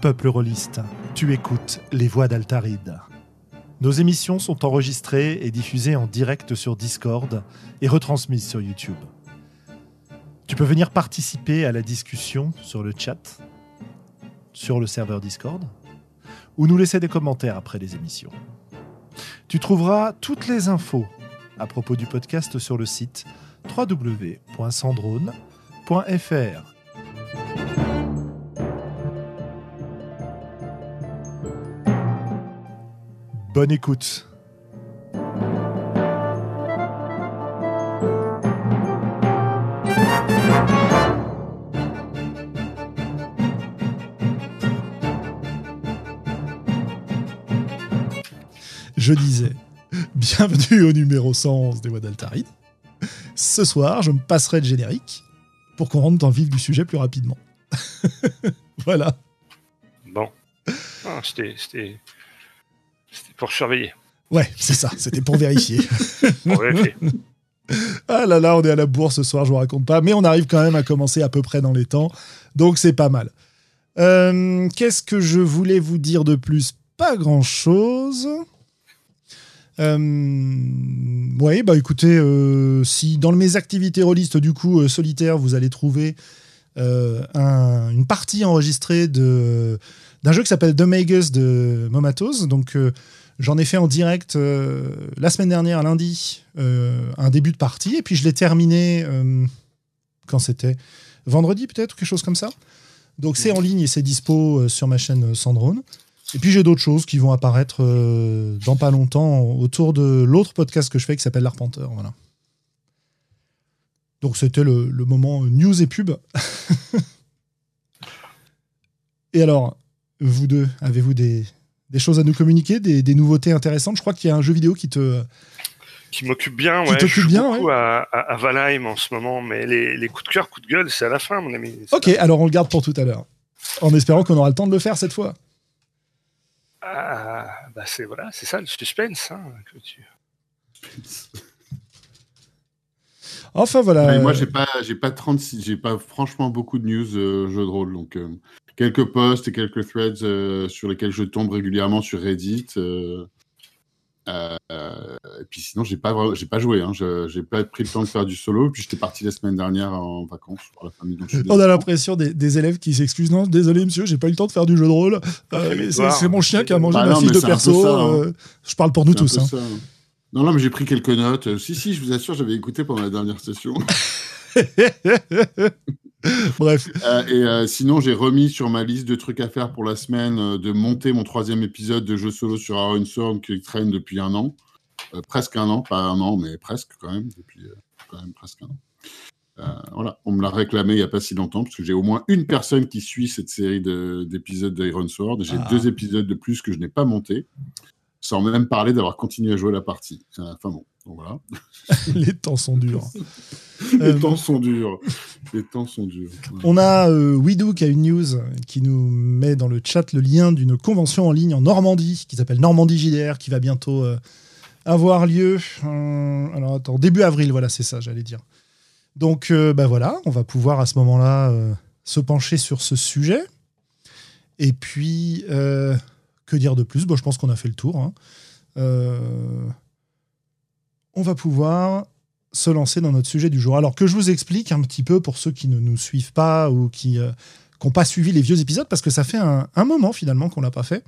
peuple rôliste, tu écoutes les voix d'Altaride. Nos émissions sont enregistrées et diffusées en direct sur Discord et retransmises sur YouTube. Tu peux venir participer à la discussion sur le chat, sur le serveur Discord, ou nous laisser des commentaires après les émissions. Tu trouveras toutes les infos à propos du podcast sur le site www.sandrone.fr. Bonne écoute. Je disais, bienvenue au numéro 111 des Voix d'Altaride. Ce soir, je me passerai de générique pour qu'on rentre dans le vif du sujet plus rapidement. voilà. Bon. Ah, C'était c'était- pour surveiller. Ouais, c'est ça, c'était pour vérifier. Pour vérifier. Ah là là, on est à la bourse ce soir, je vous raconte pas, mais on arrive quand même à commencer à peu près dans les temps, donc c'est pas mal. Euh, Qu'est-ce que je voulais vous dire de plus? Pas grand-chose. Euh, ouais, bah écoutez, euh, si dans mes activités rôlistes du coup euh, solitaires, vous allez trouver un- une partie enregistrée de d'un jeu qui s'appelle The Magus de Momatos, donc euh, J'en ai fait en direct euh, la semaine dernière, lundi, euh, un début de partie, et puis je l'ai terminé quand c'était vendredi peut-être, quelque chose comme ça. Donc c'est en ligne et c'est dispo sur ma chaîne Sandrone. Et puis j'ai d'autres choses qui vont apparaître dans pas longtemps autour de l'autre podcast que je fais qui s'appelle L'Arpenteur. Voilà. Donc c'était le, moment news et pub. et alors, vous deux, avez-vous des, des choses à nous communiquer, des, des nouveautés intéressantes? Je crois qu'il y a un jeu vidéo qui te. Qui m'occupe bien, Qui ouais. t'occupe je joue bien, beaucoup à, à, à Valheim en ce moment, mais les, les coups de cœur, coups de gueule, c'est à la fin, mon ami. Ok, alors on le garde pour tout à l'heure. En espérant qu'on aura le temps de le faire cette fois. Ah, bah c'est voilà, c'est ça le suspense. Hein, que tu... Enfin voilà. Mais moi, j'ai pas, j'ai pas 36, j'ai pas franchement beaucoup de news euh, jeux de rôle. Donc, euh, quelques posts et quelques threads euh, sur lesquels je tombe régulièrement sur Reddit. euh, euh, et puis sinon, j'ai pas, j'ai pas joué. Hein, je- j'ai pas pris le temps de faire du solo. Et puis j'étais parti la semaine dernière en vacances pour la famille. On a l'impression des, des élèves qui s'excusent. Non, désolé monsieur, j'ai pas eu le temps de faire du jeu de rôle. Euh, c'est mon chien qui a mangé Bah ma non, fiche de perso. ça, hein. euh, je parle pour nous tous. peu hein. ça. Non, non, mais j'ai pris quelques notes. Euh, Si, si, je vous assure, j'avais écouté pendant la dernière session. Bref. Euh, et euh, sinon, j'ai remis sur ma liste de trucs à faire pour la semaine euh, de monter mon troisième épisode de jeu solo sur Iron Sword qui traîne depuis un an. Presque un an, pas un an, mais presque quand même, depuis quand même presque un an. Voilà, on me l'a réclamé il n'y a pas si longtemps, parce que j'ai au moins une personne qui suit cette série de- d'épisodes d'Iron Sword. J'ai Ah. deux épisodes de plus que je n'ai pas monté, sans même parler d'avoir continué à jouer la partie. Euh, Enfin bon, donc voilà. Les temps sont durs. Les Euh, temps sont durs. Les temps sont durs. Ouais. On a euh, Widou qui a une news qui nous met dans le chat le lien d'une convention en ligne en Normandie qui s'appelle Normandie JDR qui va bientôt euh, avoir lieu. euh, alors attends, début avril, voilà, c'est ça, j'allais dire. Donc euh, bah voilà, on va pouvoir à ce moment-là euh, se pencher sur ce sujet. Et puis, euh, que dire de plus? Bon, Je pense qu'on a fait le tour. hein. Euh, on va pouvoir se lancer dans notre sujet du jour. Alors que je vous explique un petit peu pour ceux qui ne nous suivent pas ou qui n'ont pas suivi les vieux épisodes, parce que ça fait un, moment finalement qu'on l'a pas fait.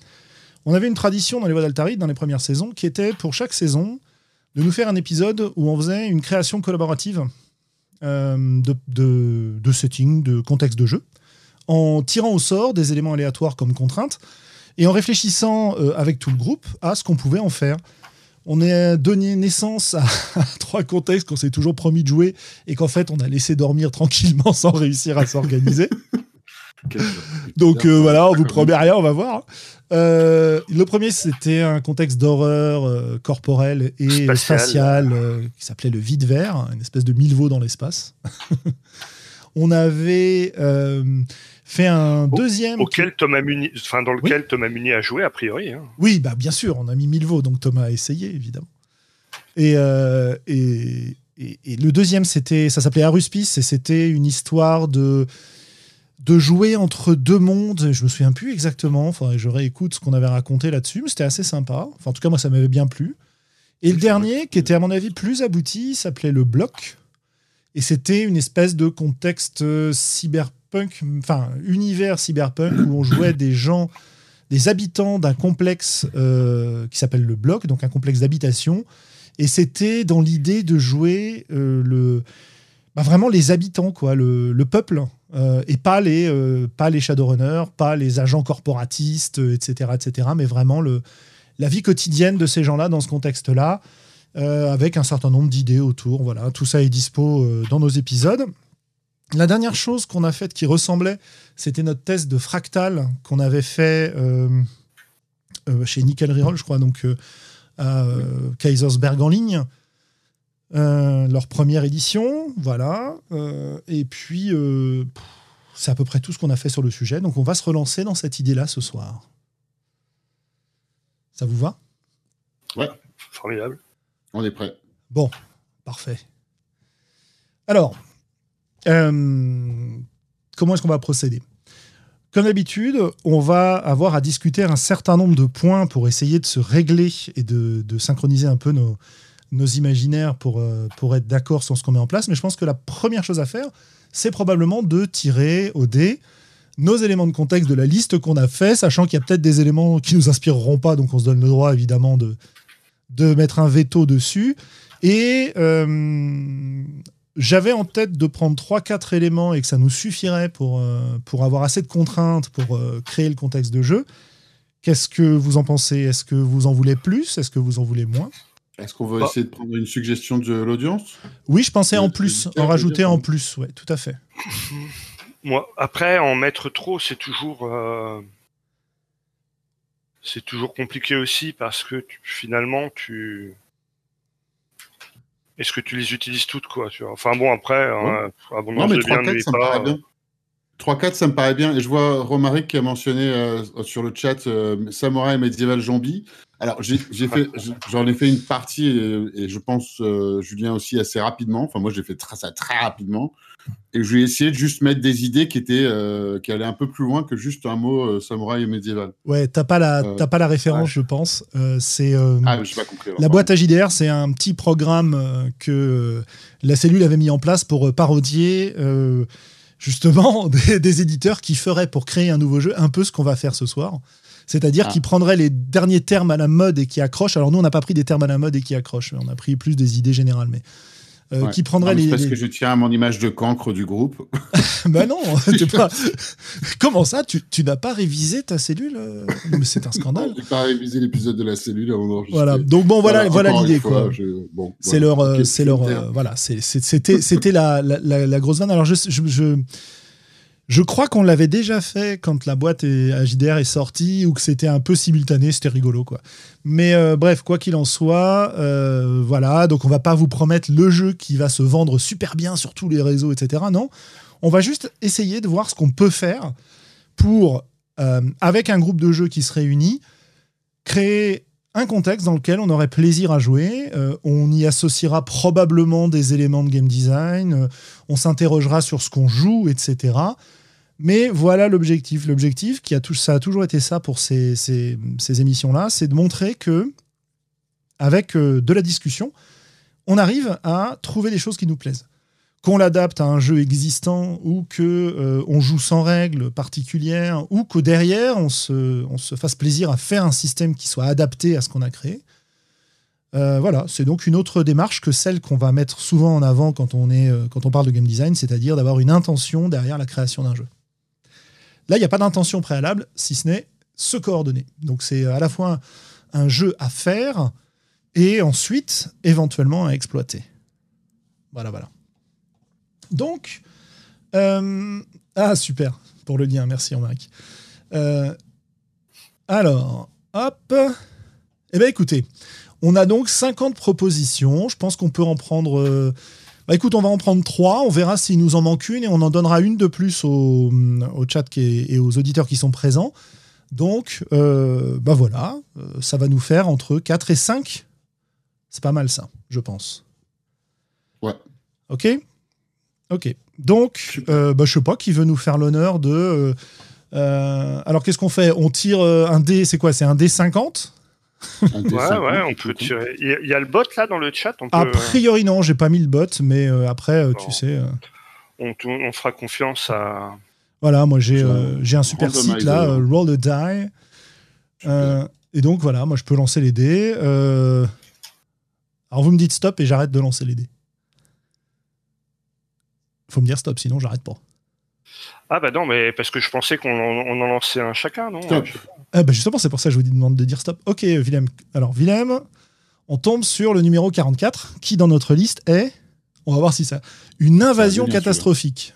On avait une tradition dans les voix d'Altaride, dans les premières saisons, qui était pour chaque saison de nous faire un épisode où on faisait une création collaborative euh, de, de, de setting, de contexte de jeu, en tirant au sort des éléments aléatoires comme contrainte et en réfléchissant euh, avec tout le groupe à ce qu'on pouvait en faire. On a donné naissance à, à trois contextes qu'on s'est toujours promis de jouer et qu'en fait on a laissé dormir tranquillement sans réussir à s'organiser. Donc euh, voilà, on vous promet rien, on va voir. Euh, le premier, c'était un contexte d'horreur euh, corporelle et Spatial. spatiale euh, qui s'appelait le vide vert, une espèce de milvaux dans l'espace. on avait euh, fait un deuxième. Auquel Thomas Muni, enfin dans lequel Thomas Muni a joué a priori. Hein. Oui, bah bien sûr, on a mis Milvaux, donc Thomas a essayé, évidemment. Et, euh, et, et- et le deuxième, c'était, ça s'appelait Aruspice, et c'était une histoire de de jouer entre deux mondes. Je me souviens plus exactement. Enfin, je réécoute ce qu'on avait raconté là-dessus, mais c'était assez sympa. Enfin, en tout cas, moi, ça m'avait bien plu. Et le dernier, qui était à mon avis plus abouti, s'appelait le bloc. Et c'était une espèce de contexte euh, cyberpunk, enfin univers cyberpunk où on jouait des gens, des habitants d'un complexe euh, qui s'appelle le bloc, donc un complexe d'habitation. Et c'était dans l'idée de jouer euh, le, bah, vraiment les habitants, quoi, le, le peuple, et pas les, pas les Shadowrunners, pas les agents corporatistes, etc., etc., mais vraiment le, la vie quotidienne de ces gens-là dans ce contexte-là. Euh, avec un certain nombre d'idées autour. Voilà, tout ça est dispo euh, dans nos épisodes. La dernière chose qu'on a faite qui ressemblait, c'était notre test de fractal qu'on avait fait euh, chez Nickel Reroll, je crois, donc à Kaisersberg en ligne. leur première édition, voilà. et puis, c'est à peu près tout ce qu'on a fait sur le sujet. Donc, on va se relancer dans cette idée-là ce soir. Ça vous va? Ouais, formidable. On est prêt. Bon, parfait. Alors, euh, comment est-ce qu'on va procéder? Comme d'habitude, on va avoir à discuter un certain nombre de points pour essayer de se régler et de, synchroniser un peu nos, imaginaires pour, euh, pour être d'accord sur ce qu'on met en place. Mais je pense que la première chose à faire, c'est probablement de tirer au dé nos éléments de contexte de la liste qu'on a fait, sachant qu'il y a peut-être des éléments qui nous inspireront pas, donc on se donne le droit évidemment de, de mettre un veto dessus. Et euh, j'avais en tête de prendre 3-4 éléments et que ça nous suffirait pour, euh, pour avoir assez de contraintes pour euh, créer le contexte de jeu. Qu'est-ce que vous en pensez? Est-ce que vous en voulez plus? Est-ce que vous en voulez moins? Est-ce qu'on va bah. essayer de prendre une suggestion de l'audience? Oui, je pensais en plus, en rajouter en plus, ouais, tout à fait. Moi, après, en mettre trop, c'est toujours c'est toujours compliqué aussi parce que finalement tu est-ce que tu les utilises toutes quoi tu vois? Enfin bon après hein, non mais 3 4 ça me paraît bien. 3 4 ça me paraît bien. Et je vois Romaric qui a mentionné euh, sur le chat euh, Samurai Medieval Zombie alors j'ai fait j'en ai fait une partie et, je pense euh, Julien aussi assez rapidement enfin moi j'ai fait ça très rapidement et je vais essayer de juste mettre des idées qui étaient euh, qui allaient un peu plus loin que juste un mot euh, samouraï médiéval. Ouais, t'as pas la pas la référence, je pense. c'est ah, pas compris, la boîte à JDR, c'est un petit programme que la cellule avait mis en place pour parodier justement des, éditeurs qui feraient pour créer un nouveau jeu un peu ce qu'on va faire ce soir. C'est-à-dire ah. qui prendraient les derniers termes à la mode et qui accrochent. Alors nous, on n'a pas pris des termes à la mode et qui accrochent, on a pris plus des idées générales. Mais euh, qui prendrait les. Parce que je tiens à mon image de cancre du groupe. ben non, pas... comment ça Tu, tu n'as pas révisé ta cellule euh? Mais c'est un scandale. Je n'ai pas révisé l'épisode de la cellule avant Voilà. Donc bon, voilà, voilà, l'idée quoi. c'est leur, c'est leur, voilà, c'était, c'était la, la, la, grosse vanne. Alors je, je je crois qu'on l'avait déjà fait quand la boîte HDR est sortie ou que c'était un peu simultané, c'était rigolo quoi. Mais euh, bref, quoi qu'il en soit, euh, voilà, donc on va pas vous promettre le jeu qui va se vendre super bien sur tous les réseaux, etc. Non, on va juste essayer de voir ce qu'on peut faire pour, euh, avec un groupe de jeux qui se réunit, créer un contexte dans lequel on aurait plaisir à jouer. on y associera probablement des éléments de game design. on s'interrogera sur ce qu'on joue, etc. Mais voilà l'objectif. L'objectif, qui a ça a toujours été ça pour ces, émissions-là, c'est de montrer que, avec euh, de la discussion, on arrive à trouver des choses qui nous plaisent. Qu'on l'adapte à un jeu existant ou que euh, on joue sans règles particulières ou que derrière on se, fasse plaisir à faire un système qui soit adapté à ce qu'on a créé. Euh, voilà, c'est donc une autre démarche que celle qu'on va mettre souvent en avant quand on, on parle de game design, c'est-à-dire d'avoir une intention derrière la création d'un jeu. Là, il n'y a pas d'intention préalable, si ce n'est se coordonner. Donc c'est à la fois un jeu à faire et ensuite éventuellement à exploiter. Voilà, voilà. Donc, euh, ah super pour le lien, merci Henri. Euh, alors, hop. Eh bien écoutez, on a donc 50 propositions. Je pense qu'on peut en prendre euh, bah, écoute, on va en prendre trois, on verra s'il nous en manque une et on en donnera une de plus au, au chat et aux auditeurs qui sont présents. Donc, euh, bah voilà, euh, ça va nous faire entre 4 et 5. C'est pas mal ça, je pense. Ouais. Ok? Ok. Donc, euh, bah, je sais pas qui veut nous faire l'honneur de. euh, euh, alors, qu'est-ce qu'on fait? On tire euh, un dé, c'est quoi? C'est un dé 50 Un Ouais, 50, ouais, on peut coup. tirer. Il y a- il y a le bot là dans le chat. On, peut, A priori, non, j'ai pas mis le bot, mais euh, après, euh, Bon. tu sais. euh, on, on fera confiance à. Voilà, moi j'ai euh, un super randomizer. site là, euh, Roll a Die. Euh, et donc voilà, moi je peux lancer les dés. euh, Alors vous me dites stop et j'arrête de lancer les dés. Faut me dire stop, sinon j'arrête pas. Ah bah non, mais parce que je pensais qu'on en, on en lançait un chacun, non Stop. Ah bah justement, c'est pour ça que je vous demande de dire stop. Ok, Willem. Alors Willem, on tombe sur le numéro 44, qui dans notre liste est, on va voir si ça, une invasion sûr. catastrophique.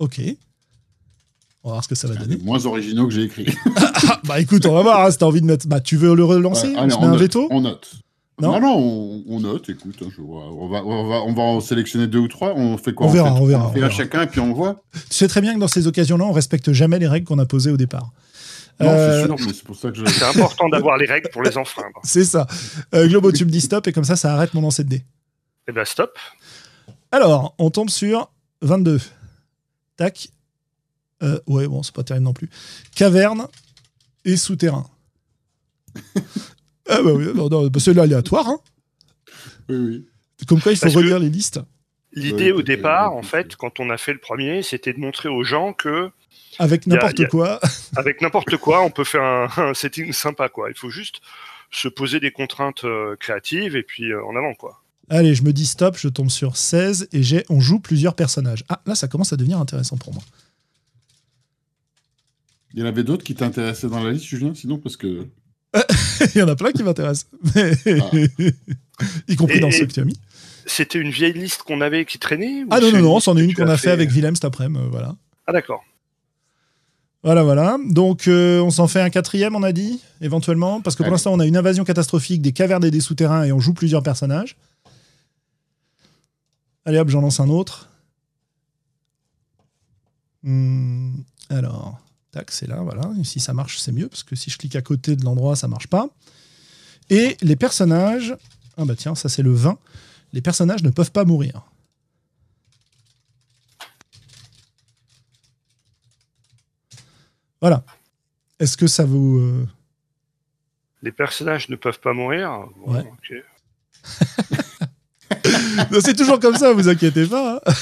Ok. On va voir ce que ça va donner. moins originaux que j'ai écrit. Ah, bah écoute, on va voir hein, si t'as envie de mettre. Bah tu veux le relancer? Ouais, On se met un veto? On note. Non Non, non, on, on note, écoute. hein, je vois. on, va, on, va, on va en sélectionner deux ou trois. On fait quoi On verra, fait, on verra, fait on un verra. chacun et puis on voit. Tu sais très bien que dans ces occasions-là, on respecte jamais les règles qu'on a posées au départ. Non, Euh, c'est sûr, mais c'est pour ça que je. C'est important d'avoir les règles pour les enfreindre. C'est ça. Euh, Globo, tu me dis stop et comme ça, ça arrête mon lancer de dés. Eh ben stop. Alors, on tombe sur 22. Tac. Euh, ouais, bon, c'est pas terrible non plus. Caverne et souterrain. ah bah oui, non, non, bah, c'est aléatoire. Hein. Oui, oui. Comme quoi, il faut Parce que- relire les listes. L'idée Ouais, au départ, en fait, quand on a fait le premier, c'était de montrer aux gens que Avec n'importe a- quoi. avec n'importe quoi, on peut faire un, un setting sympa, quoi. Il faut juste se poser des contraintes euh, créatives et puis euh, en avant, quoi. Allez, je me dis stop, je tombe sur 16 et j'ai, on joue plusieurs personnages. Ah, là, ça commence à devenir intéressant pour moi. Il y en avait d'autres qui t'intéressaient dans la liste, Julien, sinon parce que. Il y en a plein qui m'intéressent. Mais- y compris Et- dans et- ceux que tu as mis. C'était une vieille liste qu'on avait qui traînait Ah non, non, non, c'en est une qu'on a fait avec Willem cet après-midi. euh, voilà. Ah d'accord. Voilà, voilà. Donc, euh, on s'en fait un quatrième, on a dit, éventuellement. Parce que pour l'instant, on a une invasion catastrophique des cavernes et des souterrains et on joue plusieurs personnages. Allez hop, j'en lance un autre. Hmm, alors, tac, c'est là, voilà. Et si ça marche, c'est mieux, parce que si je clique à côté de l'endroit, ça marche pas. Et les personnages. Ah bah tiens, ça c'est le 20. Les personnages ne peuvent pas mourir. Voilà. Est-ce que ça vous. euh, Les personnages ne peuvent pas mourir? Bon, Ouais. C'est toujours comme ça, vous inquiétez pas. hein.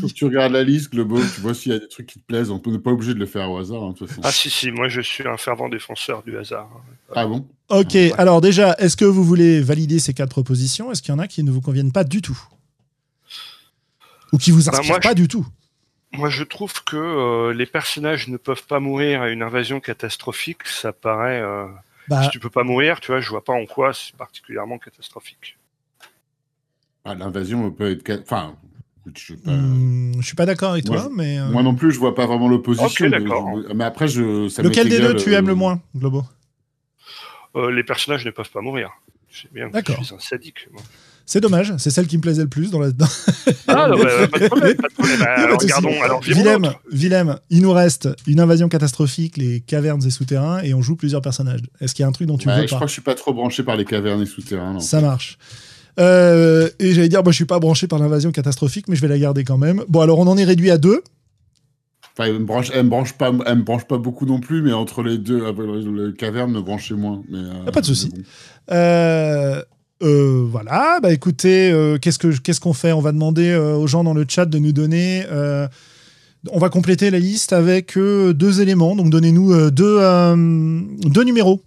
Faut que tu regardes la liste, Globo, tu vois s'il y a des trucs qui te plaisent. On n'est pas obligé de le faire au hasard, hein, de toute façon. Ah si si, moi je suis un fervent défenseur du hasard. Ah bon? Ok, alors déjà, est-ce que vous voulez valider ces quatre propositions Est-ce qu'il y en a qui ne vous conviennent pas du tout? Ou qui vous Bah, inspirent moi, pas du tout? Moi je trouve que euh, les personnages ne peuvent pas mourir à une invasion catastrophique, ça paraît. euh, Bah, Si tu peux pas mourir, tu vois, je vois pas en quoi c'est particulièrement catastrophique. Ah, L'invasion peut être. Enfin, je pas. hmm, suis pas d'accord avec Moi, toi, mais. euh, Moi non plus, je vois pas vraiment l'opposition. Ok, mais- d'accord. Mais après, je. ça lequel des deux tu euh, aimes le moins, Globo? Euh, les personnages ne peuvent pas mourir. C'est bien. D'accord. Je suis un sadique. moi. C'est dommage, c'est celle qui me plaisait le plus dans la. dans- Ah non, bah, pas de problème. Pas de problème. De Alors, regardons. Alors, Willem, il nous reste une invasion catastrophique, les cavernes et souterrains, et on joue plusieurs personnages. Est-ce qu'il y a un truc dont tu ouais, veux je pas? crois que je suis pas trop branché par les cavernes et souterrains. non. Ça marche. Euh, et j'allais dire, moi je suis pas branché par l'invasion catastrophique, mais je vais la garder quand même. Bon, alors on en est réduit à deux. Enfin, elle me branche, elle me branche pas, elle me branche pas beaucoup non plus, mais entre les deux, euh, le, caverne me branchait moins. Mais, euh, Y a pas de souci. bon. Euh, euh, voilà, bah écoutez, euh, qu'est-ce que qu'est-ce qu'on fait? On va demander aux gens dans le chat de nous donner. on va compléter la liste avec deux éléments. Donc donnez-nous deux, deux numéros.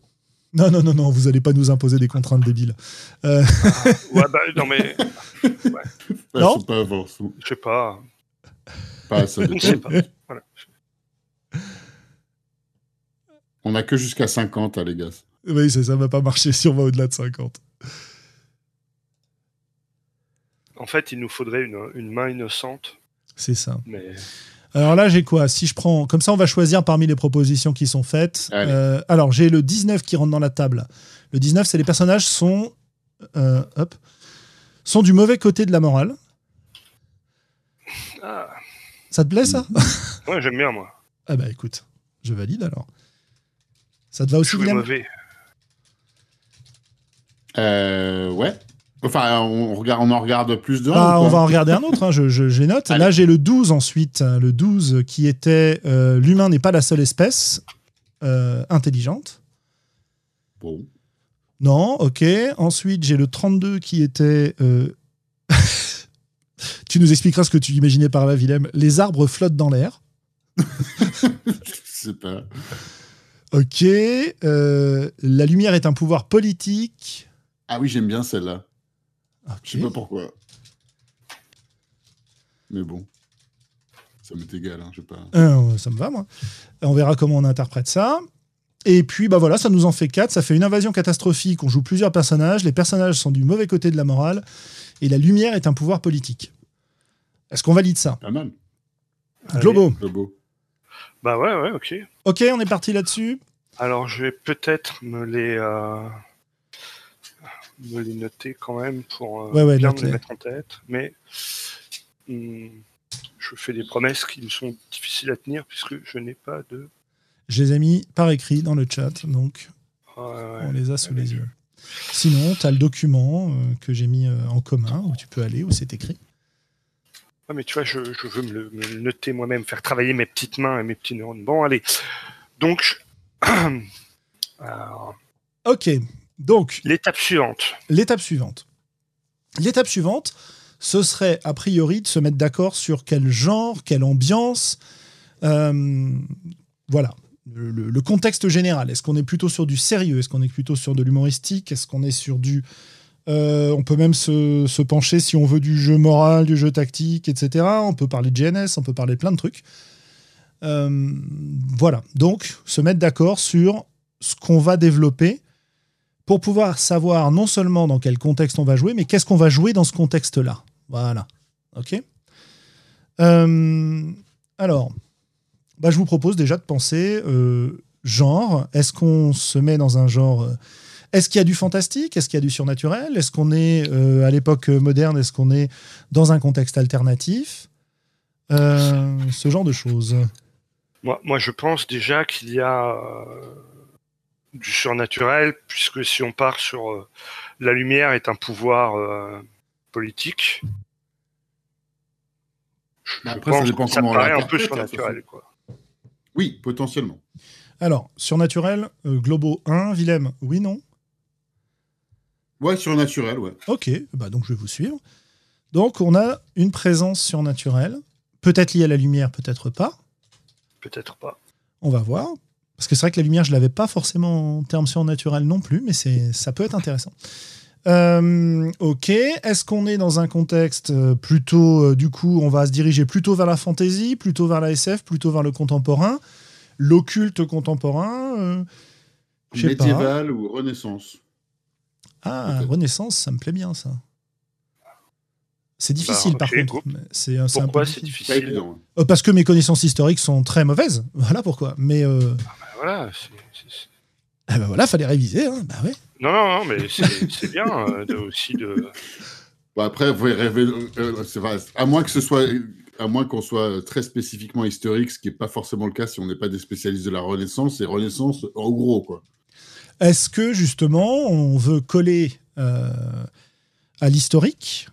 Non, non, non, non, vous allez pas nous imposer des contraintes débiles. Euh, Ouais, bah, non, mais Ouais, Non pas, je sais pas. pas ça Je ne sais pas. Voilà. On a que jusqu'à 50, hein, les gars. oui, ça, ça va pas marcher si on va au-delà de 50. En fait, il nous faudrait une, une main innocente. C'est ça. Mais Alors là, j'ai quoi? Si je prends. Comme ça, on va choisir parmi les propositions qui sont faites. Euh, alors, j'ai le 19 qui rentre dans la table. Le 19, c'est les personnages sont. euh, hop. Sont du mauvais côté de la morale. ah, Ça te plaît, ça? Ouais, j'aime bien moi. Ah bah écoute, je valide alors. Ça te va aussi, Jouer Willem mauvais. Euh, ouais. Enfin, on, regarde, on en regarde plus d'un. Bah, on va en regarder un autre, hein, je, je, je, les note. Là, j'ai le 12 ensuite. hein, Le 12 qui était euh, L'humain n'est pas la seule espèce euh, intelligente. Bon. Non, ok. Ensuite, j'ai le 32 qui était. euh, tu nous expliqueras ce que tu imaginais par là, Willem. Les arbres flottent dans l'air. Je sais pas. Ok. la lumière est un pouvoir politique. Ah oui, j'aime bien celle-là. Ok. Je sais pas pourquoi. Mais bon. Ça m'est égal, hein, je sais pas. Euh, ça me va, moi. On verra comment on interprète ça. Et puis, bah voilà, ça nous en fait quatre. Ça fait une invasion catastrophique. On joue plusieurs personnages. Les personnages sont du mauvais côté de la morale. Et la lumière est un pouvoir politique. Est-ce qu'on valide ça? Pas mal. Allez. Globo. Beau. Bah ouais, ouais, ok. Ok, on est parti là-dessus. Alors je vais peut-être me les euh, me les noter quand même pour euh, Ouais, ouais, bien me les mettre en tête. Mais hum, je fais des promesses qui me sont difficiles à tenir puisque je n'ai pas de. Je les ai mis par écrit dans le chat, donc on les a sous les yeux. Sinon, tu as le document euh, que j'ai mis euh, en commun où tu peux aller, où c'est écrit. Ah, mais tu vois, je, je veux me le, me le noter moi-même, faire travailler mes petites mains et mes petits neurones. Bon, allez. Donc, alors, Ok, donc l'étape suivante. l'étape suivante. L'étape suivante, ce serait a priori de se mettre d'accord sur quel genre, quelle ambiance, euh, voilà, le, le- le contexte général. Est-ce qu'on est plutôt sur du sérieux? Est-ce qu'on est plutôt sur de l'humoristique? Est-ce qu'on est sur du... euh, on peut même se, se pencher si on veut du jeu moral, du jeu tactique, etc. On peut parler de GNS, on peut parler de plein de trucs. Euh, voilà, donc se mettre d'accord sur ce qu'on va développer pour pouvoir savoir non seulement dans quel contexte on va jouer, mais qu'est-ce qu'on va jouer dans ce contexte-là. Voilà. OK Euh, Alors, bah, je vous propose déjà de penser euh, genre. Est-ce qu'on se met dans un genre. euh, Est-ce qu'il y a du fantastique? Est-ce qu'il y a du surnaturel? Est-ce qu'on est à l'époque moderne Est-ce qu'on est dans un contexte alternatif? Ce genre de choses. Moi, moi, je pense déjà qu'il y a du surnaturel, puisque si on part sur euh, la lumière est un pouvoir euh, politique, je, après, ça pense dépend que ça comment paraît un peu hein, surnaturel. Quoi. Oui, potentiellement. Alors, surnaturel, euh, Globo 1, Willem, oui, non? Ouais, surnaturel, ouais. Ok, bah donc je vais vous suivre. Donc on a une présence surnaturelle, peut-être liée à la lumière, peut-être pas. Peut-être pas. On va voir. Parce que c'est vrai que la lumière, je l'avais pas forcément en termes surnaturels non plus, mais c'est ça peut être intéressant. Euh, ok, est-ce qu'on est dans un contexte euh, plutôt, euh, du coup, on va se diriger plutôt vers la fantasy, plutôt vers la SF, plutôt vers le contemporain, l'occulte contemporain euh, pas. Médiéval ou Renaissance? Ah. Renaissance, ça me plaît bien ça. C'est difficile Bah, par ok, contre. C'est Pourquoi c'est difficile. Difficile? Euh, Parce que mes connaissances historiques sont très mauvaises. Voilà pourquoi. Mais euh, Voilà. eh ben voilà, fallait réviser. hein. Bah ouais. Non, non, non, mais c'est bien euh, de, aussi de. Bon, après, vous pouvez rêver. euh, vrai, à moins que ce soit. À moins qu'on soit très spécifiquement historique, ce qui n'est pas forcément le cas si on n'est pas des spécialistes de la Renaissance, et Renaissance en gros, quoi. Est-ce que justement on veut coller euh, à l'historique,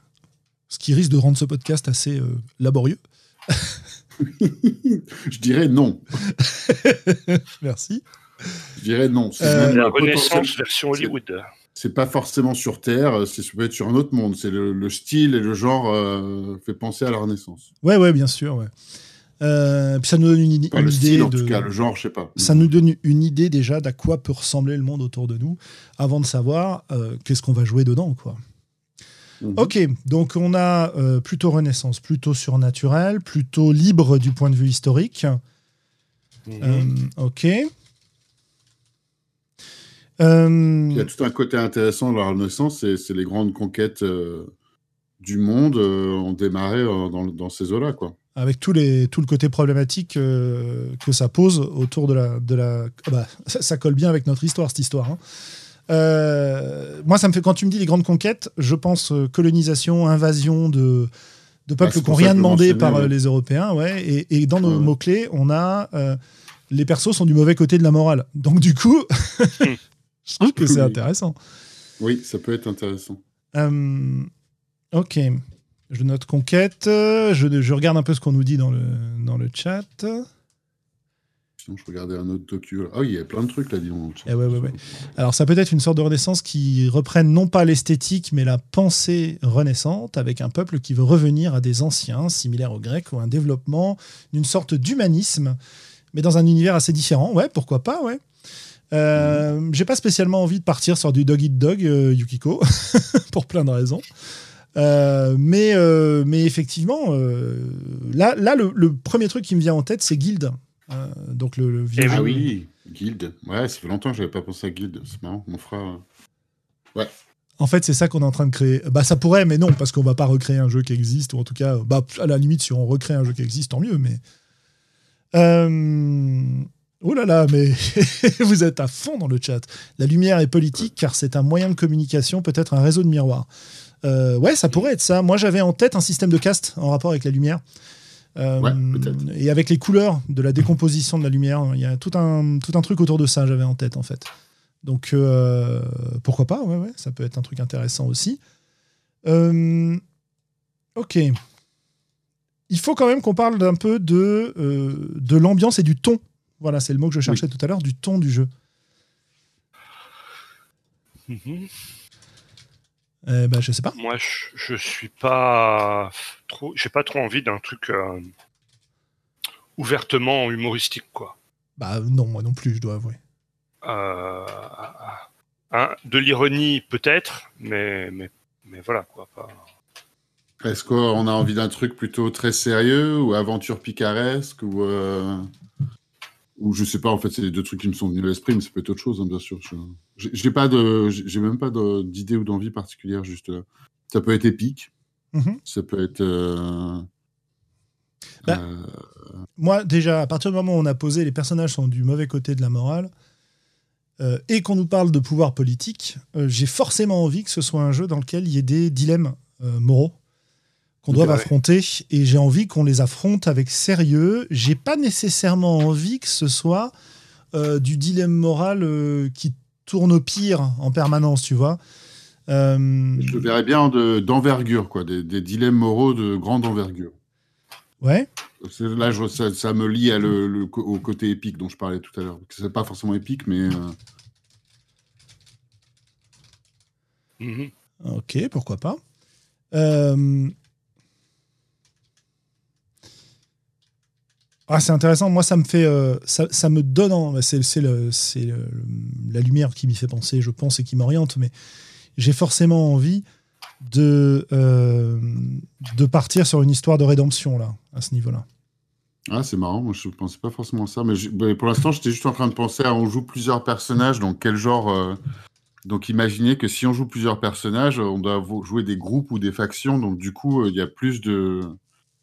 ce qui risque de rendre ce podcast assez euh, laborieux? Je dirais non. Merci. Je dirais non. C'est Euh, La Renaissance version Hollywood. C'est pas forcément sur Terre, c'est ça peut être sur un autre monde. C'est le, le style et le genre euh, fait penser à la Renaissance. Ouais, ouais, bien sûr. Ouais. Euh, puis ça nous donne une, Enfin, une le idée style, en de. tout cas, le genre, je sais pas. ça nous donne une idée déjà d'à quoi peut ressembler le monde autour de nous, avant de savoir euh, qu'est-ce qu'on va jouer dedans, quoi. Mhm. Ok, donc on a euh, plutôt Renaissance, plutôt surnaturel, plutôt libre du point de vue historique. Mhm. Euh, ok. Euh, Il y a tout un côté intéressant de la Renaissance, c'est c'est les grandes conquêtes euh, du monde euh, ont démarré euh, dans, dans ces eaux-là, quoi. avec tout, les, tout le côté problématique euh, que ça pose autour de la... De la ah bah, ça, ça colle bien avec notre histoire, cette histoire. hein. Euh, moi, ça me fait, quand tu me dis les grandes conquêtes, je pense euh, colonisation, invasion de, de Bah, peuples qui n'ont rien demandé par euh, ouais. les Européens. Ouais, et, et dans nos Ouais, ouais. mots-clés, on a euh, les persos sont du mauvais côté de la morale. Donc, du coup, je trouve que c'est Oui. intéressant. Oui, ça peut être intéressant. Euh, ok. Je note conquête. Je, je regarde un peu ce qu'on nous dit dans le, dans le chat. Sinon, je regardais un autre docu. Ah oui, il y a plein de trucs là, dis donc. Eh ouais, ouais, ouais. Alors, ça peut être une sorte de renaissance qui reprenne non pas l'esthétique, mais la pensée renaissante, avec un peuple qui veut revenir à des anciens, similaires aux Grecs, ou un développement d'une sorte d'humanisme, mais dans un univers assez différent. Ouais, pourquoi pas, ouais. Euh, J'ai pas spécialement envie de partir sur du Dog Eat Dog, euh, Yukiko, pour plein de raisons. Euh, mais, euh, mais effectivement, euh, là, là le, le premier truc qui me vient en tête, c'est Guild. Euh, donc le, le vieux Eh Ah oui, Guild. Ouais, ça fait longtemps que j'avais pas pensé à Guild. C'est marrant, mon frère. euh, Ouais. En fait, c'est ça qu'on est en train de créer. Bah, ça pourrait, mais non, parce qu'on va pas recréer un jeu qui existe, ou en tout cas, bah, à la limite, si on recrée un jeu qui existe, tant mieux, mais. Euh, Oh là là, mais vous êtes à fond dans le chat. La lumière est politique car c'est un moyen de communication, peut-être un réseau de miroirs. Euh, ouais, ça pourrait être ça. Moi, j'avais en tête un système de caste en rapport avec la lumière. Euh, Ouais, et avec les couleurs de la décomposition de la lumière, il y a tout un, tout un truc autour de ça, j'avais en tête en fait. Donc euh, pourquoi pas, ouais, ouais, ça peut être un truc intéressant aussi. Euh, ok. Il faut quand même qu'on parle d'un peu de, euh, de l'ambiance et du ton. Voilà, c'est le mot que je cherchais tout à l'heure, du ton du jeu. Eh ben, je sais pas. Moi, je, je suis pas trop, j'ai pas trop envie d'un truc euh, ouvertement humoristique, quoi. Bah non, moi non plus, je dois avouer. Euh, hein, de l'ironie peut-être, mais, mais, mais voilà quoi. Pas... Est-ce qu'on a envie d'un truc plutôt très sérieux ou aventure picaresque ou, euh, ou je sais pas, en fait, c'est les deux trucs qui me sont venus à l'esprit, mais ça peut être autre chose, hein, bien sûr. Je- J'ai j'ai pas de, j'ai même pas de- d'idée ou d'envie particulière juste là. Ça peut être épique, Mhm. ça peut être. euh, Bah, euh, Moi, déjà, à partir du moment où on a posé les personnages sont du mauvais côté de la morale, euh, et qu'on nous parle de pouvoir politique, euh, j'ai forcément envie que ce soit un jeu dans lequel il y ait des dilemmes euh, moraux qu'on doit affronter, et j'ai envie qu'on les affronte avec sérieux. J'ai pas nécessairement envie que ce soit euh, du dilemme moral euh, qui tourne au pire en permanence, tu vois. Euh, je le verrais bien de- d'envergure, quoi, des, des dilemmes moraux de grande envergure. ouais. Là, je, ça, ça me lie à le, le co- au côté épique dont je parlais tout à l'heure. C'est pas forcément épique, mais euh, Mhm. Ok, pourquoi pas. Euh, Ah, c'est intéressant. Moi, ça me fait, euh, ça, ça me donne, c'est la lumière qui m'y fait penser, je pense, et qui m'oriente. Mais j'ai forcément envie de euh, de partir sur une histoire de rédemption là, à ce niveau-là. Ah, c'est marrant, moi je pensais pas forcément à ça, mais, pour l'instant j'étais juste en train de penser à on joue plusieurs personnages, donc quel genre. euh, Donc imaginez que si on joue plusieurs personnages, on doit jouer des groupes ou des factions, donc du coup il y a plus de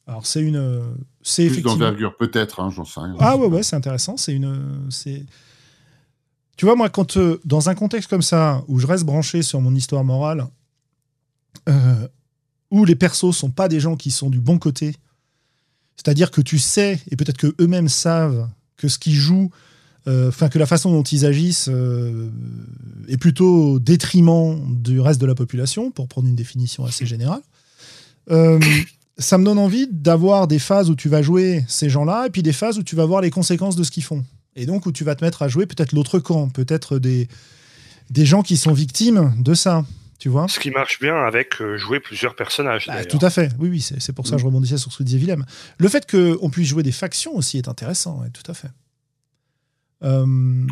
Alors, c'est une, euh, c'est plus effectivement. d'envergure, peut-être, hein, j'en sais rien. Ah ouais, ouais, c'est intéressant. C'est une, c'est. Tu vois, moi, quand euh, dans un contexte comme ça, où je reste branché sur mon histoire morale, euh, où les persos sont pas des gens qui sont du bon côté, c'est-à-dire que tu sais et peut-être que eux-mêmes savent que ce qu'ils jouent, euh, enfin que la façon dont ils agissent euh, est plutôt au détriment du reste de la population, pour prendre une définition assez générale. Ça me donne envie d'avoir des phases où tu vas jouer ces gens-là et puis des phases où tu vas voir les conséquences de ce qu'ils font. Et donc où tu vas te mettre à jouer peut-être l'autre camp, peut-être des, des gens qui sont victimes de ça, tu vois Ce qui marche bien avec euh, jouer plusieurs personnages. Bah. Tout à fait, oui, oui, c'est c'est pour ça que je rebondissais sur ce que disait Willem. Le fait qu'on puisse jouer des factions aussi est intéressant, ouais, tout à fait. Euh,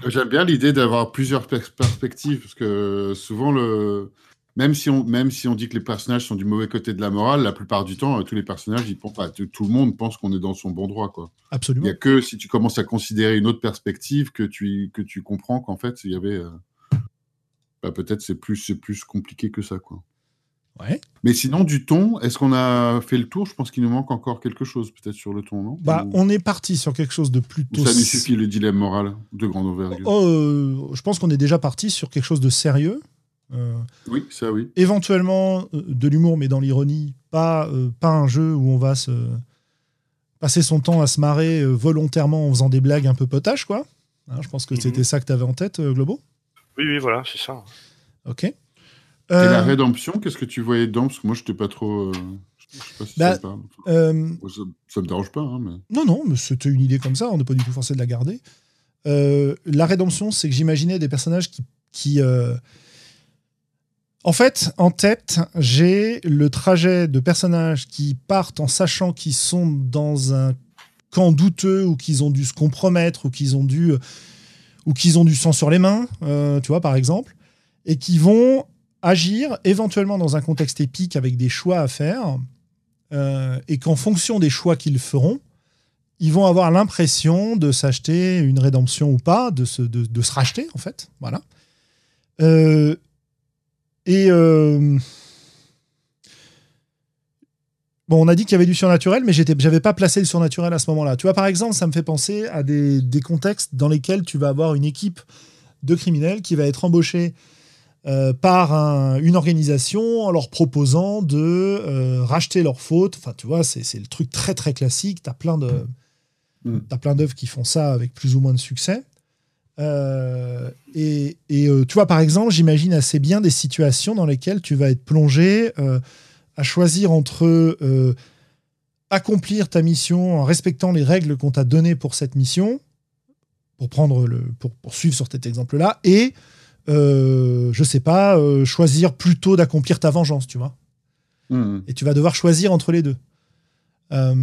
J'aime bien l'idée d'avoir plusieurs pers- perspectives, parce que souvent, le... même, si on, même si on dit que les personnages sont du mauvais côté de la morale, la plupart du temps, euh, tous les personnages, ils pensent, enfin, tout le monde pense qu'on est dans son bon droit. Quoi. Il absolument. n'y a que si tu commences à considérer une autre perspective que tu, que tu comprends qu'en fait, il y avait. euh, bah, Peut-être c'est plus, c'est plus compliqué que ça. Quoi. Ouais. Mais sinon, du ton, est-ce qu'on a fait le tour? Je pense qu'il nous manque encore quelque chose, peut-être sur le ton, non? Bah, Ou- on est parti sur quelque chose de ou plutôt. ça nous suffit le dilemme moral de grande envergure? Oh, euh, je pense qu'on est déjà parti sur quelque chose de sérieux. Euh, Oui, ça oui. éventuellement euh, de l'humour, mais dans l'ironie, pas, euh, pas un jeu où on va se passer son temps à se marrer euh, volontairement en faisant des blagues un peu potaches, quoi. Hein, je pense que Mhm. c'était ça que tu avais en tête, euh, Globo. Oui, oui, voilà, c'est ça. Ok. Et la rédemption, qu'est-ce que tu voyais dedans? Parce que moi, je n'étais pas trop. euh, Je sais pas si Bah, ça, parle. Euh, ça, ça me dérange pas, hein, mais. Non, non, mais c'était une idée comme ça, on n'est pas du tout forcé de la garder. Euh, la rédemption, c'est que j'imaginais des personnages qui. qui euh, En fait, en tête, j'ai le trajet de personnages qui partent en sachant qu'ils sont dans un camp douteux ou qu'ils ont dû se compromettre ou qu'ils ont dû ou qu'ils ont du sang sur les mains, euh, tu vois, par exemple, et qui vont agir éventuellement dans un contexte épique avec des choix à faire, euh, et qu'en fonction des choix qu'ils feront, ils vont avoir l'impression de s'acheter une rédemption ou pas, de se, de, se racheter, en fait. Voilà. Euh, et. euh, Bon, on a dit qu'il y avait du surnaturel, mais j'avais pas placé le surnaturel à ce moment-là. Tu vois, par exemple, ça me fait penser à des, des contextes dans lesquels tu vas avoir une équipe de criminels qui va être embauchée euh, par un- une organisation en leur proposant de euh, racheter leurs fautes. Enfin, tu vois, c'est le truc très très classique. Tu as plein Mm. t'as plein d'œuvres qui font ça avec plus ou moins de succès. Euh, et et, euh, tu vois, par exemple, j'imagine assez bien des situations dans lesquelles tu vas être plongé euh, à choisir entre euh, accomplir ta mission en respectant les règles qu'on t'a données pour cette mission, pour prendre le, pour, pour suivre sur cet exemple-là, et euh, je sais pas, euh, choisir plutôt d'accomplir ta vengeance, tu vois. Hmm. Et tu vas devoir choisir entre les deux. Euh,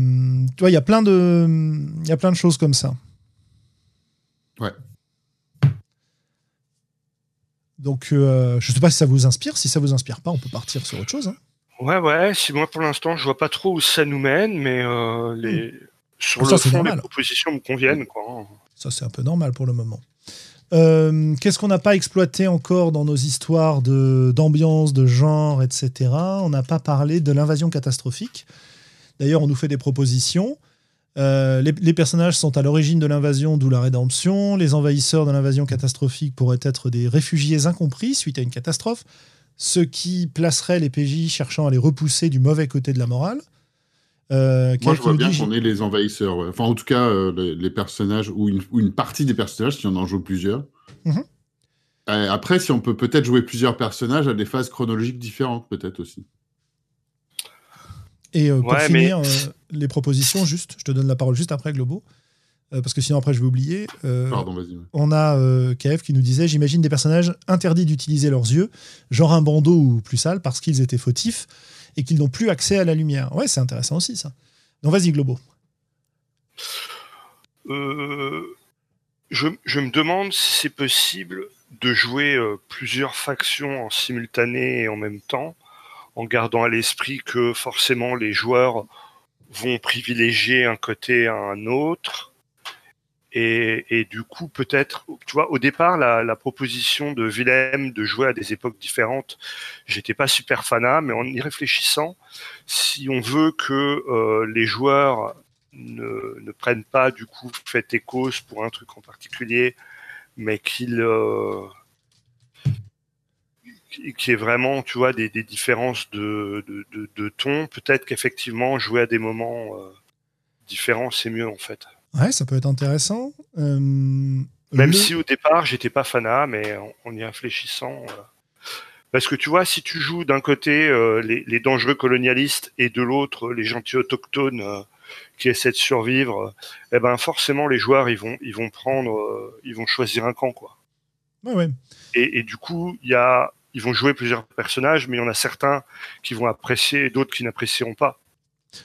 tu vois, il y a plein de, il y a plein de choses comme ça. Ouais. Donc, euh, je sais pas si ça vous inspire. Si ça vous inspire pas, on peut partir sur autre chose. hein. Ouais, ouais, si moi pour l'instant je vois pas trop où ça nous mène, mais euh, les... sur Ça, le fond, normal. les propositions me conviennent. Quoi. Ça, c'est un peu normal pour le moment. Euh, Qu'est-ce qu'on n'a pas exploité encore dans nos histoires de- d'ambiance, de, genre, etc. On n'a pas parlé de l'invasion catastrophique. D'ailleurs, on nous fait des propositions. Euh, les, les personnages sont à l'origine de l'invasion, d'où la rédemption. Les envahisseurs de l'invasion catastrophique pourraient être des réfugiés incompris suite à une catastrophe, ce qui placerait les PJ cherchant à les repousser du mauvais côté de la morale. Euh, Moi, je vois bien qu'on est les envahisseurs. ouais. Enfin, en tout cas, euh, les, les personnages, ou une, ou une partie des personnages, si on en joue plusieurs. Mhm. Euh, après, si on peut peut-être jouer plusieurs personnages à des phases chronologiques différentes, peut-être aussi. Et euh, pour Ouais, finir, euh, les propositions, juste, je te donne la parole juste après, Globo, euh, parce que sinon après je vais oublier. Euh, Pardon, vas-y. on a euh, KF qui nous disait J'imagine des personnages interdits d'utiliser leurs yeux, genre un bandeau ou plus sale, parce qu'ils étaient fautifs et qu'ils n'ont plus accès à la lumière. Ouais, c'est intéressant aussi ça. Donc vas-y, Globo. Euh, je, je me demande si c'est possible de jouer euh, plusieurs factions en simultané et en même temps, en gardant à l'esprit que forcément les joueurs vont privilégier un côté à un autre. Et, et du coup, peut-être, tu vois, au départ, la, la proposition de Willem de jouer à des époques différentes, j'étais pas super fanat, mais en y réfléchissant, si on veut que euh, les joueurs ne, ne prennent pas du coup fait et cause pour un truc en particulier, mais qu'ils euh, qui est vraiment, tu vois, des, des différences de, de, de, de ton. Peut-être qu'effectivement, jouer à des moments euh, différents, c'est mieux en fait. Ouais, ça peut être intéressant. Euh, Même le- si au départ, j'étais pas fanat, mais en, en y réfléchissant. euh, Parce que tu vois, si tu joues d'un côté les, les dangereux colonialistes et de l'autre les gentils autochtones qui essaient de survivre, eh ben forcément les joueurs ils vont ils vont prendre, ils vont choisir un camp quoi. Ouais, ouais. Et, et du coup, il y a, ils vont jouer plusieurs personnages, mais il y en a certains qui vont apprécier et d'autres qui n'apprécieront pas,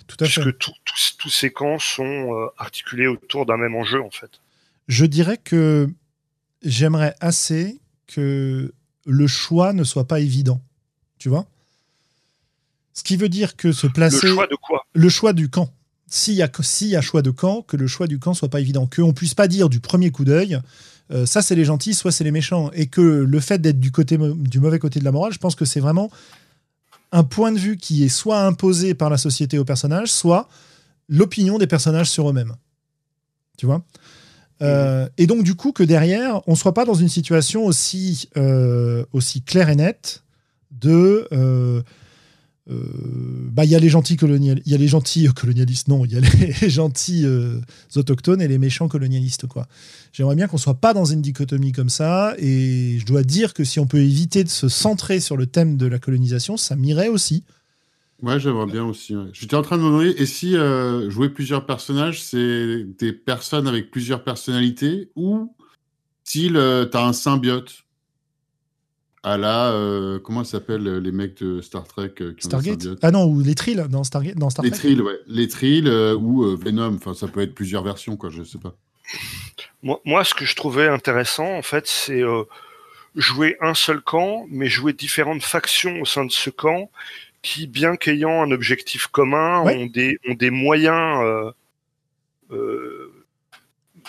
Tout à fait. puisque tous- ces camps sont euh, articulés autour d'un même enjeu en fait. Je dirais que j'aimerais assez que le choix ne soit pas évident. Tu vois Ce qui veut dire que se placer. Le choix de quoi? le choix du camp. S'il y, a, s'il y a choix de camp, que le choix du camp soit pas évident. Qu'on puisse pas dire du premier coup d'œil, euh, ça c'est les gentils, soit c'est les méchants. Et que le fait d'être du, du mauvais côté de la morale, je pense que c'est vraiment un point de vue qui est soit imposé par la société aux personnages, soit l'opinion des personnages sur eux-mêmes. Tu vois? Euh, Et donc, du coup, que derrière, on soit pas dans une situation aussi, euh, aussi claire et nette de. Bah, il y a les gentils il y a les gentils colonialistes, non, il y a les gentils autochtones et les méchants colonialistes, quoi. J'aimerais bien qu'on soit pas dans une dichotomie comme ça, et je dois dire que si on peut éviter de se centrer sur le thème de la colonisation, ça m'irait aussi. Ouais, j'aimerais bien aussi. J'étais en train de me demander, et si jouer plusieurs personnages, c'est des personnes avec plusieurs personnalités, ou si as un symbiote? À la. Euh, comment s'appellent les mecs de Star Trek euh, qui Stargate Ah non, ou les Trills dans, Stargate, dans Star Trek Les Trills, ouais. Les Trills euh, ou Venom. Enfin, ça peut être plusieurs versions, quoi, je sais pas. Moi, moi ce que je trouvais intéressant, en fait, c'est jouer un seul camp, mais jouer différentes factions au sein de ce camp qui, bien qu'ayant un objectif commun, ont, des, ont des moyens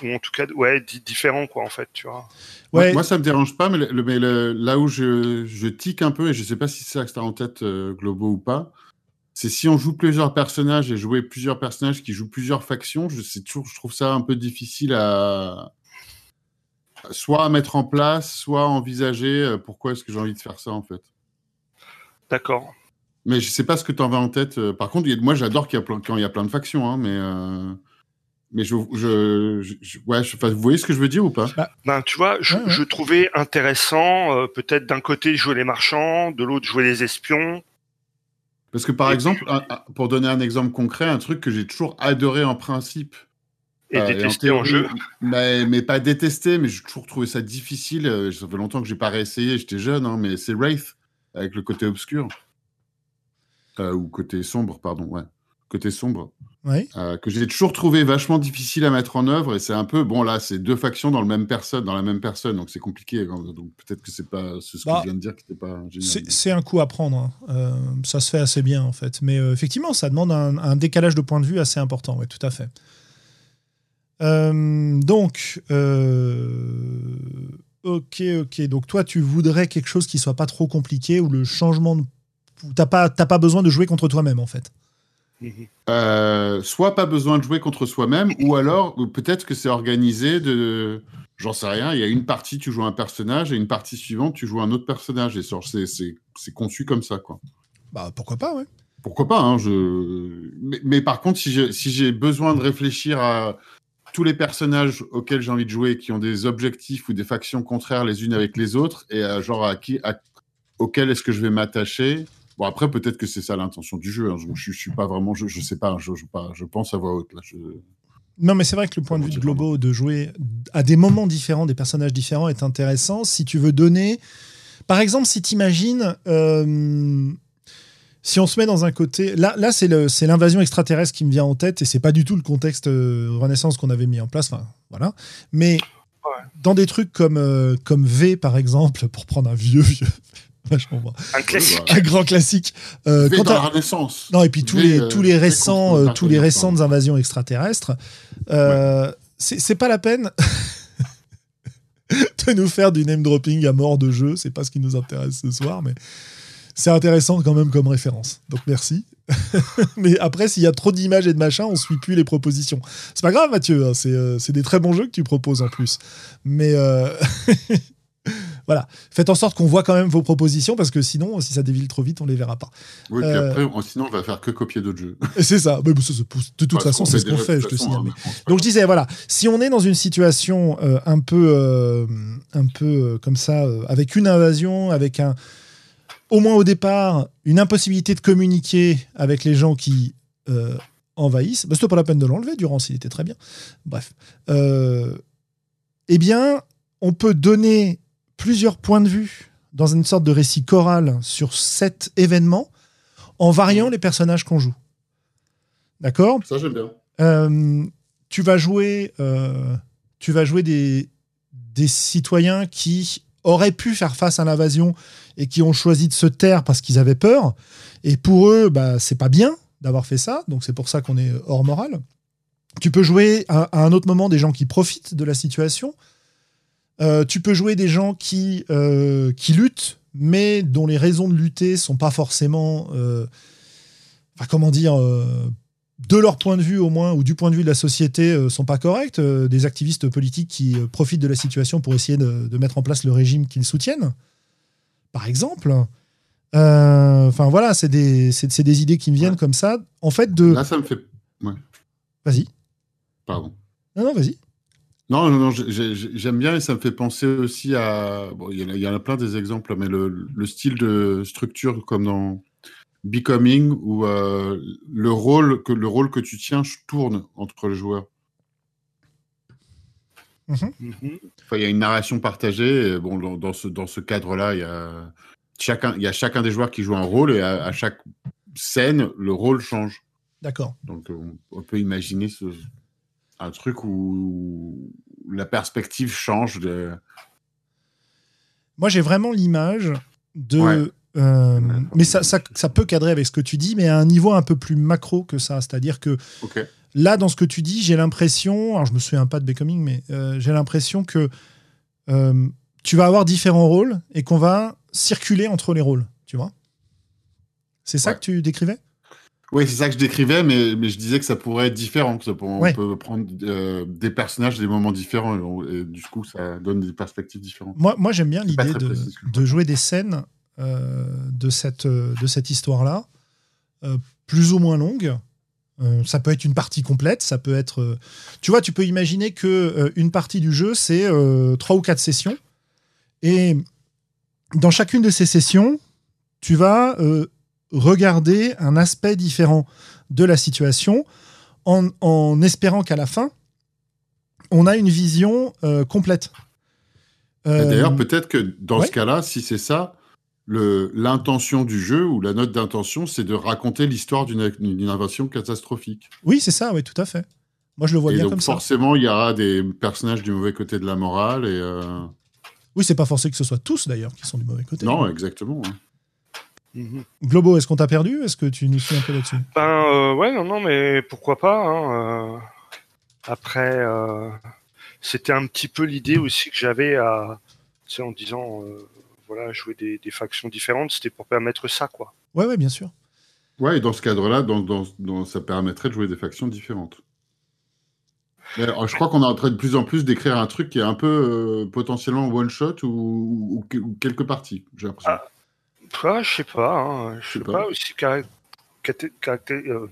ou en tout cas ouais différents quoi en fait tu vois. Ouais. moi, ça me dérange pas mais, le, là où je, je, tique un peu et je sais pas si c'est ça que tu as en tête euh, Globo ou pas c'est si on joue plusieurs personnages et jouer plusieurs personnages qui jouent plusieurs factions je sais toujours je trouve ça un peu difficile à soit à mettre en place soit à envisager euh, pourquoi est-ce que j'ai envie de faire ça en fait. D'accord. Mais je sais pas ce que tu en as en tête euh, par contre moi j'adore qu'il y a plein, quand il y a plein de factions hein, mais mais je, je, ouais, vous voyez ce que je veux dire ou pas? Bah, Ben, tu vois, je, trouvais intéressant, euh, peut-être d'un côté jouer les marchands, de l'autre jouer les espions. Parce que par exemple, pour donner un exemple concret, un truc que j'ai toujours adoré en principe. Et euh, détesté en, jeu. Mais, mais, pas détesté, mais j'ai toujours trouvé ça difficile. Euh, ça fait longtemps que j'ai pas réessayé, j'étais jeune, hein, mais c'est Wraith, avec le côté obscur. ou côté sombre, pardon, ouais. Côté sombre. Euh, que j'ai toujours trouvé vachement difficile à mettre en œuvre. Et c'est un peu, bon, là, c'est deux factions dans, le même personne, dans la même personne, donc c'est compliqué. Hein. Donc peut-être que c'est pas ce, que bah, je viens de dire qui n'était pas génial. C'est un coup à prendre. Hein. Euh, ça se fait assez bien, en fait. Mais euh, effectivement, ça demande un, décalage de point de vue assez important. Oui, tout à fait. donc, ok, ok. Donc toi, tu voudrais quelque chose qui soit pas trop compliqué, où le changement de... T'as pas, pas besoin de jouer contre toi-même, en fait. Euh, soit pas besoin de jouer contre soi-même, ou alors peut-être que c'est organisé de. J'en sais rien, il y a une partie, tu joues un personnage, et une partie suivante, tu joues un autre personnage. Et c'est conçu comme ça, quoi. Bah, pourquoi pas, ouais. Pourquoi pas, hein, je... mais, par contre, si j'ai si besoin de réfléchir à tous les personnages auxquels j'ai envie de jouer, qui ont des objectifs ou des factions contraires les unes avec les autres, et genre à qui, à, auquel est-ce que je vais m'attacher Bon, après, peut-être que c'est ça l'intention du jeu. Hein. Je, ne suis pas vraiment, je, je sais pas, je, pas, je pense à voix haute. Là. Non, mais c'est vrai que le point de vue de Globo de jouer à des moments différents, des personnages différents est intéressant. Si tu veux donner. Par exemple, si tu imagines. Euh, si on se met dans un côté. Là, là c'est l'invasion extraterrestre qui me vient en tête et c'est pas du tout le contexte euh, Renaissance qu'on avait mis en place. Enfin, voilà. Mais dans des trucs comme, euh, comme V, par exemple, pour prendre un vieux, vieux, un classique. Un grand classique. Euh, dans la Renaissance. Non, et puis tous les, tous les récents, euh, tous les récentes invasions extraterrestres. Euh, C'est pas la peine de nous faire du name dropping à mort de jeu. C'est pas ce qui nous intéresse ce soir, mais c'est intéressant quand même comme référence. Donc merci. mais après, s'il y a trop d'images et de machins, on suit plus les propositions. C'est pas grave, Mathieu. Hein, euh, c'est des très bons jeux que tu proposes en plus. Mais euh, voilà. Faites en sorte qu'on voit quand même vos propositions parce que sinon, si ça dévile trop vite, on les verra pas. Oui, puis euh, après, sinon, on va faire que copier d'autres jeux. C'est ça. de toute façon, c'est ce qu'on fait, je te signale. Hein, Donc, je disais, voilà, si on est dans une situation euh, un peu, euh, un peu comme ça, avec une invasion, avec un, au moins au départ, une impossibilité de communiquer avec les gens qui envahissent, bah, c'était pas la peine de l'enlever, Durant, s'il était très bien. Bref. eh bien, on peut donner plusieurs points de vue dans une sorte de récit choral sur cet événement en variant les personnages qu'on joue. D'accord? Ça, j'aime bien. Euh, tu vas jouer, euh, tu vas jouer des, des citoyens qui auraient pu faire face à l'invasion et qui ont choisi de se taire parce qu'ils avaient peur. Et pour eux, bah, c'est pas bien d'avoir fait ça. Donc c'est pour ça qu'on est hors morale. Tu peux jouer à, un autre moment des gens qui profitent de la situation. Euh, tu peux jouer des gens qui, euh, qui luttent, mais dont les raisons de lutter sont pas forcément, euh, enfin, comment dire, de leur point de vue au moins, ou du point de vue de la société, sont pas correctes. des activistes politiques qui profitent de la situation pour essayer de, mettre en place le régime qu'ils soutiennent, par exemple. Enfin voilà, c'est des, c'est, des idées qui me viennent Ouais. comme ça. En fait, de. Là, ça me fait. Vas-y. Pardon. Non, non, vas-y. Non, non, non, j'ai- j'ai- j'aime bien et ça me fait penser aussi à. Bon, il y, en a- il y en a plein des exemples, mais le, le style de structure comme dans Becoming, où euh, le, rôle que, le rôle que tu tiens tourne entre les joueurs. Mhm. Enfin, il y a une narration partagée. Et bon, dans, dans ce, dans ce cadre-là, il y a chacun, il y a chacun des joueurs qui joue un rôle et à, à chaque scène, le rôle change. D'accord. Donc, on, on peut imaginer ce- un truc où la perspective change. De... Moi, j'ai vraiment l'image de. Ouais. euh, Ouais. mais ça, ça, ça peut cadrer avec ce que tu dis, mais à un niveau un peu plus macro que ça. C'est-à-dire que là, dans ce que tu dis, j'ai l'impression. Alors, je me souviens pas de Becoming, mais euh, j'ai l'impression que euh, tu vas avoir différents rôles et qu'on va circuler entre les rôles. Tu vois? C'est ça Ouais. que tu décrivais? Oui, c'est ça que je décrivais, mais, mais je disais que ça pourrait être différent. que ça peut- on peut prendre euh, des personnages des moments différents et, du coup, ça donne des perspectives différentes. Moi, moi j'aime bien l'idée de, jouer des scènes euh, de cette, euh, de cette histoire-là, euh, plus ou moins longues. Euh, ça peut être une partie complète, ça peut être. euh, tu vois, tu peux imaginer que euh, une partie du jeu, c'est euh, trois ou quatre sessions. Et dans chacune de ces sessions, tu vas euh, regarder un aspect différent de la situation en, en espérant qu'à la fin, on a une vision euh, complète. Et Euh, D'ailleurs, peut-être que dans ouais. ce cas-là, si c'est ça, l'intention du jeu ou la note d'intention, c'est de raconter l'histoire d'une invasion catastrophique. Oui, c'est ça, oui, tout à fait. Moi, je le vois et bien donc, comme ça. forcément, il y aura des personnages du mauvais côté de la morale. Et, euh, Oui, c'est pas forcé que ce soit tous d'ailleurs qui sont du mauvais côté. Non, exactement. hein. Mhm. Globo, est-ce qu'on t'a perdu Est-ce que tu nous suis un peu là-dessus? Ben euh, ouais, non, non, mais pourquoi pas. hein, euh, après, euh, c'était un petit peu l'idée aussi que j'avais à, tu sais, en disant, euh, voilà, jouer des, des factions différentes, c'était pour permettre ça, quoi. Ouais, ouais, bien sûr. Ouais, et dans ce cadre-là, dans, dans- dans- ça permettrait de jouer des factions différentes. Mais, alors, je crois qu'on est en train de plus en plus d'écrire un truc qui est un peu euh, potentiellement one-shot ou, ou- ou quelques parties, j'ai l'impression. Ah. Toi, je sais pas, hein, je sais pas. pas, aussi carré- caté- caracté- euh,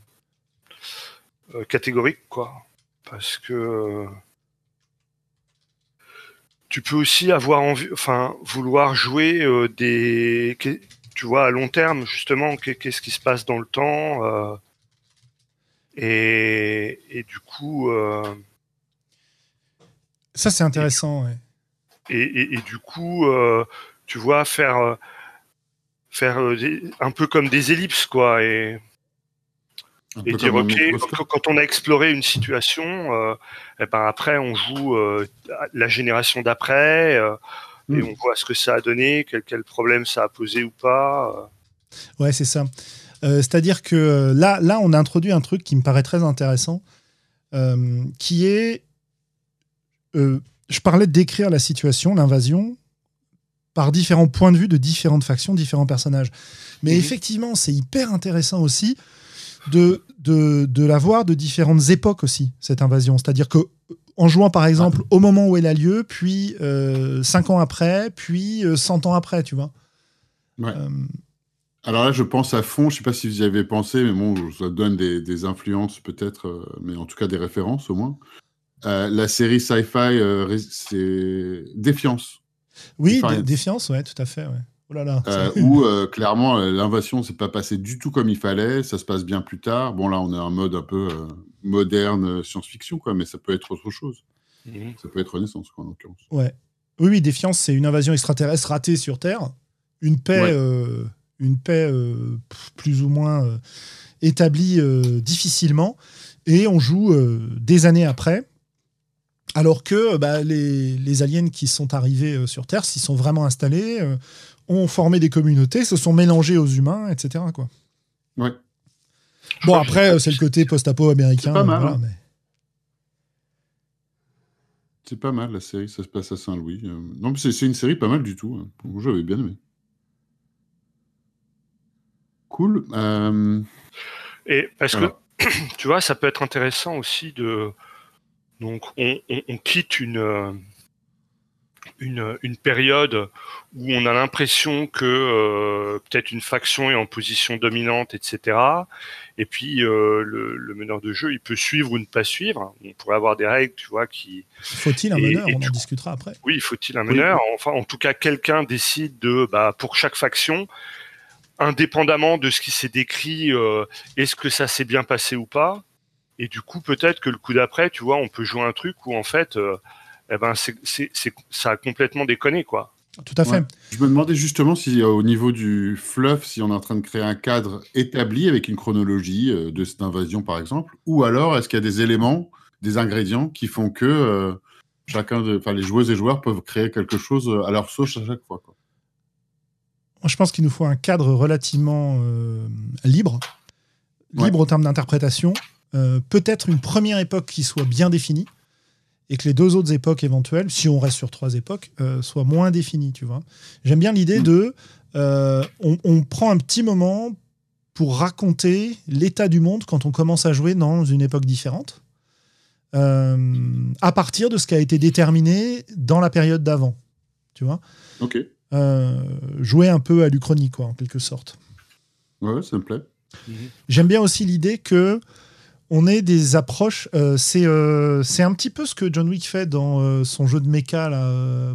euh, catégorique, quoi. Parce que euh, tu peux aussi avoir envie, enfin, vouloir jouer euh, des, tu vois, à long terme, justement, qu'est- qu'est-ce qui se passe dans le temps, euh, et, et du coup, euh, Ça, c'est intéressant. ouais. et, et- et du coup, euh, tu vois, faire, euh, faire euh, des- un peu comme des ellipses, quoi, et, dire, ok, quand, on a exploré une situation, euh, eh ben après, on joue euh, la génération d'après, euh, et Hmm. on voit ce que ça a donné, quel, quel problème ça a posé ou pas. Ouais, c'est ça. C'est-à-dire que là, là, on a introduit un truc qui me paraît très intéressant, qui est. je parlais de décrire la situation, l'invasion, par différents points de vue de différentes factions, différents personnages. Mais Mhm. effectivement, c'est hyper intéressant aussi de, de, de la voir de différentes époques aussi, cette invasion. C'est-à-dire que en jouant par exemple au moment où elle a lieu, puis euh, cinq ans après, puis euh, 100 ans après, tu vois. Ouais. Euh, Alors là, je pense à fond, je sais pas si vous y avez pensé, mais bon, ça donne des, des influences peut-être, euh, mais en tout cas des références au moins. Euh, la série sci-fi, euh, c'est Défiance, Oui, dé- défiance, ouais, tout à fait. Ouais. Oh là là. euh, où euh, clairement euh, l'invasion s'est pas passée du tout comme il fallait, ça se passe bien plus tard. Bon là, on est en mode un peu euh, moderne science-fiction, quoi, mais ça peut être autre chose. Ça peut être Renaissance, quoi, en l'occurrence. Ouais. Oui, oui, défiance, c'est une invasion extraterrestre ratée sur Terre, une paix, Ouais. euh, une paix euh, plus ou moins euh, établie euh, difficilement, et on joue euh, des années après. Alors que bah, les, les aliens qui sont arrivés euh, sur Terre, s'ils sont vraiment installés, euh, ont formé des communautés, se sont mélangés aux humains, etc. Quoi. Ouais. Je Bon, après, euh, c'est le côté post-apo américain. C'est pas mal, voilà, hein. mais- C'est pas mal la série, ça se passe à Saint-Louis. Euh, non, mais c'est une série pas mal du tout. hein. J'avais bien aimé. Cool. Euh, Et parce Voilà. que, tu vois, ça peut être intéressant aussi de. Donc, on, on- on quitte une, euh, une, une période où on a l'impression que euh, peut-être une faction est en position dominante, etc. Et puis euh, le, le, meneur de jeu, il peut suivre ou ne pas suivre. On pourrait avoir des règles, tu vois, qui. Faut-il un meneur On en discutera après. Oui, faut-il un meneur Enfin, en tout cas, quelqu'un décide de, bah, pour chaque faction, indépendamment de ce qui s'est décrit, euh, est-ce que ça s'est bien passé ou pas Et du coup, peut-être que le coup d'après, tu vois, on peut jouer un truc où en fait, euh, eh ben, c'est, c'est, ça a complètement déconné, quoi. Tout à fait. Je me demandais justement si euh, au niveau du fluff, si on est en train de créer un cadre établi avec une chronologie euh, de cette invasion par exemple, ou alors est-ce qu'il y a des éléments, des ingrédients qui font que euh, chacun, de, enfin les joueuses et joueurs peuvent créer quelque chose à leur sauce à chaque fois. Quoi. Je pense qu'il nous faut un cadre relativement libre, libre en termes d'interprétation. Peut-être une première époque qui soit bien définie et que les deux autres époques éventuelles, si on reste sur trois époques, euh, soient moins définies, tu vois. J'aime bien l'idée mm. de... Euh, on, prend un petit moment pour raconter l'état du monde quand on commence à jouer dans une époque différente, euh, à partir de ce qui a été déterminé dans la période d'avant, tu vois. Ok. jouer un peu à l'Uchronie, quoi, en quelque sorte. Ouais, ça me plaît. J'aime bien aussi l'idée que on est des approches. Euh, euh, c'est un petit peu ce que John Wick fait dans euh, son jeu de mecha,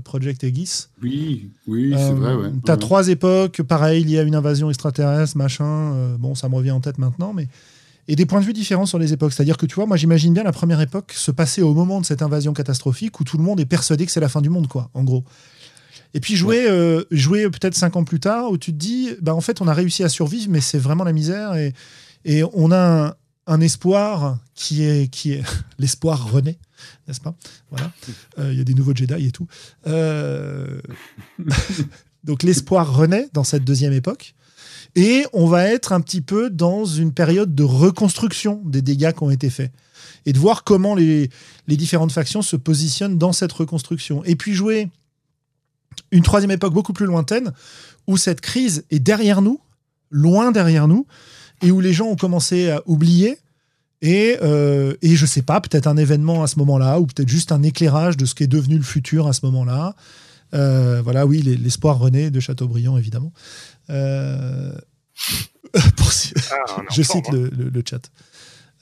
Project Aegis. Oui, oui, c'est vrai. Ouais. Tu as trois époques, pareil, il y a une invasion extraterrestre, machin. bon, ça me revient en tête maintenant, mais. Et des points de vue différents sur les époques. C'est-à-dire que tu vois, moi j'imagine bien la première époque se passer au moment de cette invasion catastrophique où tout le monde est persuadé que c'est la fin du monde, quoi, en gros. Et puis jouer, jouer peut-être cinq ans plus tard où tu te dis, bah en fait on a réussi à survivre, mais c'est vraiment la misère et, et on a un, un espoir qui est, qui est l'espoir rené, n'est-ce pas? Voilà. Euh, il y a des nouveaux Jedi et tout. Euh, donc l'espoir renaît dans cette deuxième époque. Et on va être un petit peu dans une période de reconstruction des dégâts qui ont été faits. Et de voir comment les, les différentes factions se positionnent dans cette reconstruction. Et puis jouer une troisième époque beaucoup plus lointaine, où cette crise est derrière nous, loin derrière nous, et où les gens ont commencé à oublier. Et, euh, et je sais pas, peut-être un événement à ce moment-là, ou peut-être juste un éclairage de ce qui est devenu le futur à ce moment-là. Euh, voilà, oui, l'espoir René de Chateaubriand, évidemment. Euh, ah, je cite le, le, chat.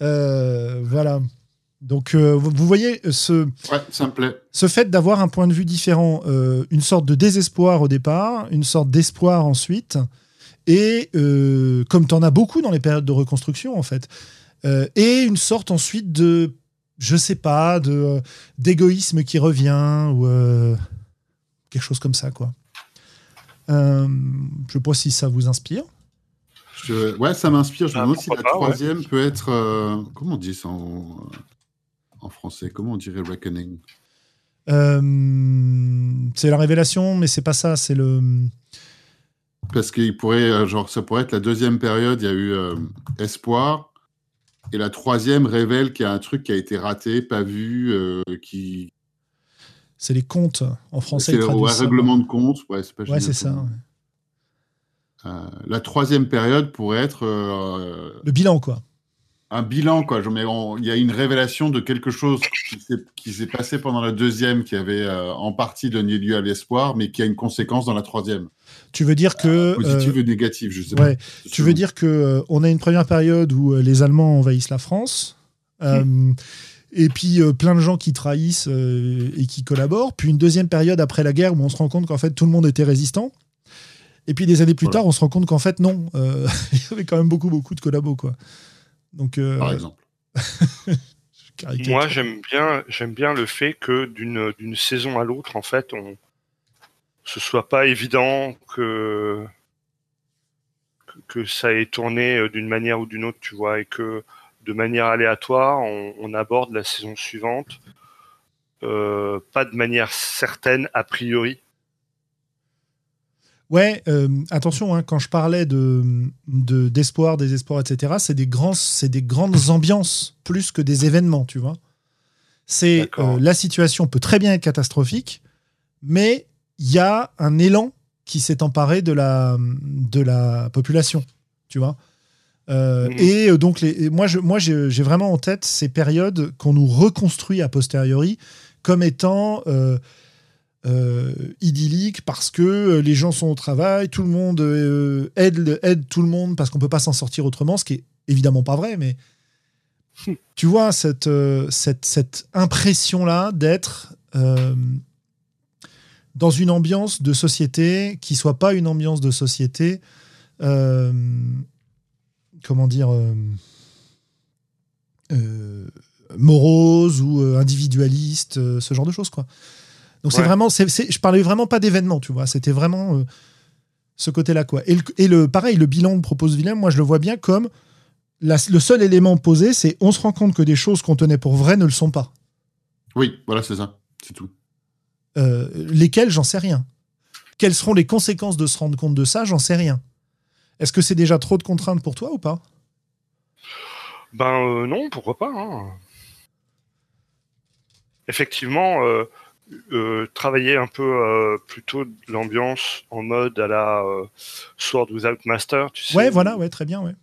Euh, voilà. Donc, euh, vous voyez ce, ouais, ça me plaît. ce fait d'avoir un point de vue différent, une sorte de désespoir au départ, une sorte d'espoir ensuite, et euh, comme tu en as beaucoup dans les périodes de reconstruction, en fait, euh, et une sorte ensuite de, je sais pas, de euh, d'égoïsme qui revient, ou quelque chose comme ça, quoi. je sais pas si ça vous inspire. Ouais, ça m'inspire. Je me ah, demande si la troisième peut être. comment on dit ça en, en français? Comment on dirait Reckoning? C'est la révélation, mais c'est pas ça. C'est le. Parce qu'il pourrait, euh, genre, ça pourrait être la deuxième période, il y a eu euh, Espoir, et la troisième révèle qu'il y a un truc qui a été raté, pas vu, euh, qui. C'est les comptes en français. C'est le règlement de compte, ouais, c'est pas Ouais, c'est ça. la troisième période pourrait être. le bilan, quoi un bilan, quoi. Il y a une révélation de quelque chose qui s'est passé pendant la deuxième, qui avait euh, en partie donné lieu à l'espoir, mais qui a une conséquence dans la troisième. Tu veux dire que euh, positive ou négative, je sais pas. Tu veux dire que euh, on a une première période où les Allemands envahissent la France. Hmm. Et puis plein de gens qui trahissent et qui collaborent. Puis une deuxième période après la guerre où on se rend compte qu'en fait tout le monde était résistant. Et puis des années plus tard, on se rend compte qu'en fait non, il y avait quand même beaucoup beaucoup de collabos quoi. Donc, euh, Par exemple. Moi, j'aime bien, j'aime bien le fait que d'une, d'une saison à l'autre, en fait, on, ce soit pas évident que, que, ça ait tourné euh, d'une manière ou d'une autre, tu vois, et que de manière aléatoire, on, aborde la saison suivante, euh, pas de manière certaine a priori, Ouais, euh, attention, hein, quand je parlais de, d'espoir, désespoir, etc., c'est des, grands, c'est des grandes ambiances plus que des événements, tu vois. C'est euh, la situation peut très bien être catastrophique, mais il y a un élan qui s'est emparé de la, de la population, tu vois. Euh, mmh. Et donc, les, moi, j'ai, vraiment en tête ces périodes qu'on nous reconstruit a posteriori comme étant euh, idyllique parce que les gens sont au travail, tout le monde euh, aide, aide tout le monde parce qu'on peut pas s'en sortir autrement, ce qui est évidemment pas vrai, mais tu vois cette, euh, cette, cette impression-là d'être dans une ambiance de société qui soit pas une ambiance de société, comment dire, morose ou individualiste, ce genre de choses, quoi. Donc c'est vraiment, c'est, je parlais vraiment pas d'événement, tu vois. C'était vraiment euh, ce côté-là, quoi. Et, le, et le, pareil, le bilan que propose Willem, moi je le vois bien comme le seul élément posé, c'est on se rend compte que des choses qu'on tenait pour vraies ne le sont pas. Oui, voilà, c'est ça, c'est tout. Euh, lesquelles, j'en sais rien. Quelles seront les conséquences de se rendre compte de ça, j'en sais rien. Est-ce que c'est déjà trop de contraintes pour toi ou pas? Ben euh, non, pourquoi pas. Hein. Effectivement, euh, travailler un peu plutôt l'ambiance en mode à la Sword Without Master, tu sais. Ouais, voilà, ouais, très bien, ouais.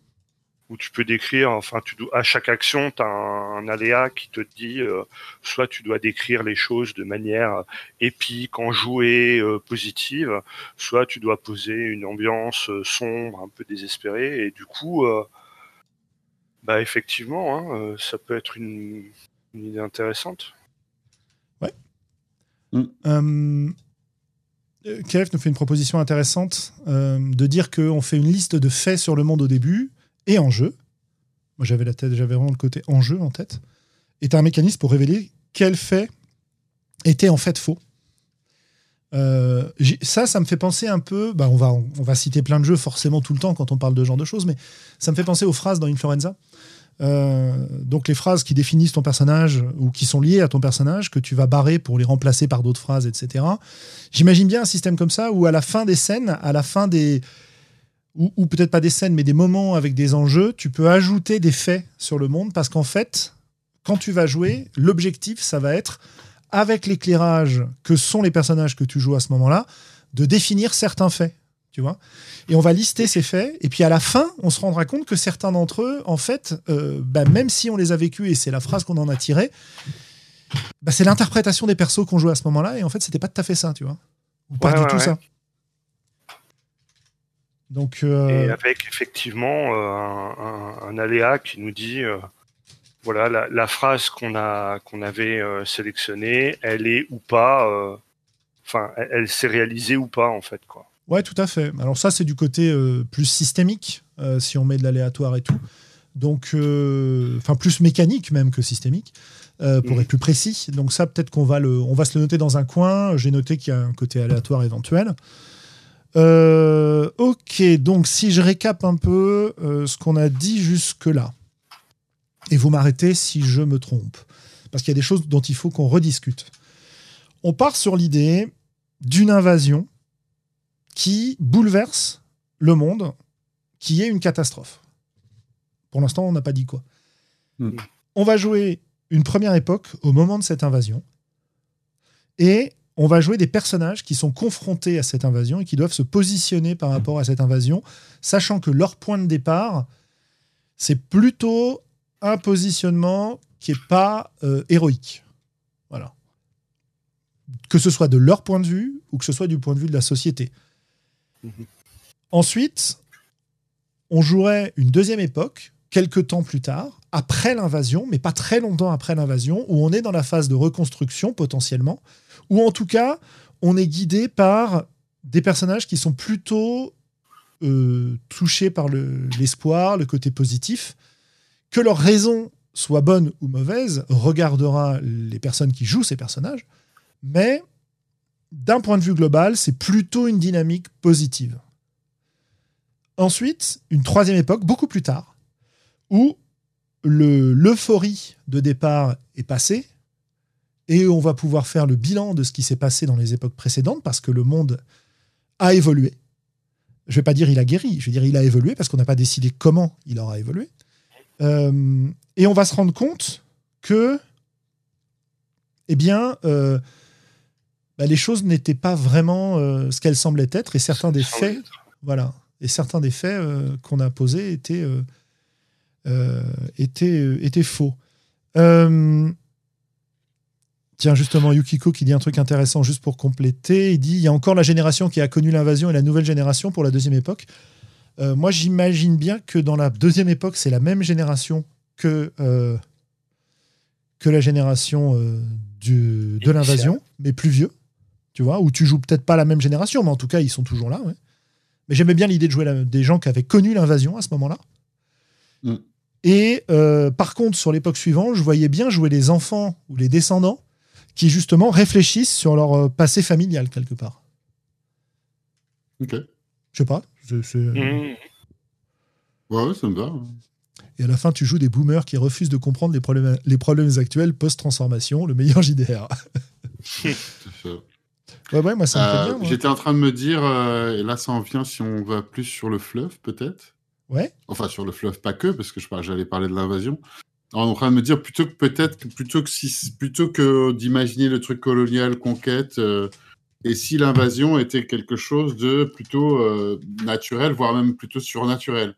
Où tu peux décrire, enfin, tu dois, à chaque action, tu as un, aléa qui te dit, soit tu dois décrire les choses de manière épique, enjouée, positive, soit tu dois poser une ambiance sombre, un peu désespérée, et du coup, bah effectivement, hein, ça peut être une, une idée intéressante. Mm. Euh, Kev nous fait une proposition intéressante euh, de dire qu'on fait une liste de faits sur le monde au début et en jeu. Moi, j'avais la tête, j'avais vraiment le côté en jeu en tête. Et un mécanisme pour révéler quels faits étaient en fait faux. Euh, ça, ça me fait penser un peu. Bah, on, va, on va citer plein de jeux forcément tout le temps quand on parle de ce genre de choses, mais ça me fait penser aux phrases dans Influenza. Euh, donc les phrases qui définissent ton personnage ou qui sont liées à ton personnage, que tu vas barrer pour les remplacer par d'autres phrases, etc. J'imagine bien un système comme ça où à la fin des scènes, à la fin des... Ou, peut-être pas des scènes, mais des moments avec des enjeux, tu peux ajouter des faits sur le monde parce qu'en fait, quand tu vas jouer, l'objectif, ça va être, avec l'éclairage que sont les personnages que tu joues à ce moment-là, de définir certains faits tu vois. Et on va lister ces faits, et puis à la fin, on se rendra compte que certains d'entre eux, en fait, euh, bah, même si on les a vécus, et c'est la phrase qu'on en a tirée, bah, c'est l'interprétation des persos qu'on joue à ce moment-là, et en fait, c'était pas tout à fait ça, tu vois. Ou pas du tout ça. Donc, euh, Et avec effectivement euh, un, aléa qui nous dit voilà, la, phrase qu'on a qu'on avait sélectionnée, elle est ou pas, enfin, elle, elle s'est réalisée ou pas en fait quoi. Ouais, tout à fait. Alors ça, c'est du côté euh, plus systémique, euh, si on met de l'aléatoire et tout. Donc, euh, enfin, plus mécanique même que systémique, pour être plus précis. Donc ça, peut-être qu'on va, le, on va se le noter dans un coin. J'ai noté qu'il y a un côté aléatoire éventuel. Ok, donc si je récap un peu ce qu'on a dit jusque-là, et vous m'arrêtez si je me trompe, parce qu'il y a des choses dont il faut qu'on rediscute. On part sur l'idée d'une invasion qui bouleverse le monde, qui est une catastrophe. Pour l'instant, on n'a pas dit quoi. Hmm. On va jouer une première époque au moment de cette invasion, et on va jouer des personnages qui sont confrontés à cette invasion et qui doivent se positionner par rapport à cette invasion, sachant que leur point de départ, c'est plutôt un positionnement qui n'est pas euh, héroïque. Voilà. Que ce soit de leur point de vue ou que ce soit du point de vue de la société. Ensuite, on jouerait une deuxième époque, quelques temps plus tard, après l'invasion, mais pas très longtemps après l'invasion, où on est dans la phase de reconstruction potentiellement, ou en tout cas, on est guidé par des personnages qui sont plutôt euh, touchés par l'espoir, le, côté positif, que leur raison soit bonne ou mauvaise, regardera les personnes qui jouent ces personnages, mais d'un point de vue global, c'est plutôt une dynamique positive. Ensuite, une troisième époque, beaucoup plus tard, où l'euphorie de départ est passée, et on va pouvoir faire le bilan de ce qui s'est passé dans les époques précédentes, parce que le monde a évolué. Je ne vais pas dire il a guéri, je vais dire il a évolué, parce qu'on n'a pas décidé comment il aura évolué. Euh, et on va se rendre compte que, eh bien, euh, bah, les choses n'étaient pas vraiment euh, ce qu'elles semblaient être, et certains des faits, voilà, et certains des faits qu'on a posés étaient, étaient, étaient faux. Tiens, justement, Yukiko qui dit un truc intéressant juste pour compléter. Il dit il y a encore la génération qui a connu l'invasion et la nouvelle génération pour la deuxième époque. Euh, moi, j'imagine bien que dans la deuxième époque, c'est la même génération que, euh, que la génération euh, du, de l'invasion, mais plus vieux. Tu vois, où tu joues peut-être pas la même génération, mais en tout cas, ils sont toujours là. ouais. Mais j'aimais bien l'idée de jouer la- des gens qui avaient connu l'invasion à ce moment-là. Mm. Et par contre, sur l'époque suivante, je voyais bien jouer les enfants ou les descendants qui justement réfléchissent sur leur euh, passé familial quelque part. Ok. Je sais pas. c'est- Mmh. Ouais, ça me va. hein. Et à la fin, tu joues des boomers qui refusent de comprendre les problèmes, les problèmes actuels post-transformation, le meilleur JDR. Tout à fait. ouais, ouais, moi ça me Euh. J'étais en train de me dire, euh, et là ça en vient si on va plus sur le fluff peut-être. Ouais. Enfin sur le fluff pas que, parce que je j'allais parler de l'invasion. On est en train de me dire plutôt que peut-être plutôt que si plutôt que d'imaginer le truc colonial conquête euh, et si l'invasion était quelque chose de plutôt euh, naturel voire même plutôt surnaturel.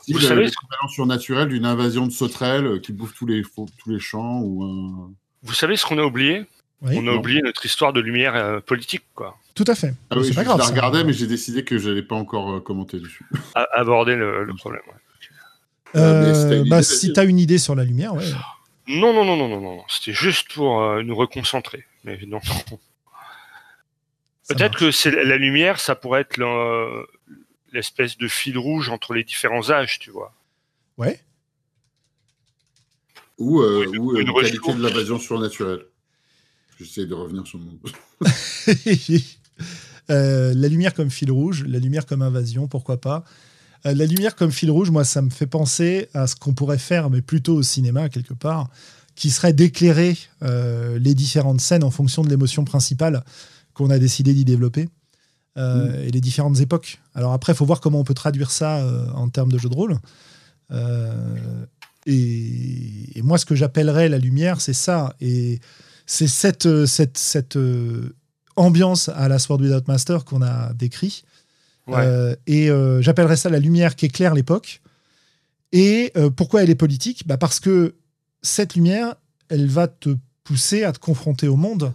Si Vous savez- l'équivalent surnaturel d'une invasion de sauterelles euh, qui bouffe tous les tous les champs ou un- Vous savez ce qu'on a oublié? Oui, On a non. oublié notre histoire de lumière euh, politique, quoi. tout à fait. Ah Mais oui, c'est je, pas je grave. la ça. regardais, mais j'ai décidé que je n'allais pas encore euh, commenter dessus. Aborder le, le problème. ouais. Euh, mais si t'as une bah, idée, si vas-y. tu as une idée sur la lumière, ouais. Non, non, non, non, non, non. C'était juste pour euh, nous reconcentrer. Mais non. Peut-être que c'est la lumière, ça pourrait être le- l'espèce de fil rouge entre les différents âges, tu vois. Ouais. Ou, euh, Une- ou euh, une une qualité de l'invasion surnaturelle. J'essaie de revenir sur mon. Euh, la lumière comme fil rouge, la lumière comme invasion, pourquoi pas. Euh, la lumière comme fil rouge, moi, ça me fait penser à ce qu'on pourrait faire, mais plutôt au cinéma, quelque part, qui serait d'éclairer euh, les différentes scènes en fonction de l'émotion principale qu'on a décidé d'y développer. euh, et les différentes époques. Alors après, il faut voir comment on peut traduire ça euh, en termes de jeu de rôle. Euh, et, et moi, ce que j'appellerais la lumière, c'est ça. Et c'est cette, cette, cette ambiance à la Sword Without Master qu'on a décrit. Ouais. Euh, et euh, j'appellerais ça la lumière qui éclaire l'époque. Et euh, pourquoi elle est politique? Bah Parce que cette lumière, elle va te pousser à te confronter au monde.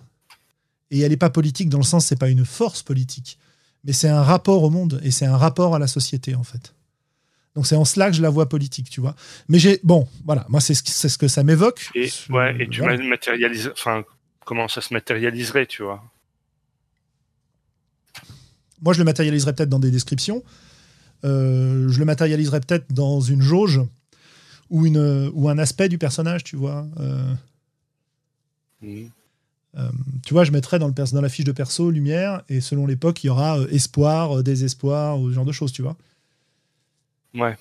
Et elle n'est pas politique dans le sens, c'est pas une force politique, mais c'est un rapport au monde et c'est un rapport à la société en fait. Donc c'est en cela que je la vois politique, tu vois. Mais j'ai bon, voilà, moi c'est ce, ce que ça m'évoque. Et, ouais, et tu voilà. matérialises. Enfin, comment ça se matérialiserait, tu vois? Moi, je le matérialiserais peut-être dans des descriptions. Euh, je le matérialiserais peut-être dans une jauge ou, une, ou un aspect du personnage, tu vois. Euh, euh, tu vois, je mettrais dans, le dans la fiche de perso lumière et selon l'époque, il y aura espoir, désespoir, ou ce genre de choses, tu vois. Ouais.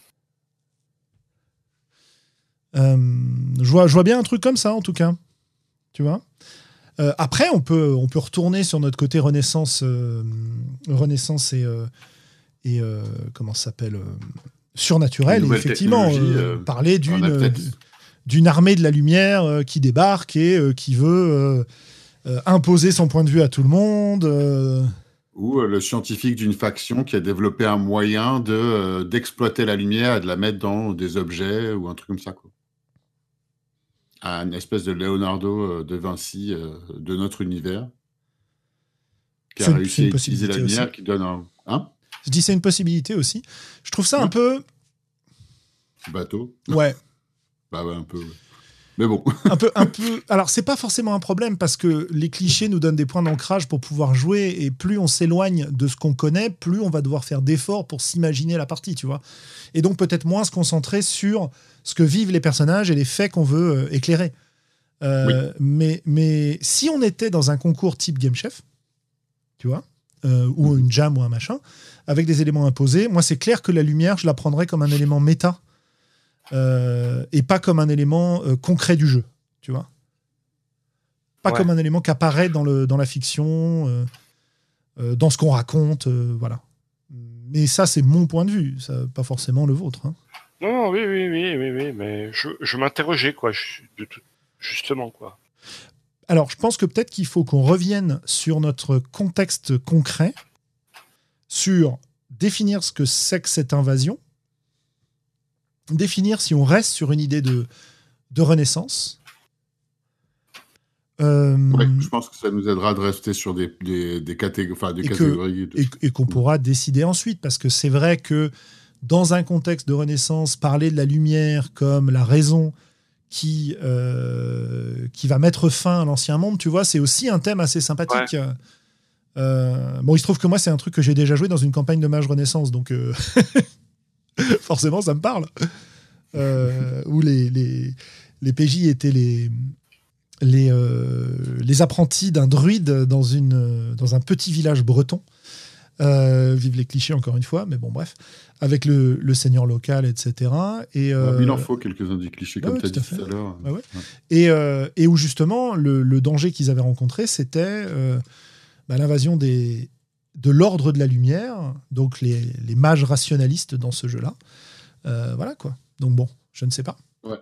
Je, vois, je vois bien un truc comme ça, en tout cas. Tu vois? Euh, Après, on peut, on peut retourner sur notre côté Renaissance, euh, Renaissance et, euh, et comment s'appelle Surnaturel, et effectivement, parler d'une d'une armée de la lumière qui débarque et qui veut imposer son point de vue à tout le monde. Ou le scientifique d'une faction qui a développé un moyen de euh, d'exploiter la lumière et de la mettre dans des objets ou un truc comme ça. Quoi. Un espèce de Leonardo euh, de Vinci euh, de notre univers qui a une- réussi une à utiliser la lumière, aussi. qui donne un hein? Je dis c'est une possibilité aussi. Je trouve ça un Ouais. peu, bateau? ouais, Bah ouais, un peu. ouais. Mais bon. un peu, un peu. Alors c'est pas forcément un problème parce que les clichés nous donnent des points d'ancrage pour pouvoir jouer et plus on s'éloigne de ce qu'on connaît, plus on va devoir faire d'efforts pour s'imaginer la partie, tu vois. Et donc peut-être moins se concentrer sur ce que vivent les personnages et les faits qu'on veut euh, éclairer. Euh, mais, mais si on était dans un concours type Game Chef, tu vois, euh, ou une jam ou un machin, avec des éléments imposés, moi c'est clair que la lumière, je la prendrais comme un élément méta euh, et pas comme un élément concret du jeu, tu vois. Pas Ouais. comme un élément qui apparaît dans, le, dans la fiction, dans ce qu'on raconte, voilà. Mais ça, c'est mon point de vue, ça, pas forcément le vôtre. hein. Non, non, oui, oui, oui, oui, oui, mais je, je m'interrogeais, quoi, je- de tout- justement, quoi. Alors, je pense que peut-être qu'il faut qu'on revienne sur notre contexte concret, sur définir ce que c'est que cette invasion, définir si on reste sur une idée de, de renaissance, Euh, Ouais, je pense que ça nous aidera de rester sur des, des, des, catég- enfin, des Et que- catégories. de- et, et qu'on pourra décider ensuite. Parce que c'est vrai que dans un contexte de Renaissance, parler de la lumière comme la raison qui, euh, qui va mettre fin à l'ancien monde, tu vois, c'est aussi un thème assez sympathique. Euh, bon, il se trouve que moi, c'est un truc que j'ai déjà joué dans une campagne de Mage Renaissance, donc euh, forcément, ça me parle. Où les, les, les PJ étaient les, les, les apprentis d'un druide dans, une, dans un petit village breton. Euh, vive les clichés encore une fois, mais bon bref, avec le, le seigneur local, etc. Et, euh, Il en faut quelques-uns des clichés, bah comme ouais, tu as tout dit tout à l'heure. Ouais, ouais. et, euh, et où justement le, le danger qu'ils avaient rencontré, c'était bah, l'invasion des de l'ordre de la lumière, donc les, les mages rationalistes dans ce jeu-là. Voilà quoi. Donc bon, je ne sais pas. Ouais.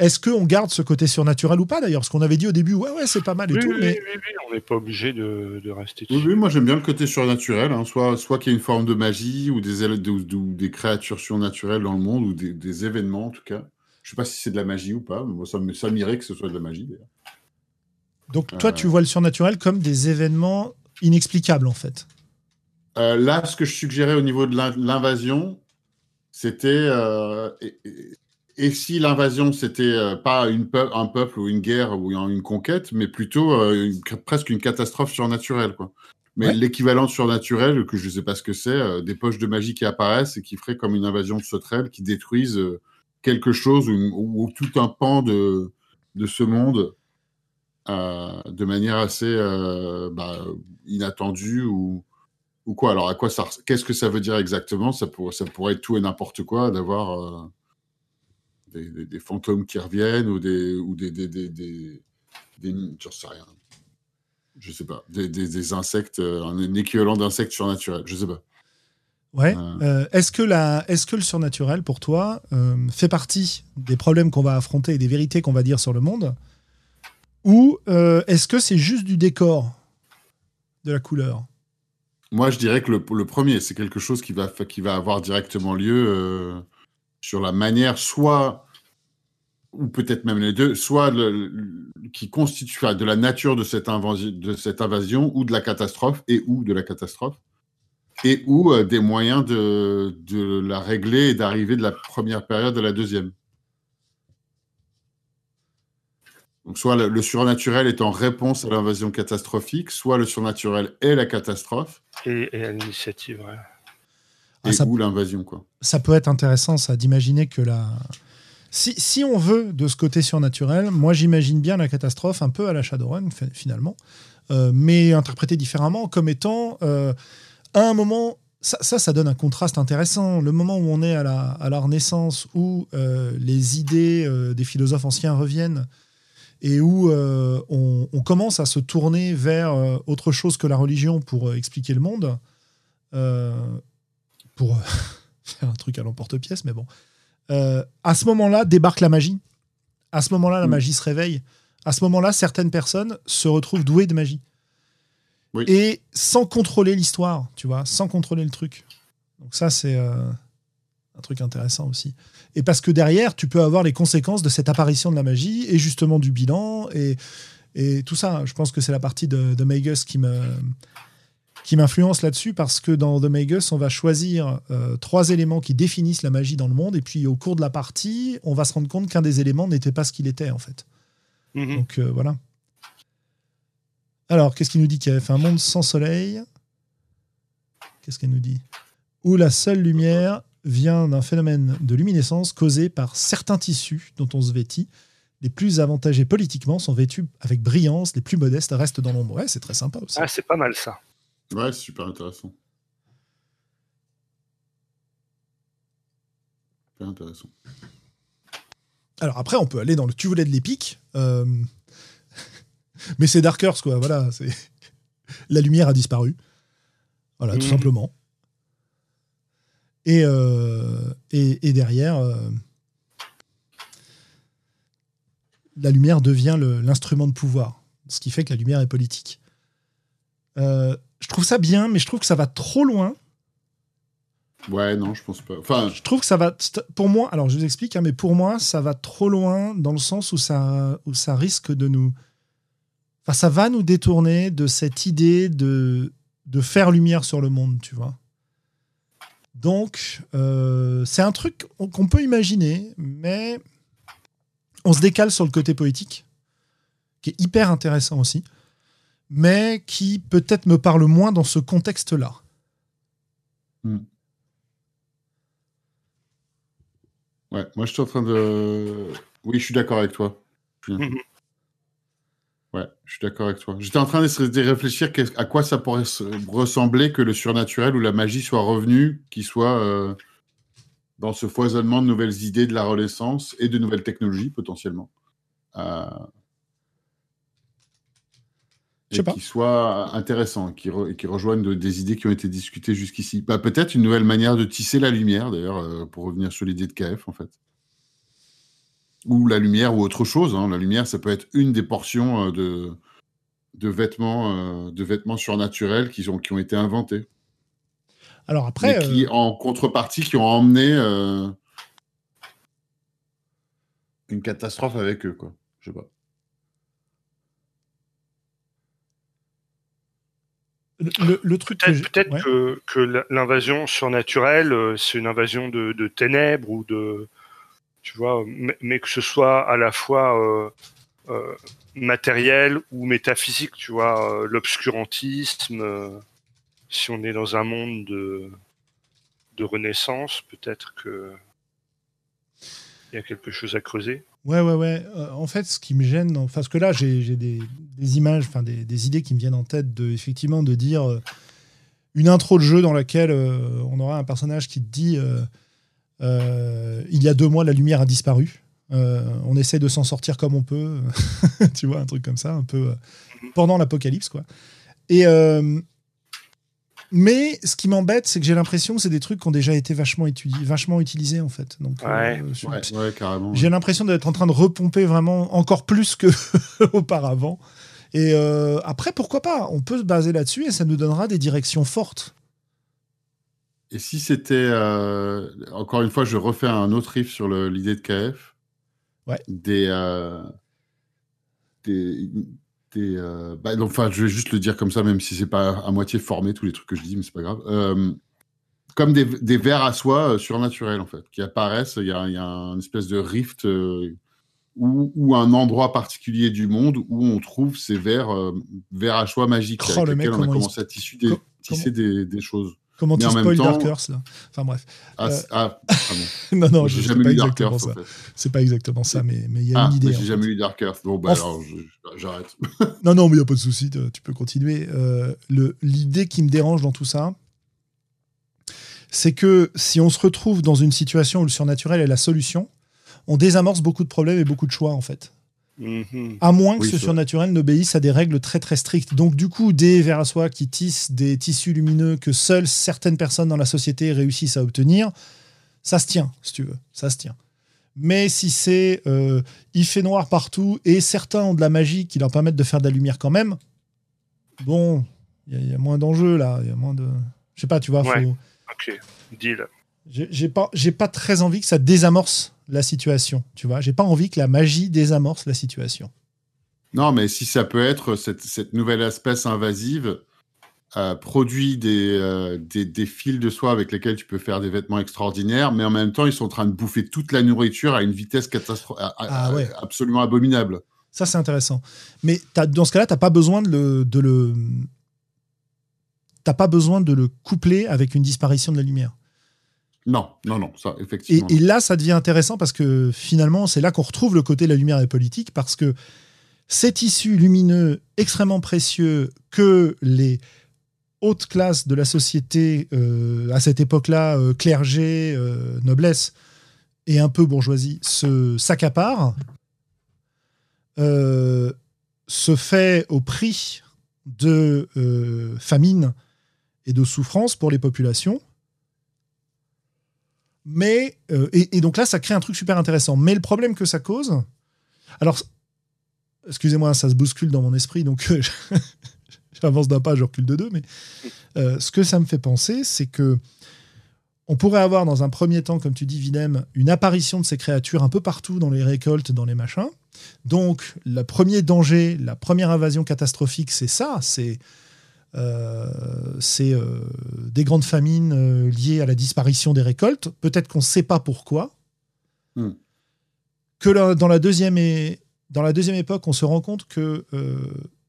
Euh, Est-ce qu'on garde ce côté surnaturel ou pas d'ailleurs? Parce qu'on avait dit au début, ouais, ouais, c'est pas mal et Oui, tout, oui, mais oui, oui, on n'est pas obligé de, de rester dessus. oui, moi j'aime bien le côté surnaturel, hein. soit, soit qu'il y ait une forme de magie ou des, éle- ou- ou des créatures surnaturelles dans le monde ou des, des événements en tout cas. Je sais pas si c'est de la magie ou pas, mais moi ça, m'irait que ce soit de la magie d'ailleurs. donc toi, Euh. tu vois le surnaturel comme des événements inexplicables en fait? Euh, là, ce que je suggérais au niveau de l'in- l'invasion, c'était. euh, et, si l'invasion, c'était euh, pas une peu- un peuple ou une guerre ou une conquête, mais plutôt euh, une- presque une catastrophe surnaturelle. Quoi. Mais Ouais. l'équivalent de surnaturel, que je sais pas ce que c'est, euh, des poches de magie qui apparaissent et qui feraient comme une invasion sauterelle qui détruisent quelque chose ou, tout un pan de, de ce monde euh, de manière assez euh, bah, inattendue ou, ou quoi Alors, à quoi ça, qu'est-ce que ça veut dire exactement? Ça, pour- ça pourrait être tout et n'importe quoi d'avoir euh, des, des- des fantômes qui reviennent ou des. Ou des, des, des, des, des- j'en sais rien. Je sais pas. Des, des, des insectes, euh, un équivalent d'insectes surnaturels. Je sais pas. Ouais. Euh. Euh, est-ce que la, est-ce que le surnaturel pour toi euh, fait partie des problèmes qu'on va affronter et des vérités qu'on va dire sur le monde, ou euh, est-ce que c'est juste du décor, de la couleur? Moi, je dirais que le, le premier, c'est quelque chose qui va, qui va avoir directement lieu sur la manière, soit, ou peut-être même les deux, soit le- le- qui constitue de la nature de cette, invasion, de cette invasion ou de la catastrophe, et ou de la catastrophe, et ou euh, des moyens de, de la régler et d'arriver de la première période à la deuxième. Donc, soit le, le surnaturel est en réponse à l'invasion catastrophique, soit le surnaturel est la catastrophe, Et, et à l'initiative, ouais. Ah, et ça- ou l'invasion, quoi. Ça peut être intéressant, ça, d'imaginer que la. Si, on veut de ce côté surnaturel, moi j'imagine bien la catastrophe un peu à la Shadowrun fi- finalement, euh, mais interprétée différemment comme étant euh, à un moment. Ça, ça, ça donne un contraste intéressant. Le moment où on est à la, à la Renaissance, où euh, les idées des philosophes anciens reviennent et où on, on commence à se tourner vers autre chose que la religion pour expliquer le monde, pour faire un truc à l'emporte-pièce, mais bon. Euh, à ce moment-là, débarque la magie. À ce moment-là, la Mm. magie se réveille. À ce moment-là, certaines personnes se retrouvent douées de magie. Oui. Et sans contrôler l'histoire, tu vois, sans contrôler le truc. Donc ça, c'est euh, un truc intéressant aussi. Et parce que derrière, tu peux avoir les conséquences de cette apparition de la magie et justement du bilan et, et tout ça. Je pense que c'est la partie de, de Magus qui me qui m'influence là-dessus parce que dans The Magus, on va choisir euh, trois éléments qui définissent la magie dans le monde et puis au cours de la partie, on va se rendre compte qu'un des éléments n'était pas ce qu'il était en fait. Mhm. Donc euh, voilà. Alors, qu'est-ce qu'il nous dit qu'il fait un monde sans soleil Qu'est-ce qu'elle nous dit? Où la seule lumière vient d'un phénomène de luminescence causé par certains tissus dont on se vêtit. Les plus avantagés politiquement sont vêtus avec brillance, les plus modestes restent dans l'ombre. Ouais, c'est très sympa aussi. Ah, c'est pas mal ça. Ouais, c'est super intéressant. Super intéressant. Alors après, on peut aller dans le tu voulais de l'épique. euh, Mais c'est Dark Earth, quoi. Voilà, c'est... La lumière a disparu. Voilà, tout Mhm. simplement. Et, euh, et, et derrière, euh, la lumière devient l'instrument de pouvoir. Ce qui fait que la lumière est politique. Je trouve ça bien, mais je trouve que ça va trop loin Ouais, non, je pense pas. Enfin, Je trouve que ça va. Pour moi, alors je vous explique, hein, mais pour moi, ça va trop loin dans le sens où ça, où ça risque de nous. Enfin, ça va nous détourner de cette idée de, de faire lumière sur le monde, tu vois. Donc, euh, c'est un truc qu'on peut imaginer, mais on se décale sur le côté poétique, qui est hyper intéressant aussi, mais qui peut-être me parle moins dans ce contexte-là. Hmm. Ouais, moi je suis en train de. Oui, je suis d'accord avec toi. Mhm. Ouais, je suis d'accord avec toi. J'étais en train de réfléchir à quoi ça pourrait ressembler que le surnaturel ou la magie soit revenu, qu'il soit euh, dans ce foisonnement de nouvelles idées de la Renaissance et de nouvelles technologies potentiellement. Euh, Pas. qui soit intéressant, qui, re- qui rejoigne des idées qui ont été discutées jusqu'ici. Bah, Peut-être une nouvelle manière de tisser la lumière, d'ailleurs, euh, pour revenir sur l'idée de KF, en fait. Ou la lumière, ou autre chose. hein. La lumière, ça peut être une des portions euh, de, de, vêtements, euh, de vêtements surnaturels qui ont, qui ont été inventés. Alors après, qui, en contrepartie, qui ont emmené une catastrophe avec eux, quoi. Je sais pas. Le, truc Peut-être ouais. que, que l'invasion surnaturelle, euh, c'est une invasion de, de ténèbres ou de. Tu vois, mais, mais que ce soit à la fois euh, euh, matériel ou métaphysique, tu vois, l'obscurantisme. euh, si on est dans un monde de, de renaissance, peut-être que. Il y a quelque chose à creuser. Ouais, ouais, ouais. Euh, en fait, ce qui me gêne, parce que là, j'ai des, images, enfin des, idées qui me viennent en tête de, effectivement, de dire euh, une intro de jeu dans laquelle euh, on aura un personnage qui te dit il y a deux mois, la lumière a disparu. On essaie de s'en sortir comme on peut. tu vois, un truc comme ça, un peu pendant l'apocalypse, quoi. Et. Mais ce qui m'embête, c'est que j'ai l'impression que c'est des trucs qui ont déjà été vachement, étudi- vachement utilisés, en fait. Donc, Ouais. euh, sur- Ouais, ouais, carrément. j'ai l'impression d'être en train de repomper vraiment encore plus que auparavant. Et euh, après, pourquoi pas? On peut se baser là-dessus et ça nous donnera des directions fortes. Et si c'était, euh, encore une fois, je refais un autre riff sur le- l'idée de KF. Ouais. Des, euh, des, euh, bah, enfin, je vais juste le dire comme ça, même si c'est pas à moitié formé tous les trucs que je dis, mais c'est pas grave. Euh, comme des, des vers à soie euh, surnaturels en fait, qui apparaissent. Il y a, il y a une espèce de rift ou, ou un endroit particulier du monde où on trouve ces vers, vers à soie magiques Oh, avec lesquels on a il commencé à tisser des, Co- tisser des, des choses. Comment Mais tu spoil temps- Dark Earth, là Enfin bref. Ah, Euh, ah, pardon. non, non, j'ai jamais pas lu Dark exactement Earth, ça. en fait. C'est pas exactement ça, mais mais il y a Ah, une idée. j'ai fait. jamais lu Dark Earth. Bon, bah Enfin- alors, j'arrête. Non, non, mais il n'y a pas de souci, tu peux continuer. Euh, L'idée qui me dérange dans tout ça, c'est que si on se retrouve dans une situation où le surnaturel est la solution, on désamorce beaucoup de problèmes et beaucoup de choix, en fait. Mhm. À moins que Oui, ce surnaturel n'obéisse à des règles très très strictes. Donc du coup, des vers à soie qui tissent des tissus lumineux que seules certaines personnes dans la société réussissent à obtenir, ça se tient, si tu veux, ça se tient. Mais si c'est euh, il fait noir partout et certains ont de la magie qui leur permettent de faire de la lumière quand même, bon, il y a- il y, a moins d'enjeux là, il y a moins de, je sais pas, tu vois, Ouais. faut- Ok, deal. j'ai j'ai pas, j'ai pas très envie que ça désamorce la situation, tu vois, j'ai pas envie que la magie désamorce la situation. Non, mais si ça peut être cette, cette nouvelle espèce invasive euh, produit des, euh, des, des fils de soie avec lesquels tu peux faire des vêtements extraordinaires, mais en même temps, ils sont en train de bouffer toute la nourriture à une vitesse catastrophique, Ah ouais. absolument abominable. Ça, c'est intéressant. Mais dans ce cas-là, tu n'as pas besoin de le, de le. T'as pas besoin de le coupler avec une disparition de la lumière. Non, non, non, ça, Et, effectivement. et là, ça devient intéressant parce que finalement, c'est là qu'on retrouve le côté de la lumière et politique parce que ces tissus lumineux extrêmement précieux que les hautes classes de la société, euh, à cette époque-là, euh, clergé, euh, noblesse et un peu bourgeoisie, se s'accaparent, se fait au prix de famine et de souffrance pour les populations. Mais, euh, et, donc là, ça crée un truc super intéressant. Mais le problème que ça cause. Alors, excusez-moi, ça se bouscule dans mon esprit, donc euh, j'avance d'un pas, je recule de deux, mais euh, ce que ça me fait penser, c'est que on pourrait avoir dans un premier temps, comme tu dis, Vinem, une apparition de ces créatures un peu partout dans les récoltes, dans les machins. Donc, le premier danger, la première invasion catastrophique, c'est ça. C'est c'est euh, des grandes famines euh, liées à la disparition des récoltes. Peut-être qu'on ne sait pas pourquoi. Hmm. Que dans, la deuxième et, dans la deuxième époque, on se rend compte que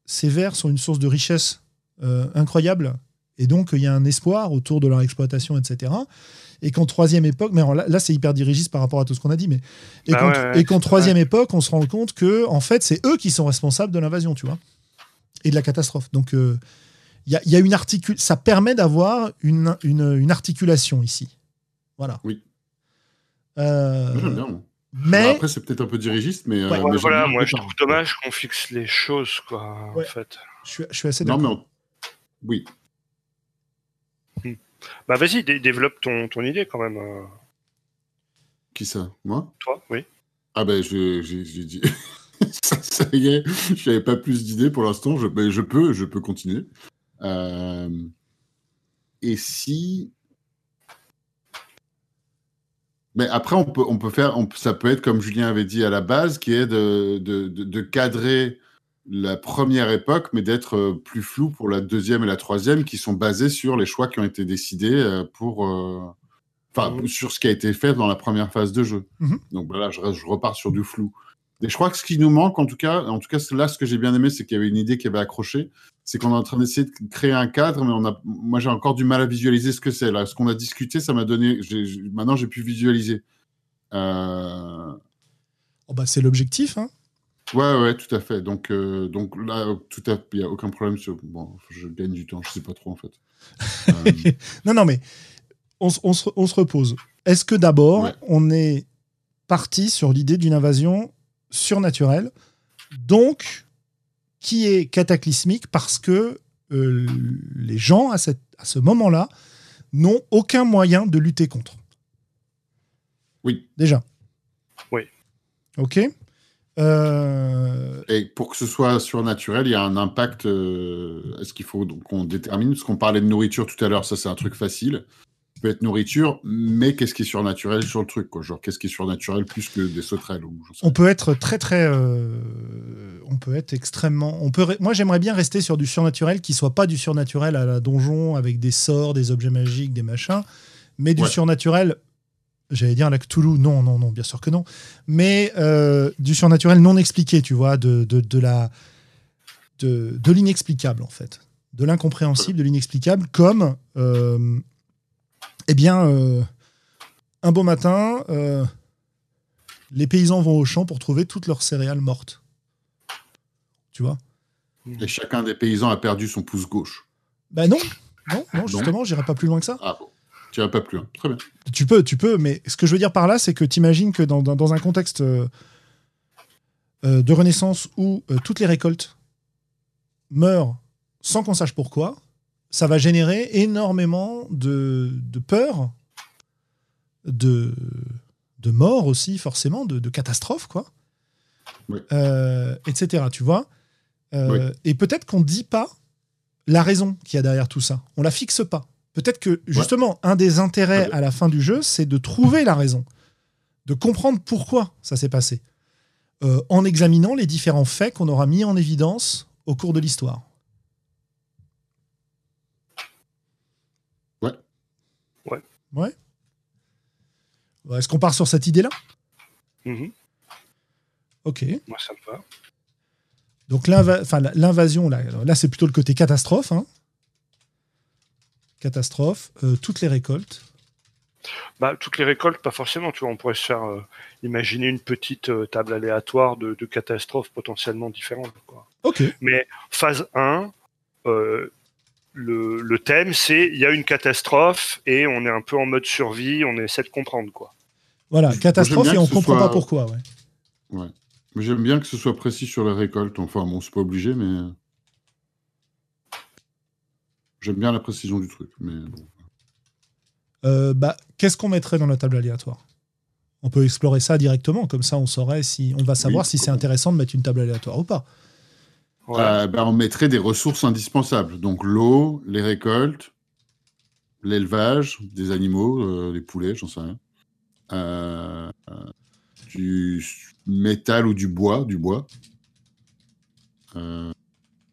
ces vers sont une source de richesse incroyable. Et donc, il y a un espoir autour de leur exploitation, etc. Et qu'en troisième époque, mais là, c'est hyper dirigiste par rapport à tout ce qu'on a dit, mais et bah qu'en troisième époque, on se rend compte que en fait, c'est eux qui sont responsables de l'invasion, tu vois, et de la catastrophe. Donc, y a, une articule, ça permet d'avoir une, une, articulation ici. Voilà. Oui. Euh, j'aime bien. Mais après, c'est peut-être un peu dirigiste, mais, euh, voilà, moi je trouve dommage qu'on fixe les choses, quoi. En fait. Je suis, je suis assez d'accord. Non, mais oui. Hmm. Bah vas-y, développe ton, ton idée quand même. Euh. Qui ça? Moi? Toi, oui. Ah ben, j'ai dit. ça, y est, je n'avais pas plus d'idées pour l'instant. Je, ben, je peux, je peux continuer. Euh, et si. Mais après, on peut, on peut faire, ça peut être comme Julien avait dit à la base, qui est de, de, de, cadrer la première époque, mais d'être euh, plus flou pour la deuxième et la troisième, qui sont basés sur les choix qui ont été décidés euh, pour, enfin, mmh. sur ce qui a été fait dans la première phase de jeu. Mmh Donc voilà, je, je, repars sur du flou. Et je crois que ce qui nous manque, en tout cas, en tout cas, là, ce que j'ai bien aimé, c'est qu'il y avait une idée qui avait accroché. C'est qu'on est en train d'essayer de créer un cadre, mais on a, moi, j'ai encore du mal à visualiser ce que c'est. Là, ce qu'on a discuté, ça m'a donné. maintenant, j'ai pu visualiser. Euh, oh bah, c'est l'objectif, hein. Ouais, ouais, tout à fait. Donc, euh, donc là, tout à, il n'y a aucun problème. Sur... Bon, je gagne du temps. Je sais pas trop en fait. Euh, non, non, mais on, on, se, on se, repose. Est-ce que d'abord, on est parti sur l'idée d'une invasion surnaturel, donc qui est cataclysmique parce que euh, les gens, à, cette, à ce moment-là, n'ont aucun moyen de lutter contre. Oui. Déjà. Oui. Ok. Euh, Et pour que ce soit surnaturel, il y a un impact. Euh, est-ce qu'il faut qu'on détermine? Parce qu'on parlait de nourriture tout à l'heure, ça c'est un truc facile peut être nourriture, mais qu'est-ce qui est surnaturel sur le truc quoi? Genre, qu'est-ce qui est surnaturel plus que des sauterelles ou, On peut être très, très. Euh, on peut être extrêmement. On peut, moi, j'aimerais bien rester sur du surnaturel qui soit pas du surnaturel à la donjon avec des sorts, des objets magiques, des machins, mais du surnaturel. J'allais dire la Cthulhu, non, non, non, bien sûr que non. Mais euh, du surnaturel non expliqué, tu vois, de, de, de la. de, de l'inexplicable, en fait. De l'incompréhensible, de l'inexplicable, comme. Euh, eh bien, euh, un beau matin, euh, les paysans vont au champ pour trouver toutes leurs céréales mortes. Tu vois? Et chacun des paysans a perdu son pouce gauche. Ben non, non, non, justement, j'irai pas plus loin que ça. Ah bon, tu pas plus loin. Très bien. Tu peux, tu peux, mais ce que je veux dire par là, c'est que tu imagines que dans, un contexte euh, de renaissance où toutes les récoltes meurent sans qu'on sache pourquoi, ça va générer énormément de, peur, de, de mort aussi, forcément, de, catastrophes, quoi. Euh, etc. Tu vois euh, Et peut-être qu'on ne dit pas la raison qu'il y a derrière tout ça. On la fixe pas. Peut-être que, justement, un des intérêts à la fin du jeu, c'est de trouver la raison, de comprendre pourquoi ça s'est passé, euh, en examinant les différents faits qu'on aura mis en évidence au cours de l'histoire. Ouais. Est-ce qu'on part sur cette idée-là? Mm-hmm. Ok. Moi, ça me va. Donc l'invasion, là, là c'est plutôt le côté catastrophe. Hein. Catastrophe, euh, toutes les récoltes. Bah, toutes les récoltes, pas forcément. Tu vois, on pourrait se faire euh, imaginer une petite euh, table aléatoire de, catastrophes potentiellement différentes. Quoi. Ok. Mais phase 1, le, thème, c'est il y a une catastrophe et on est un peu en mode survie, on essaie de comprendre quoi. Voilà, catastrophe et on comprend pas pourquoi, ouais. Ouais. Mais j'aime bien que ce soit précis sur les récoltes. Enfin, bon, c'est pas obligé, mais j'aime bien la précision du truc. Mais euh, bah, qu'est-ce qu'on mettrait dans la table aléatoire? On peut explorer ça directement, comme ça on saurait si on va savoir si c'est intéressant de mettre une table aléatoire ou pas. Euh, ben, on mettrait des ressources indispensables. Donc l'eau, les récoltes, l'élevage des animaux, les poulets, j'en sais rien. du métal ou du bois, du bois.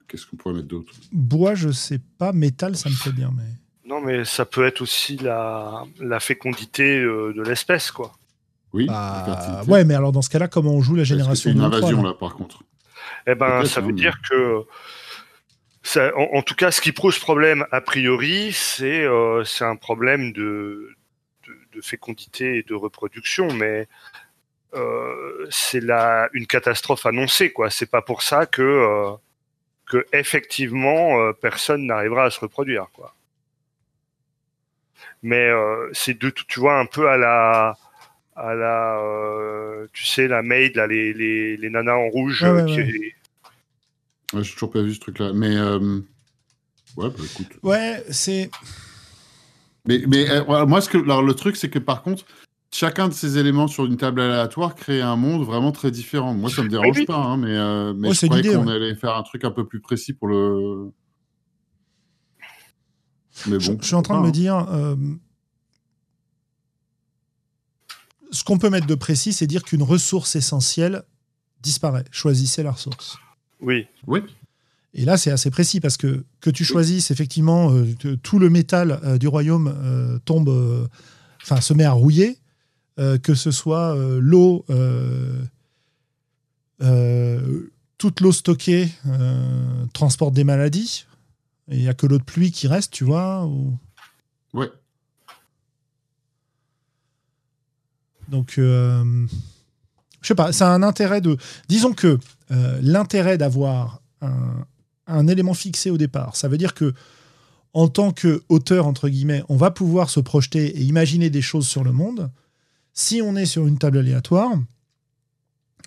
Qu'est-ce qu'on pourrait mettre d'autre? Bois, je sais pas. Métal, ça me fait bien, mais. Non, mais ça peut être aussi la, la fécondité de l'espèce, quoi. Oui. Bah, ouais, mais alors dans ce cas-là, comment on joue la génération C'est une invasion là, par contre. Eh ben, ça veut dire que en, tout cas, ce qui pose problème a priori, c'est euh, un problème de, de, fécondité et de reproduction, mais euh, c'est une catastrophe annoncée, quoi. C'est pas pour ça que euh, que effectivement euh, personne n'arrivera à se reproduire, quoi. Mais c'est de tu vois un peu à la à la tu sais la maid là les, les, les nanas en rouge qui, Ouais, j'ai toujours pas vu ce truc-là. Mais. Euh, ouais, bah, écoute. Ouais, c'est. Mais, mais euh, moi, ce que, alors, le truc, c'est que par contre, chacun de ces éléments sur une table aléatoire crée un monde vraiment très différent. Moi, ça me dérange pas, hein, mais, euh, mais je croyais qu'on allait faire un truc un peu plus précis pour le. Mais bon. Je, suis en train de me hein. dire. Ce qu'on peut mettre de précis, c'est dire qu'une ressource essentielle disparaît. Choisissez la ressource. Oui. Oui. Et là, c'est assez précis parce que que tu choisisses effectivement euh, tout le métal euh, du royaume euh, tombe, enfin se met à rouiller, que ce soit l'eau, toute l'eau stockée transporte des maladies. Il n'y a que l'eau de pluie qui reste, tu vois. Ou... Ouais. Donc, je sais pas, ça a un intérêt de. Disons que euh, l'intérêt d'avoir un, élément fixé au départ. Ça veut dire que en tant qu'auteur, entre guillemets, on va pouvoir se projeter et imaginer des choses sur le monde. Si on est sur une table aléatoire,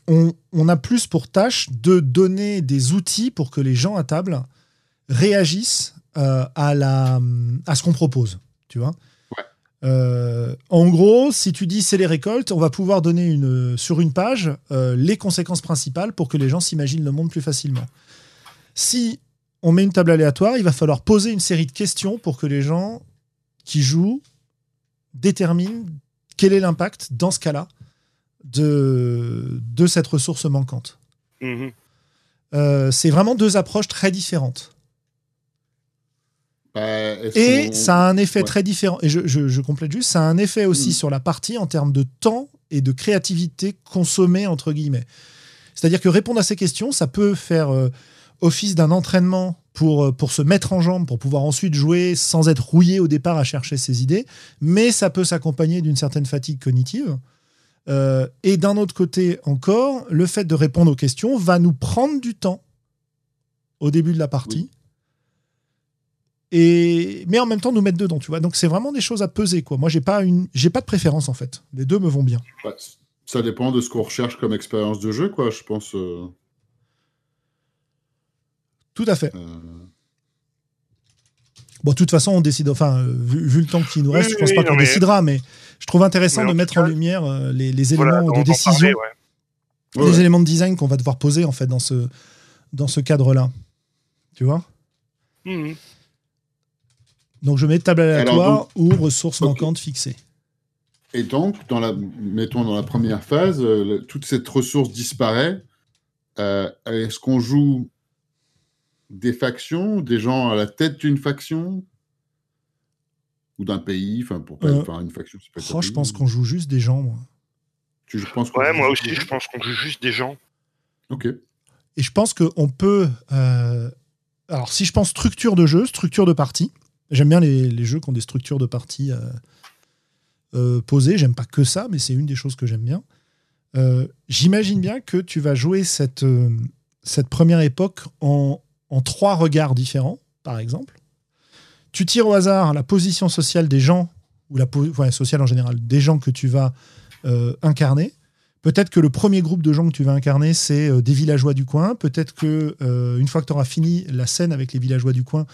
on, a plus pour tâche de donner des outils pour que les gens à table réagissent euh, à, à ce qu'on propose. Tu vois euh, en gros, si tu dis c'est les récoltes, on va pouvoir donner une, sur une page euh, les conséquences principales pour que les gens s'imaginent le monde plus facilement. Si on met une table aléatoire, il va falloir poser une série de questions pour que les gens qui jouent déterminent quel est l'impact, dans ce cas-là, de, de cette ressource manquante. Mm-hmm. Euh, c'est vraiment deux approches très différentes. Bah, et ça a un effet très différent. Et je, complète juste, ça a un effet aussi mm. sur la partie en termes de temps et de créativité consommée, entre guillemets. C'est-à-dire que répondre à ces questions, ça peut faire euh, office d'un entraînement pour, euh, pour se mettre en jambe, pour pouvoir ensuite jouer sans être rouillé au départ à chercher ses idées, mais ça peut s'accompagner d'une certaine fatigue cognitive. Euh, et d'un autre côté encore, le fait de répondre aux questions va nous prendre du temps au début de la partie et mais en même temps nous mettre dedans, tu vois. Donc c'est vraiment des choses à peser, quoi. Moi, j'ai pas une, j'ai pas de préférence en fait. Les deux me vont bien. ça dépend de ce qu'on recherche comme expérience de jeu, quoi. Je pense. Euh. Tout à fait. Euh. Bon, de toute façon, on décide. Enfin, euh, vu, le temps qui nous reste, je pense pas qu'on décidera, mais je trouve intéressant de mettre en lumière les, éléments de décision, les éléments de design qu'on va devoir poser en fait dans ce dans ce cadre-là. Tu vois? Mmh. Donc je mets table aléatoire ou ressources manquantes fixées. Et donc, dans la, mettons dans la première phase, euh, toute cette ressource disparaît. Euh, est-ce qu'on joue des factions, des gens à la tête d'une faction? Ou d'un pays Enfin, pour pas euh, faire une faction, pas oh, je pense qu'on joue juste des gens. Moi. Tu penses Ouais, moi aussi, je pense qu'on joue juste des gens. Ok. Et je pense qu'on peut. Alors, si je pense structure de jeu, structure de partie, J'aime bien les, jeux qui ont des structures de partie euh, euh, posées. J'aime pas que ça, mais c'est une des choses que j'aime bien. Euh, j'imagine bien que tu vas jouer cette, cette première époque en, trois regards différents, par exemple. Tu tires au hasard la position sociale des gens, ou la ouais, sociale en général, des gens que tu vas incarner. Peut-être que le premier groupe de gens que tu vas incarner, c'est des villageois du coin. Peut-être que une fois que tu auras fini la scène avec les villageois du coin,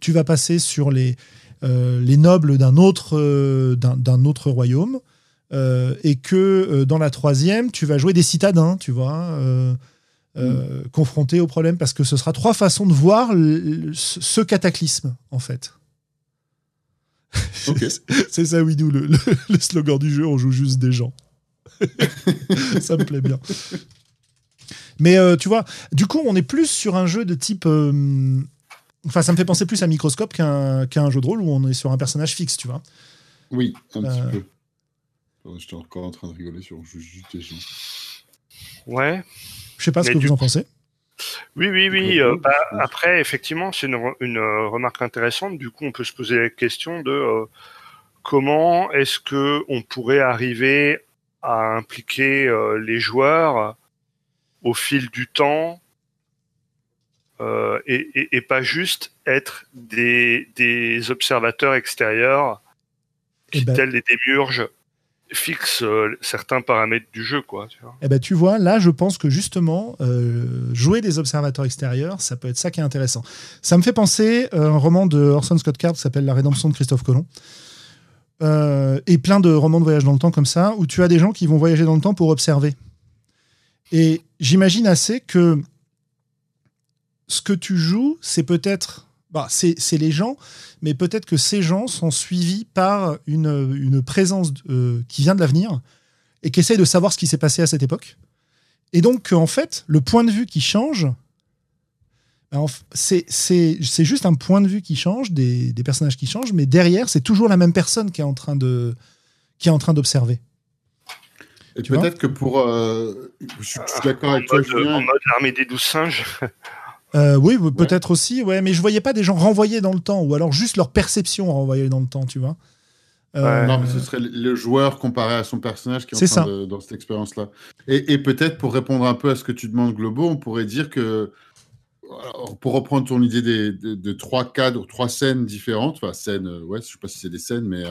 tu vas passer sur les, euh, les nobles d'un autre, euh, d'un autre royaume, euh, et que dans la troisième, tu vas jouer des citadins, tu vois, mm. confrontés au problème, parce que ce sera trois façons de voir ce cataclysme, en fait. c'est ça, Widou, le, le, slogan du jeu, on joue juste des gens. ça me plaît bien. Mais euh, tu vois, du coup, on est plus sur un jeu de type. Euh, enfin, ça me fait penser plus à Microscope qu'un jeu de rôle où on est sur un personnage fixe, tu vois. Oui, un petit euh. peu. J'étais encore en train de rigoler sur juste des gens. Ouais. Je sais pas ce que vous en pensez. Oui, oui, oui. Bah, après, effectivement, c'est une, une, remarque intéressante. Du coup, on peut se poser la question de comment est-ce que on pourrait arriver à impliquer les joueurs au fil du temps euh, et, pas juste être des, des observateurs extérieurs qui, eh ben, tels des démiurges, fixent euh, certains paramètres du jeu. Quoi, tu vois. Eh ben, tu vois, là, je pense que justement, euh, jouer des observateurs extérieurs, ça peut être ça qui est intéressant. Ça me fait penser à un roman de Orson Scott Card qui s'appelle La rédemption de Christophe Colomb. et plein de romans de voyage dans le temps comme ça, où tu as des gens qui vont voyager dans le temps pour observer. Et j'imagine assez que ce que tu joues, c'est peut-être. Bah, c'est les gens, mais peut-être que ces gens sont suivis par une, une présence euh, qui vient de l'avenir et qui essaye de savoir ce qui s'est passé à cette époque. Et donc, en fait, le point de vue qui change, bah, c'est juste un point de vue qui change, des, des personnages qui changent, mais derrière, c'est toujours la même personne qui est en train d'observer. Et peut-être que pour. Euh, je, suis d'accord avec toi, En mode l'armée des douze singes. Euh, oui, peut-être aussi, ouais, mais je voyais pas des gens renvoyés dans le temps, ou alors juste leur perception renvoyée dans le temps, tu vois. Euh, non, mais ce serait le joueur comparé à son personnage qui est, en train dans cette expérience-là. Et, peut-être pour répondre un peu à ce que tu demandes, Globo, on pourrait dire que, pour reprendre ton idée des, de, trois cadres, trois scènes différentes, enfin scènes, ouais, je sais pas si c'est des scènes, mais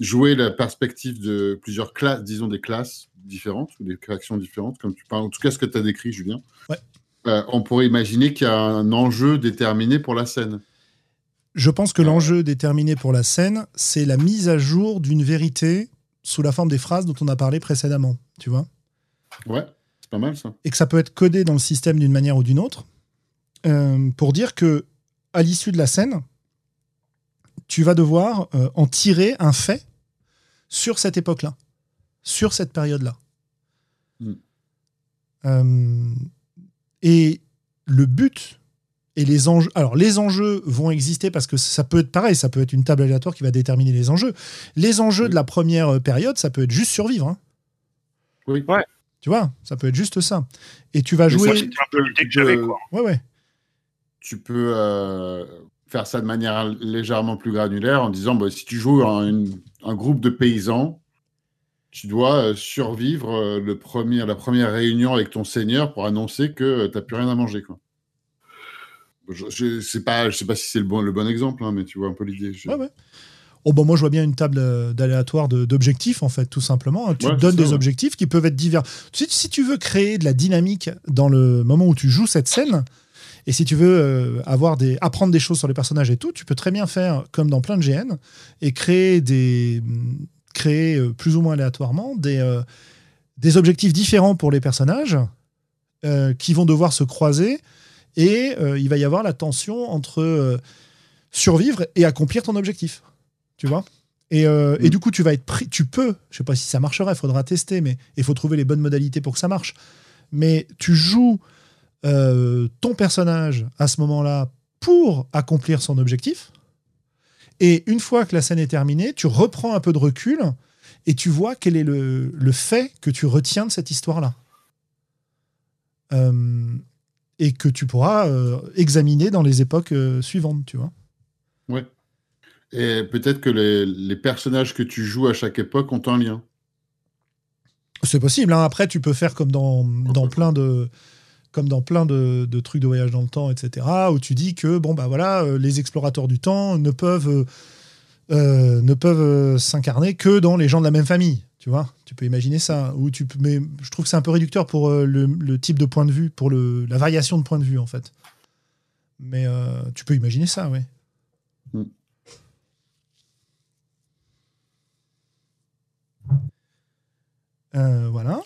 jouer la perspective de plusieurs classes, disons des classes différentes ou des créations différentes, comme tu parles, en tout cas ce que tu as décrit, Julien. Euh, on pourrait imaginer qu'il y a un enjeu déterminé pour la scène. Je pense que l'enjeu déterminé pour la scène, c'est la mise à jour d'une vérité sous la forme des phrases dont on a parlé précédemment, tu vois Ouais, c'est pas mal ça. Et que ça peut être codé dans le système d'une manière ou d'une autre, euh, pour dire que à l'issue de la scène, tu vas devoir euh, en tirer un fait sur cette époque-là, sur cette période-là. Hmm. Euh, et le but et les enjeux. Alors, les enjeux vont exister parce que ça peut être pareil, ça peut être une table aléatoire qui va déterminer les enjeux. Les enjeux de la première euh, période, ça peut être juste survivre. Hein. Oui. Ouais. Tu vois, ça peut être juste ça. Et tu vas jouer. C'est un peu l'idée que j'avais, quoi. Ouais, ouais. Tu peux faire ça de manière légèrement plus granulaire en disant bah, si tu joues un, un groupe de paysans, tu dois euh, survivre euh, le premier, la première réunion avec ton seigneur pour annoncer que euh, tu n'as plus rien à manger. Quoi. Je ne sais, pas, je sais pas si c'est le bon, le bon exemple, hein, mais tu vois un peu l'idée. Oh, bon, moi, je vois bien une table d'aléatoire d'objectifs, en fait, tout simplement. Tu donnes des objectifs qui peuvent être divers. Si, si, tu veux créer de la dynamique dans le moment où tu joues cette scène, et si tu veux euh, avoir des, apprendre des choses sur les personnages et tout, tu peux très bien faire comme dans plein de GN et créer des créer euh, plus ou moins aléatoirement des, euh, des objectifs différents pour les personnages qui vont devoir se croiser et il va y avoir la tension entre survivre et accomplir ton objectif. Tu vois? Et, et, mm. du coup, tu vas être pris. Tu peux, je sais pas si ça marcherait, il faudra tester, mais il faut trouver les bonnes modalités pour que ça marche. Mais tu joues euh, ton personnage à ce moment-là pour accomplir son objectif. Et une fois que la scène est terminée, tu reprends un peu de recul et tu vois quel est le, le fait que tu retiens de cette histoire-là. Euh, et que tu pourras euh, examiner dans les époques suivantes, tu vois. Ouais. Et peut-être que les, les, personnages que tu joues à chaque époque ont un lien. C'est possible. Hein. Après, tu peux faire comme dans, dans plein de comme dans plein de, trucs de voyage dans le temps, etc., où tu dis que bon bah voilà, euh, les explorateurs du temps ne peuvent euh, euh, ne peuvent s'incarner que dans les gens de la même famille. Tu vois, tu peux imaginer ça. Ou tu mais je trouve que c'est un peu réducteur pour le, type de point de vue, pour le, la variation de point de vue en fait. Mais tu peux imaginer ça, oui. Mm. voilà.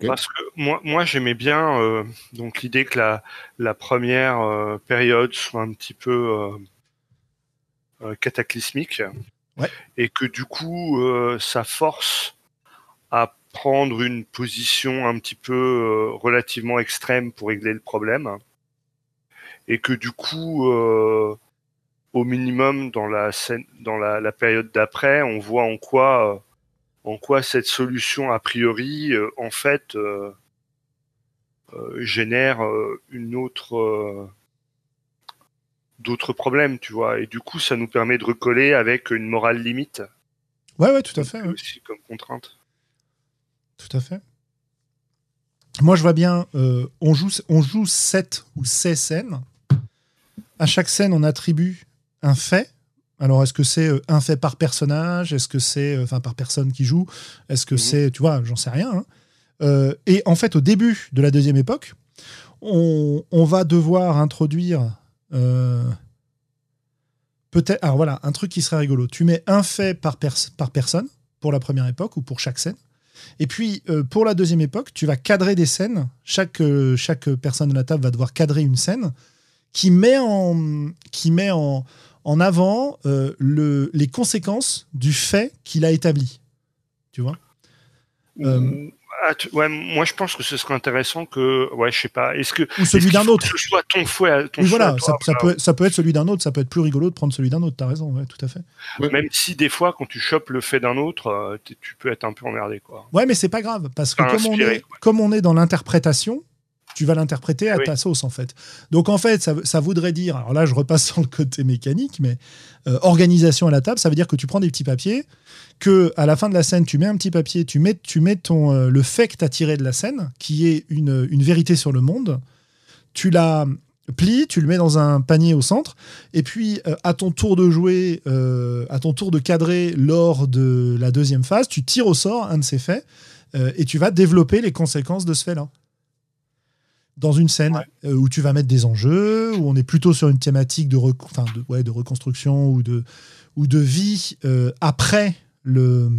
Parce que moi, moi j'aimais bien euh, donc l'idée que la, la première euh, période soit un petit peu cataclysmique. Et que du coup ça force à prendre une position un petit peu relativement extrême pour régler le problème. Et que du coup au minimum dans la scène, dans la, la période d'après, on voit en quoi, euh, en quoi cette solution a priori, euh, en fait, euh, génère une autre, d'autres problèmes, tu vois. Et du coup, ça nous permet de recoller avec une morale limite. Ouais, ouais, tout à fait. Aussi comme contrainte. Tout à fait. Moi, je vois bien, on joue, on joue 7 ou 16 scènes. À chaque scène, on attribue un fait. Alors, est-ce que c'est euh, un fait par personnage? Est-ce que c'est, euh, enfin, par personne qui joue? Est-ce que mhm. c'est, tu vois, j'en sais rien. Hein. Euh, et en fait, au début de la deuxième époque, on, va devoir introduire peut-être. Alors voilà, un truc qui serait rigolo. Tu mets un fait par, par personne pour la première époque ou pour chaque scène. Et puis, pour la deuxième époque, tu vas cadrer des scènes. Chaque, chaque personne de la table va devoir cadrer une scène qui met en, qui met en, en avant euh, le, les conséquences du fait qu'il a établi. Tu vois? Euh, ah, ouais, moi je pense que ce serait intéressant que, ouais, je sais pas, est-ce que ou celui d'un autre, que ce soit ton fouet, ton voilà, ça, peut, ça peut être celui d'un autre, ça peut être plus rigolo de prendre celui d'un autre. T'as raison, ouais, tout à fait. Même si des fois, quand tu chopes le fait d'un autre, euh, tu peux être un peu emmerdé, quoi. Ouais, mais c'est pas grave parce que comme on, est, comme on est dans l'interprétation, tu vas l'interpréter à ta sauce en fait. Donc en fait, ça, voudrait dire, alors là je repasse sur le côté mécanique, mais euh, organisation à la table, ça veut dire que tu prends des petits papiers, que à la fin de la scène, tu mets un petit papier, tu mets, tu mets ton, euh, le fait que tu as tiré de la scène, qui est une, vérité sur le monde, tu la plies, tu le mets dans un panier au centre, et puis euh, à ton tour de jouer, à ton tour de cadrer lors de la deuxième phase, tu tires au sort un de ces faits, et tu vas développer les conséquences de ce fait-là dans une scène euh, où tu vas mettre des enjeux, où on est plutôt sur une thématique de, de, ouais, de reconstruction ou de, ou de vie euh, après, le,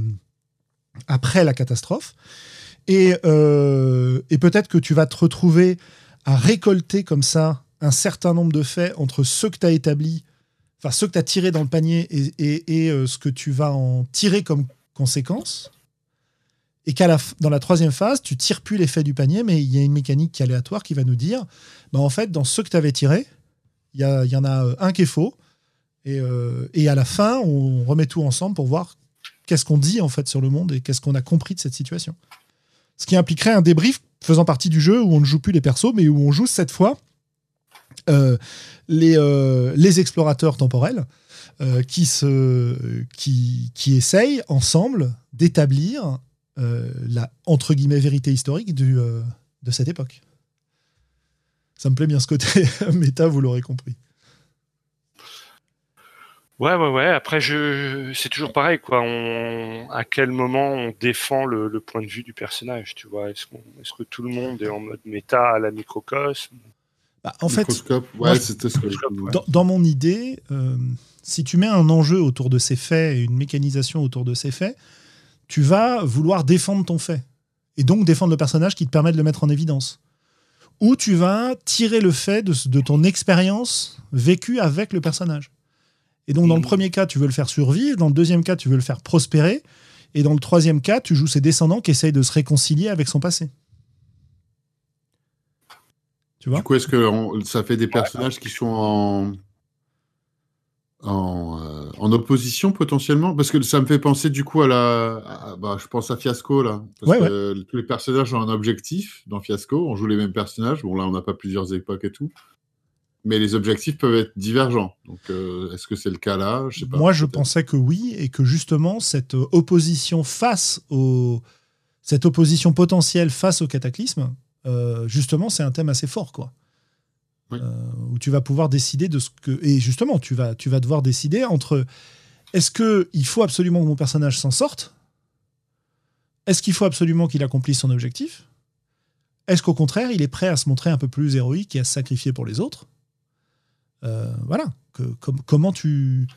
après la catastrophe. Et, euh, et peut-être que tu vas te retrouver à récolter comme ça un certain nombre de faits entre ceux que tu as établis, enfin ceux que tu as tirés dans le panier et, et, et ce que tu vas en tirer comme conséquence et qu'à la, dans la troisième phase, tu tires plus l'effet du panier, mais il y a une mécanique qui est aléatoire qui va nous dire, bah en fait, dans ceux que tu avais tirés, il y, y, en a euh, un qui est faux, et, euh, et, à la fin, on remet tout ensemble pour voir qu'est-ce qu'on dit en fait sur le monde et qu'est-ce qu'on a compris de cette situation. Ce qui impliquerait un débrief faisant partie du jeu où on ne joue plus les persos, mais où on joue cette fois euh, les, les explorateurs temporels. qui, se, qui, qui essayent ensemble d'établir la entre guillemets vérité historique du, euh, de cette époque. Ça me plaît bien ce côté méta, vous l'aurez compris. Ouais, ouais, ouais. Après, je... c'est toujours pareil, quoi. On... À quel moment on défend le, point de vue du personnage, tu vois? Est-ce est que tout le monde est en mode méta à la microcosme? Bah, En fait, dans, dans, mon idée, euh, si tu mets un enjeu autour de ces faits et une mécanisation autour de ces faits, tu vas vouloir défendre ton fait. Et donc défendre le personnage qui te permet de le mettre en évidence. Ou tu vas tirer le fait de, ton expérience vécue avec le personnage. Et donc dans le premier cas, tu veux le faire survivre, dans le deuxième cas, tu veux le faire prospérer, et dans le troisième cas, tu joues ses descendants qui essayent de se réconcilier avec son passé. Tu vois? Du coup, est-ce que ça fait des personnages qui sont en, euh, en, opposition potentiellement? Parce que ça me fait penser du coup à la. bah, je pense à Fiasco là. Parce que tous les personnages ont un objectif dans Fiasco. On joue les mêmes personnages. Bon, là, on n'a pas plusieurs époques et tout. Mais les objectifs peuvent être divergents. Donc, euh, est-ce que c'est le cas là? Je sais pas, Moi, je pensais que oui. Et que justement, cette opposition face au. Cette opposition potentielle face au cataclysme, euh, justement, c'est un thème assez fort, quoi. Euh, où tu vas pouvoir décider de ce que. Et justement, tu vas, tu vas devoir décider entre est-ce qu'il faut absolument que mon personnage s'en sorte? Est-ce qu'il faut absolument qu'il accomplisse son objectif? Est-ce qu'au contraire, il est prêt à se montrer un peu plus héroïque et à se sacrifier pour les autres? Euh, Voilà. Que, comment tu.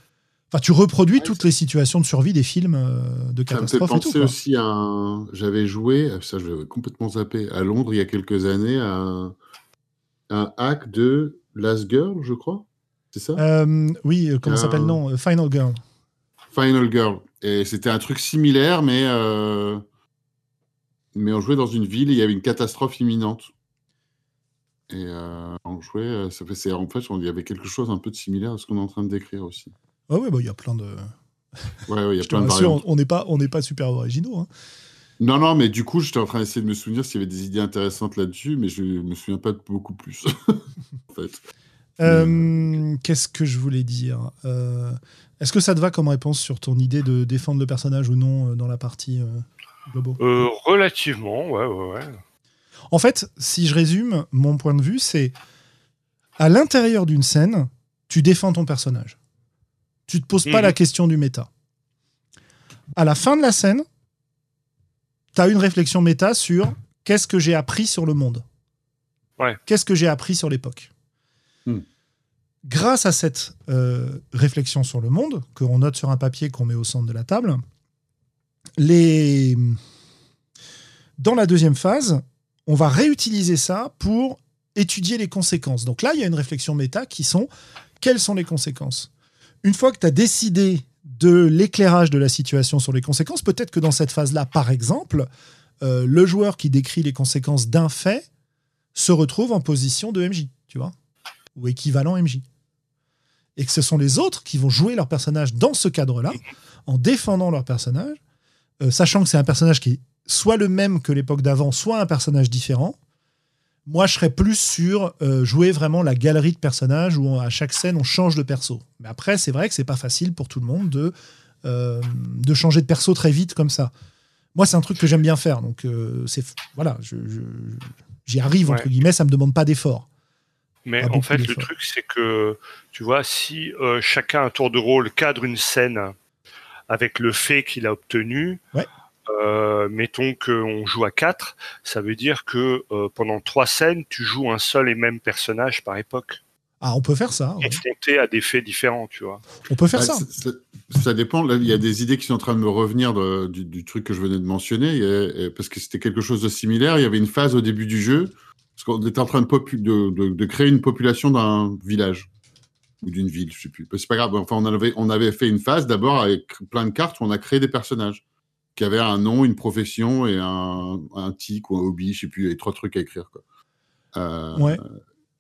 Enfin, tu reproduis toutes les situations de survie des films euh, de catastrophe. Ça me fait penser aussi à J'avais joué, ça je l'avais complètement zappé, à Londres il y a quelques années, à un hack de Last Girl, je crois. C'est ça? Euh, oui, euh, comment s'appelle? Non euh, Final Girl. Final Girl. Et c'était un truc similaire, mais, euh, mais on jouait dans une ville et il y avait une catastrophe imminente. Et euh, on jouait, ça fait, c'est- en fait, il y avait quelque chose un peu de similaire à ce qu'on est en train de décrire aussi. Ah ouais, bah, il y a plein de. Ouais, ouais, il y a Je te plein rassure, on on n'est pas, on n'est pas super originaux. hein. Non, non, mais du coup, j'étais en train d'essayer de me souvenir s'il y avait des idées intéressantes là-dessus, mais je me souviens pas de beaucoup plus. en fait. Euh, Qu'est-ce que je voulais dire Euh, Est-ce que ça te va comme réponse sur ton idée de défendre le personnage ou non euh, dans la partie euh, Globo? Euh, relativement, ouais, ouais, ouais. En fait, si je résume, mon point de vue, c'est à l'intérieur d'une scène, tu défends ton personnage. Tu te poses pas Mhm. la question du méta. À la fin de la scène, tu as une réflexion méta sur qu'est-ce que j'ai appris sur le monde. Ouais. Qu'est-ce que j'ai appris sur l'époque. Mhm. Grâce à cette euh, réflexion sur le monde, qu'on note sur un papier qu'on met au centre de la table, les... dans la deuxième phase, on va réutiliser ça pour étudier les conséquences. Donc là, il y a une réflexion méta qui sont quelles sont les conséquences? Une fois que tu as décidé de l'éclairage de la situation sur les conséquences, peut-être que dans cette phase-là, par exemple, euh, le joueur qui décrit les conséquences d'un fait se retrouve en position de MJ, tu vois, ou équivalent MJ. Et que ce sont les autres qui vont jouer leur personnage dans ce cadre-là, en défendant leur personnage, euh, sachant que c'est un personnage qui est soit le même que l'époque d'avant, soit un personnage différent. Moi, je serais plus sur euh, jouer vraiment la galerie de personnages où on- à chaque scène on change de perso. Mais après, c'est vrai que c'est pas facile pour tout le monde de, euh, de changer de perso très vite comme ça. Moi, c'est un truc que j'aime bien faire. Donc, euh, c'est voilà, je- je- j'y arrive entre guillemets. Ça me demande pas d'effort. Mais Pas en fait, le truc, c'est que, tu vois, si chacun à tour de rôle cadre une scène avec le fait qu'il a obtenu, Ouais. Euh, mettons qu'on joue à 4, ça veut dire que euh, pendant trois scènes, tu joues un seul et même personnage par époque, Ah, on peut faire ça. ouais. confronté à des faits différents, tu vois. On peut faire Ah, ça. ça, dépend. Là, il y a des idées qui sont en train de me revenir de- du, du truc que je venais de mentionner, et- et- parce que c'était quelque chose de similaire. Il y avait une phase au début du jeu, parce qu'on était en train de, popu- de, de- de créer une population d'un village ou d'une ville, je sais plus. C'est pas grave. Enfin, on avait, on avait fait une phase d'abord avec plein de cartes où on a créé des personnages qui avaient un nom, une profession et un, un tic ou un hobby, je sais plus, il y avait trois trucs à écrire. Quoi. Euh, Ouais.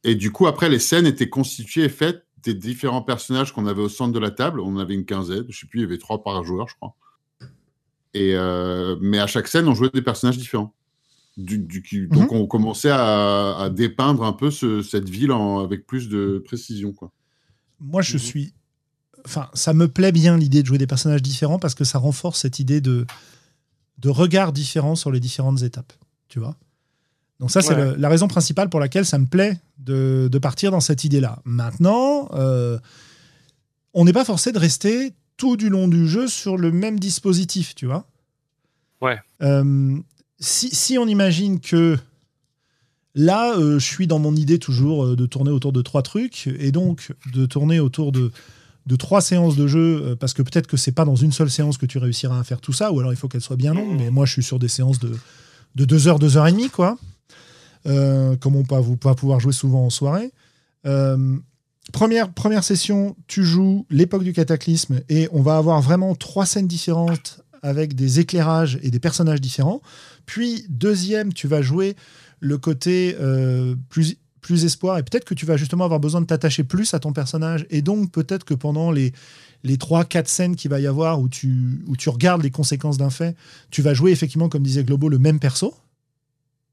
Et du coup, après, les scènes étaient constituées et faites des différents personnages qu'on avait au centre de la table. On avait une quinzaine, je sais plus, il y avait trois par joueur, je crois. Et euh, mais à chaque scène, on jouait des personnages différents. Du, du- qui- donc, on commençait à, à dépeindre un peu ce- cette ville en- avec plus de précision. Quoi. Moi, je Mhm. suis. Enfin, ça me plaît bien l'idée de jouer des personnages différents parce que ça renforce cette idée de, de regard différent sur les différentes étapes. Tu vois Donc, ça, c'est Ouais. la raison principale pour laquelle ça me plaît de, de partir dans cette idée-là. Maintenant, euh, on n'est pas forcé de rester tout du long du jeu sur le même dispositif, tu vois Ouais. Euh, si, si on imagine que là, euh, je suis dans mon idée toujours de tourner autour de trois trucs, et donc de tourner autour de, de trois séances de jeu, euh, parce que peut-être que c'est pas dans une seule séance que tu réussiras à faire tout ça, ou alors il faut qu'elle soit bien longue, mais moi je suis sur des séances de, de deux heures, deux heures et demie, quoi. Euh, comme on va vous pas pouvoir jouer souvent en soirée. Euh, première, première session, tu joues l'époque du cataclysme et on va avoir vraiment trois scènes différentes avec des éclairages et des personnages différents. Puis, deuxième, tu vas jouer le côté plus, plus espoir et peut-être que tu vas justement avoir besoin de t'attacher plus à ton personnage et donc peut-être que pendant les, les 3-4 scènes qu'il va y avoir où tu, où tu regardes les conséquences d'un fait, tu vas jouer effectivement, comme disait Globo, le même perso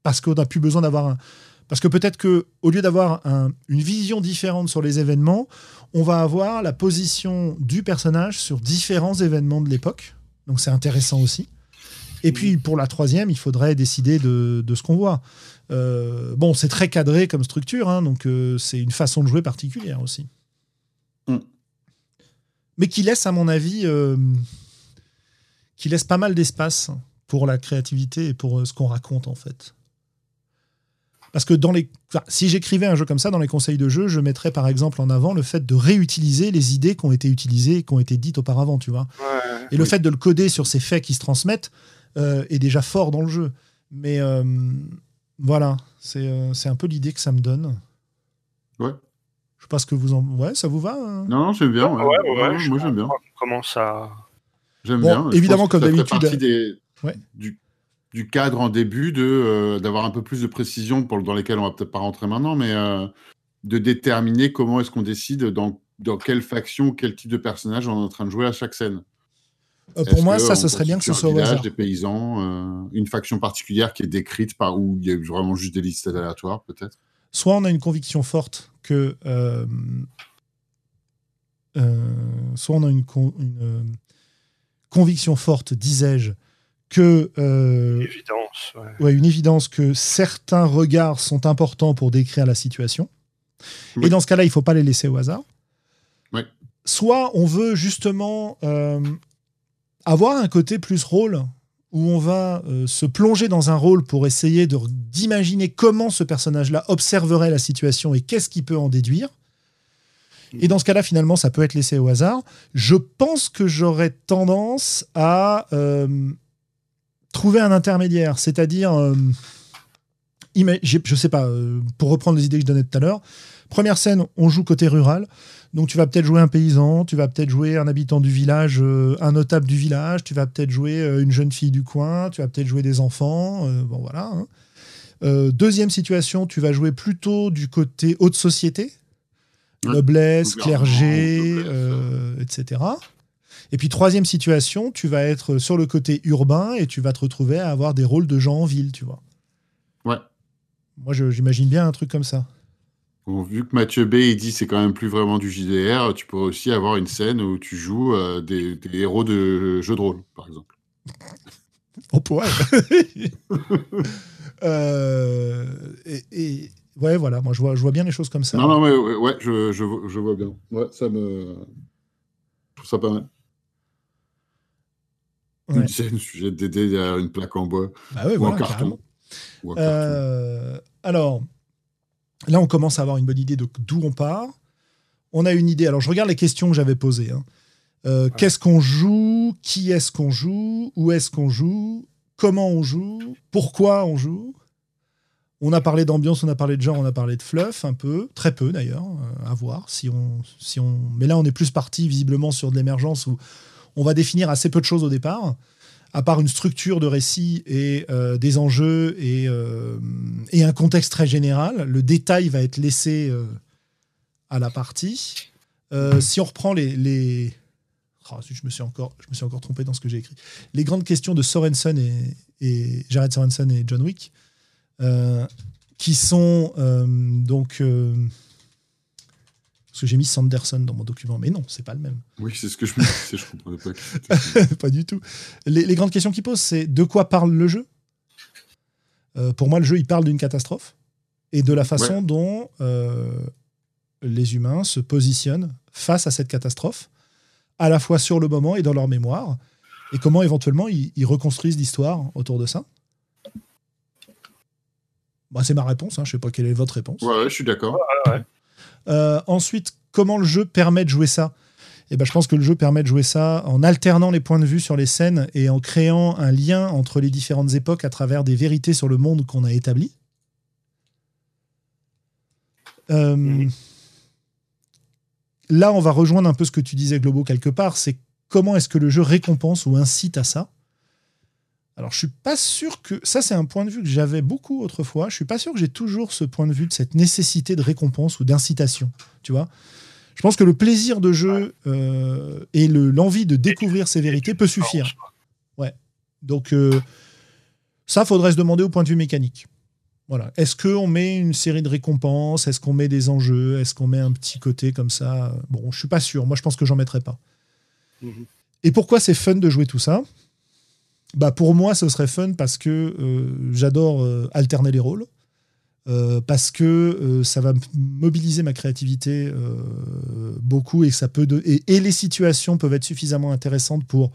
parce qu'on n'a plus besoin d'avoir un. Parce que peut-être que au lieu d'avoir un- une vision différente sur les événements, on va avoir la position du personnage sur différents événements de l'époque. Donc c'est intéressant aussi. Et puis pour la troisième, il faudrait décider de, de ce qu'on voit. Euh, bon, c'est très cadré comme structure, hein, donc euh, c'est une façon de jouer particulière aussi. Mm. Mais qui laisse, à mon avis, euh, qui laisse pas mal d'espace pour la créativité et pour euh, ce qu'on raconte en fait. Parce que dans les, enfin, si j'écrivais un jeu comme ça dans les conseils de jeu, je mettrais par exemple en avant le fait de réutiliser les idées qui ont été utilisées et qui ont été dites auparavant, tu vois. Ouais. Et le fait de le coder sur ces faits qui se transmettent euh, est déjà fort dans le jeu. Mais euh, voilà, c'est euh, c'est un peu l'idée que ça me donne. Ouais. sais pas ce que vous en. Ouais, ça vous va hein? Non, non, j'aime bien. Ouais. Ouais, ouais, Ouais, je moi, j'aime bien. Comment ça J'aime Bon, bien. Je évidemment, comme ça fait d'habitude, partie des- Ouais. du, du cadre en début de euh, d'avoir un peu plus de précision pour, dans lesquelles on va peut-être pas rentrer maintenant, mais euh, de déterminer comment est-ce qu'on décide dans, dans quelle faction, quel type de personnage on est en train de jouer à chaque scène. Euh, Pour moi, ça, ce serait bien que ce soit un au hasard. des paysans, euh, une faction particulière qui est décrite par où il y a vraiment juste des listes aléatoires, peut-être? Soit on a une conviction forte que. euh, euh, soit on a une, con- une, euh, conviction forte, disais-je, que. euh, Évidence. ouais. ouais, une évidence que certains regards sont importants pour décrire la situation. Oui. Et dans ce cas-là, il ne faut pas les laisser au hasard. Ouais. Soit on veut justement euh, avoir un côté plus rôle, où on va euh, se plonger dans un rôle pour essayer d'imaginer comment ce personnage-là observerait la situation et qu'est-ce qu'il peut en déduire. Et dans ce cas-là, finalement, ça peut être laissé au hasard. Je pense que j'aurais tendance à euh, trouver un intermédiaire, c'est-à-dire, euh, je sais pas, euh, pour reprendre les idées que je donnais tout à l'heure, première scène, on joue côté rural, donc tu vas peut-être jouer un paysan, tu vas peut-être jouer un habitant du village, euh, un notable du village, tu vas peut-être jouer euh, une jeune fille du coin, tu vas peut-être jouer des enfants, euh, bon voilà. hein. Deuxième situation, tu vas jouer plutôt du côté haute société, noblesse, clergé, etc. Et puis troisième situation, tu vas être sur le côté urbain et tu vas te retrouver à avoir des rôles de gens en ville, tu vois. Ouais. Moi, j'imagine bien un truc comme ça. Bon, vu que Mathieu B il dit c'est quand même plus vraiment du JDR, tu pourrais aussi avoir une scène où tu joues euh, des, des héros de jeux de rôle, par exemple. On pourrait. Euh, et, et- ouais, voilà, moi je vois, je vois bien les choses comme ça. Non, non, mais ouais, ouais, je, je, vois- je vois bien. Ouais, ça me. Je trouve ça pas mal. Ouais. Une scène, sujet de Dédé derrière une plaque en bois Bah ouais, ou voilà, en carton. carrément. Ou. Euh, alors, là, on commence à avoir une bonne idée de d'où on part. On a une idée. Alors, je regarde les questions que j'avais posées. hein. Euh, Qu'est-ce qu'on joue? Qui est-ce qu'on joue? Où est-ce qu'on joue? Comment on joue? Pourquoi on joue? On a parlé d'ambiance, on a parlé de genre, on a parlé de fluff un peu, très peu d'ailleurs, euh, à voir. Si on, si on... Mais là, on est plus parti visiblement sur de l'émergence où on va définir assez peu de choses au départ à part une structure de récit et euh, des enjeux et, euh, et un contexte très général, le détail va être laissé euh, à la partie. Si on reprend les, les... Oh, je, me suis encore, je me suis encore trompé dans ce que j'ai écrit. Les grandes questions de Sorensen et, Jared Sorensen et John Wick, qui sont donc. Parce que j'ai mis Sanderson dans mon document, mais non, c'est pas le même. Oui, c'est ce que je me disais, je comprenais pas. que pas du tout. Les, les grandes questions qu'il pose, c'est de quoi parle le jeu? Euh, Pour moi, le jeu, il parle d'une catastrophe et de la façon Ouais. dont euh, les humains se positionnent face à cette catastrophe, à la fois sur le moment et dans leur mémoire, et comment éventuellement ils, ils reconstruisent l'histoire autour de ça. Bah, c'est ma réponse, hein, je sais pas quelle est votre réponse. Ouais, ouais, je suis d'accord. Euh, ensuite, comment le jeu permet de jouer ça? Eh ben, je pense que le jeu permet de jouer ça en alternant les points de vue sur les scènes et en créant un lien entre les différentes époques à travers des vérités sur le monde qu'on a établi. Euh. Là, on va rejoindre un peu ce que tu disais, Globo, quelque part. C'est comment est-ce que le jeu récompense ou incite à ça? Alors, je suis pas sûr que. Ça, c'est un point de vue que j'avais beaucoup autrefois. Je suis pas sûr que j'ai toujours ce point de vue de cette nécessité de récompense ou d'incitation. Tu vois Je pense que le plaisir de jeu euh, et le- l'envie de découvrir ces vérités peut suffire. Donc, euh, ça, faudrait se demander au point de vue mécanique. Voilà. Est-ce qu'on met une série de récompenses? Est-ce qu'on met des enjeux? Est-ce qu'on met un petit côté comme ça? Bon, je suis pas sûr. Moi, je pense que j'en mettrais pas. Mhm. Et pourquoi c'est fun de jouer tout ça? Bah pour moi, ce serait fun parce que euh, j'adore euh, alterner les rôles, euh, parce que ça va mobiliser ma créativité beaucoup et ça peut et, les situations peuvent être suffisamment intéressantes pour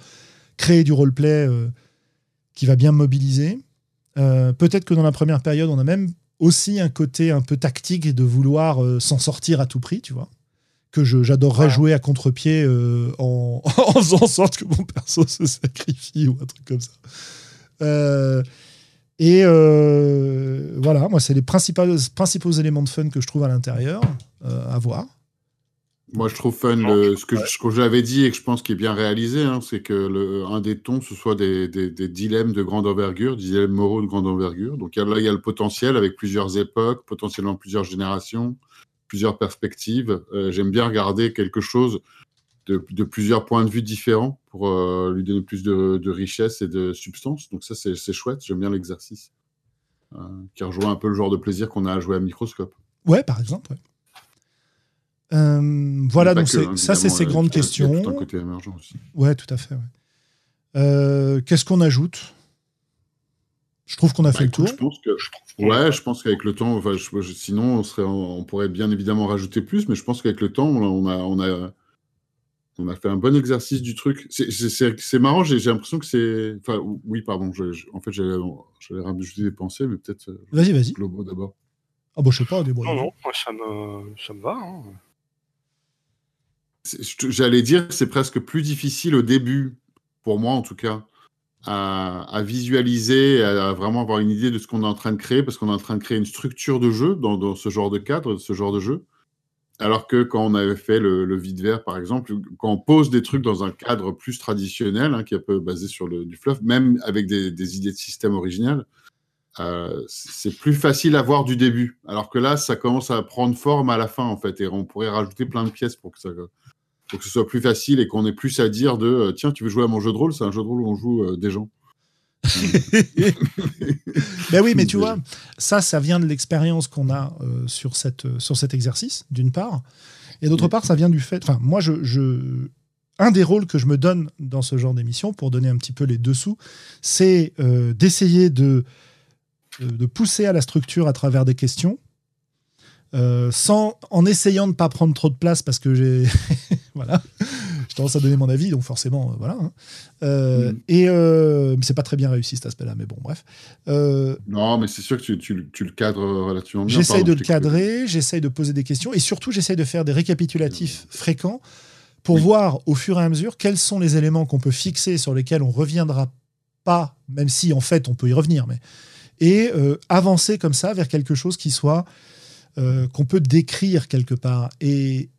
créer du roleplay qui va bien mobiliser. Peut-être que dans la première période, on a même aussi un côté un peu tactique de vouloir s'en sortir à tout prix, tu vois que je- j'adorerais Ouais. jouer à contre-pied euh, en, en faisant en sorte que mon perso se sacrifie ou un truc comme ça. Euh, et euh, voilà, moi, c'est les principaux, principaux éléments de fun que je trouve à l'intérieur, euh, à voir. Moi, je trouve fun ce que, j'avais dit et que je pense qu'il est bien réalisé, hein, c'est que le, un des tons, ce soit des, dilemmes de grande envergure, des dilemmes moraux de grande envergure. Donc là, il y a le potentiel avec plusieurs époques, potentiellement plusieurs générations, plusieurs perspectives. Euh, j'aime bien regarder quelque chose de, plusieurs points de vue différents pour euh, lui donner plus de, richesse et de substance. Donc ça, c'est chouette. J'aime bien l'exercice. Euh, qui rejoint un peu le genre de plaisir qu'on a à jouer à microscope. Ouais, par exemple. Euh, voilà, donc hein, ça, c'est ces grandes questions. un côté émergent aussi. Ouais, tout à fait. Qu'est-ce qu'on ajoute? Je trouve qu'on a fait bah, le tour. Je pense que, ouais, je pense qu'avec le temps, enfin, sinon, on, serait, on pourrait bien évidemment rajouter plus, mais je pense qu'avec le temps, on a, on a, on a fait un bon exercice du truc. C'est marrant, j'ai l'impression que c'est. Enfin, oui, pardon. en fait, j'allais rajouter des pensées, mais peut-être. Euh, vas-y, vas-y. Globo d'abord. Ah, bon, je sais pas, des Non, non, moi, ça me, ça me va. Hein. J'allais dire que c'est presque plus difficile au début, pour moi en tout cas, à, visualiser, à vraiment avoir une idée de ce qu'on est en train de créer, parce qu'on est en train de créer une structure de jeu dans, ce genre de cadre, ce genre de jeu. Alors que quand on avait fait le, vide vert, par exemple, quand on pose des trucs dans un cadre plus traditionnel, hein, qui est un peu basé sur du fluff, même avec des, idées de système originales, euh, c'est plus facile à voir du début. Alors que là, ça commence à prendre forme à la fin, en fait, et on pourrait rajouter plein de pièces pour que ça, pour que ce soit plus facile et qu'on ait plus à dire de euh, tiens, tu veux jouer à mon jeu de rôle? C'est un jeu de rôle où on joue euh, des gens. ben oui, mais tu vois, ça, ça vient de l'expérience qu'on a euh, sur, cette, sur cet exercice, d'une part. Et d'autre part, ça vient du fait. Enfin, moi, je, je, un des rôles que je me donne dans ce genre d'émission, pour donner un petit peu les dessous, c'est d'essayer de, de pousser à la structure à travers des questions euh, sans, en essayant de ne pas prendre trop de place parce que j'ai voilà, j'ai tendance à donner mon avis, donc forcément, euh, voilà. Hein. Euh, mm. Et c'est pas très bien réussi cet aspect-là, mais bon, bref. non, mais c'est sûr que tu, tu, tu, le cadres relativement bien. J'essaye de le cadrer, j'essaye de poser des questions, et surtout, j'essaye de faire des récapitulatifs fréquents pour voir au fur et à mesure quels sont les éléments qu'on peut fixer sur lesquels on reviendra pas, même si en fait on peut y revenir, mais et avancer comme ça vers quelque chose qui soit euh, qu'on peut décrire quelque part. Et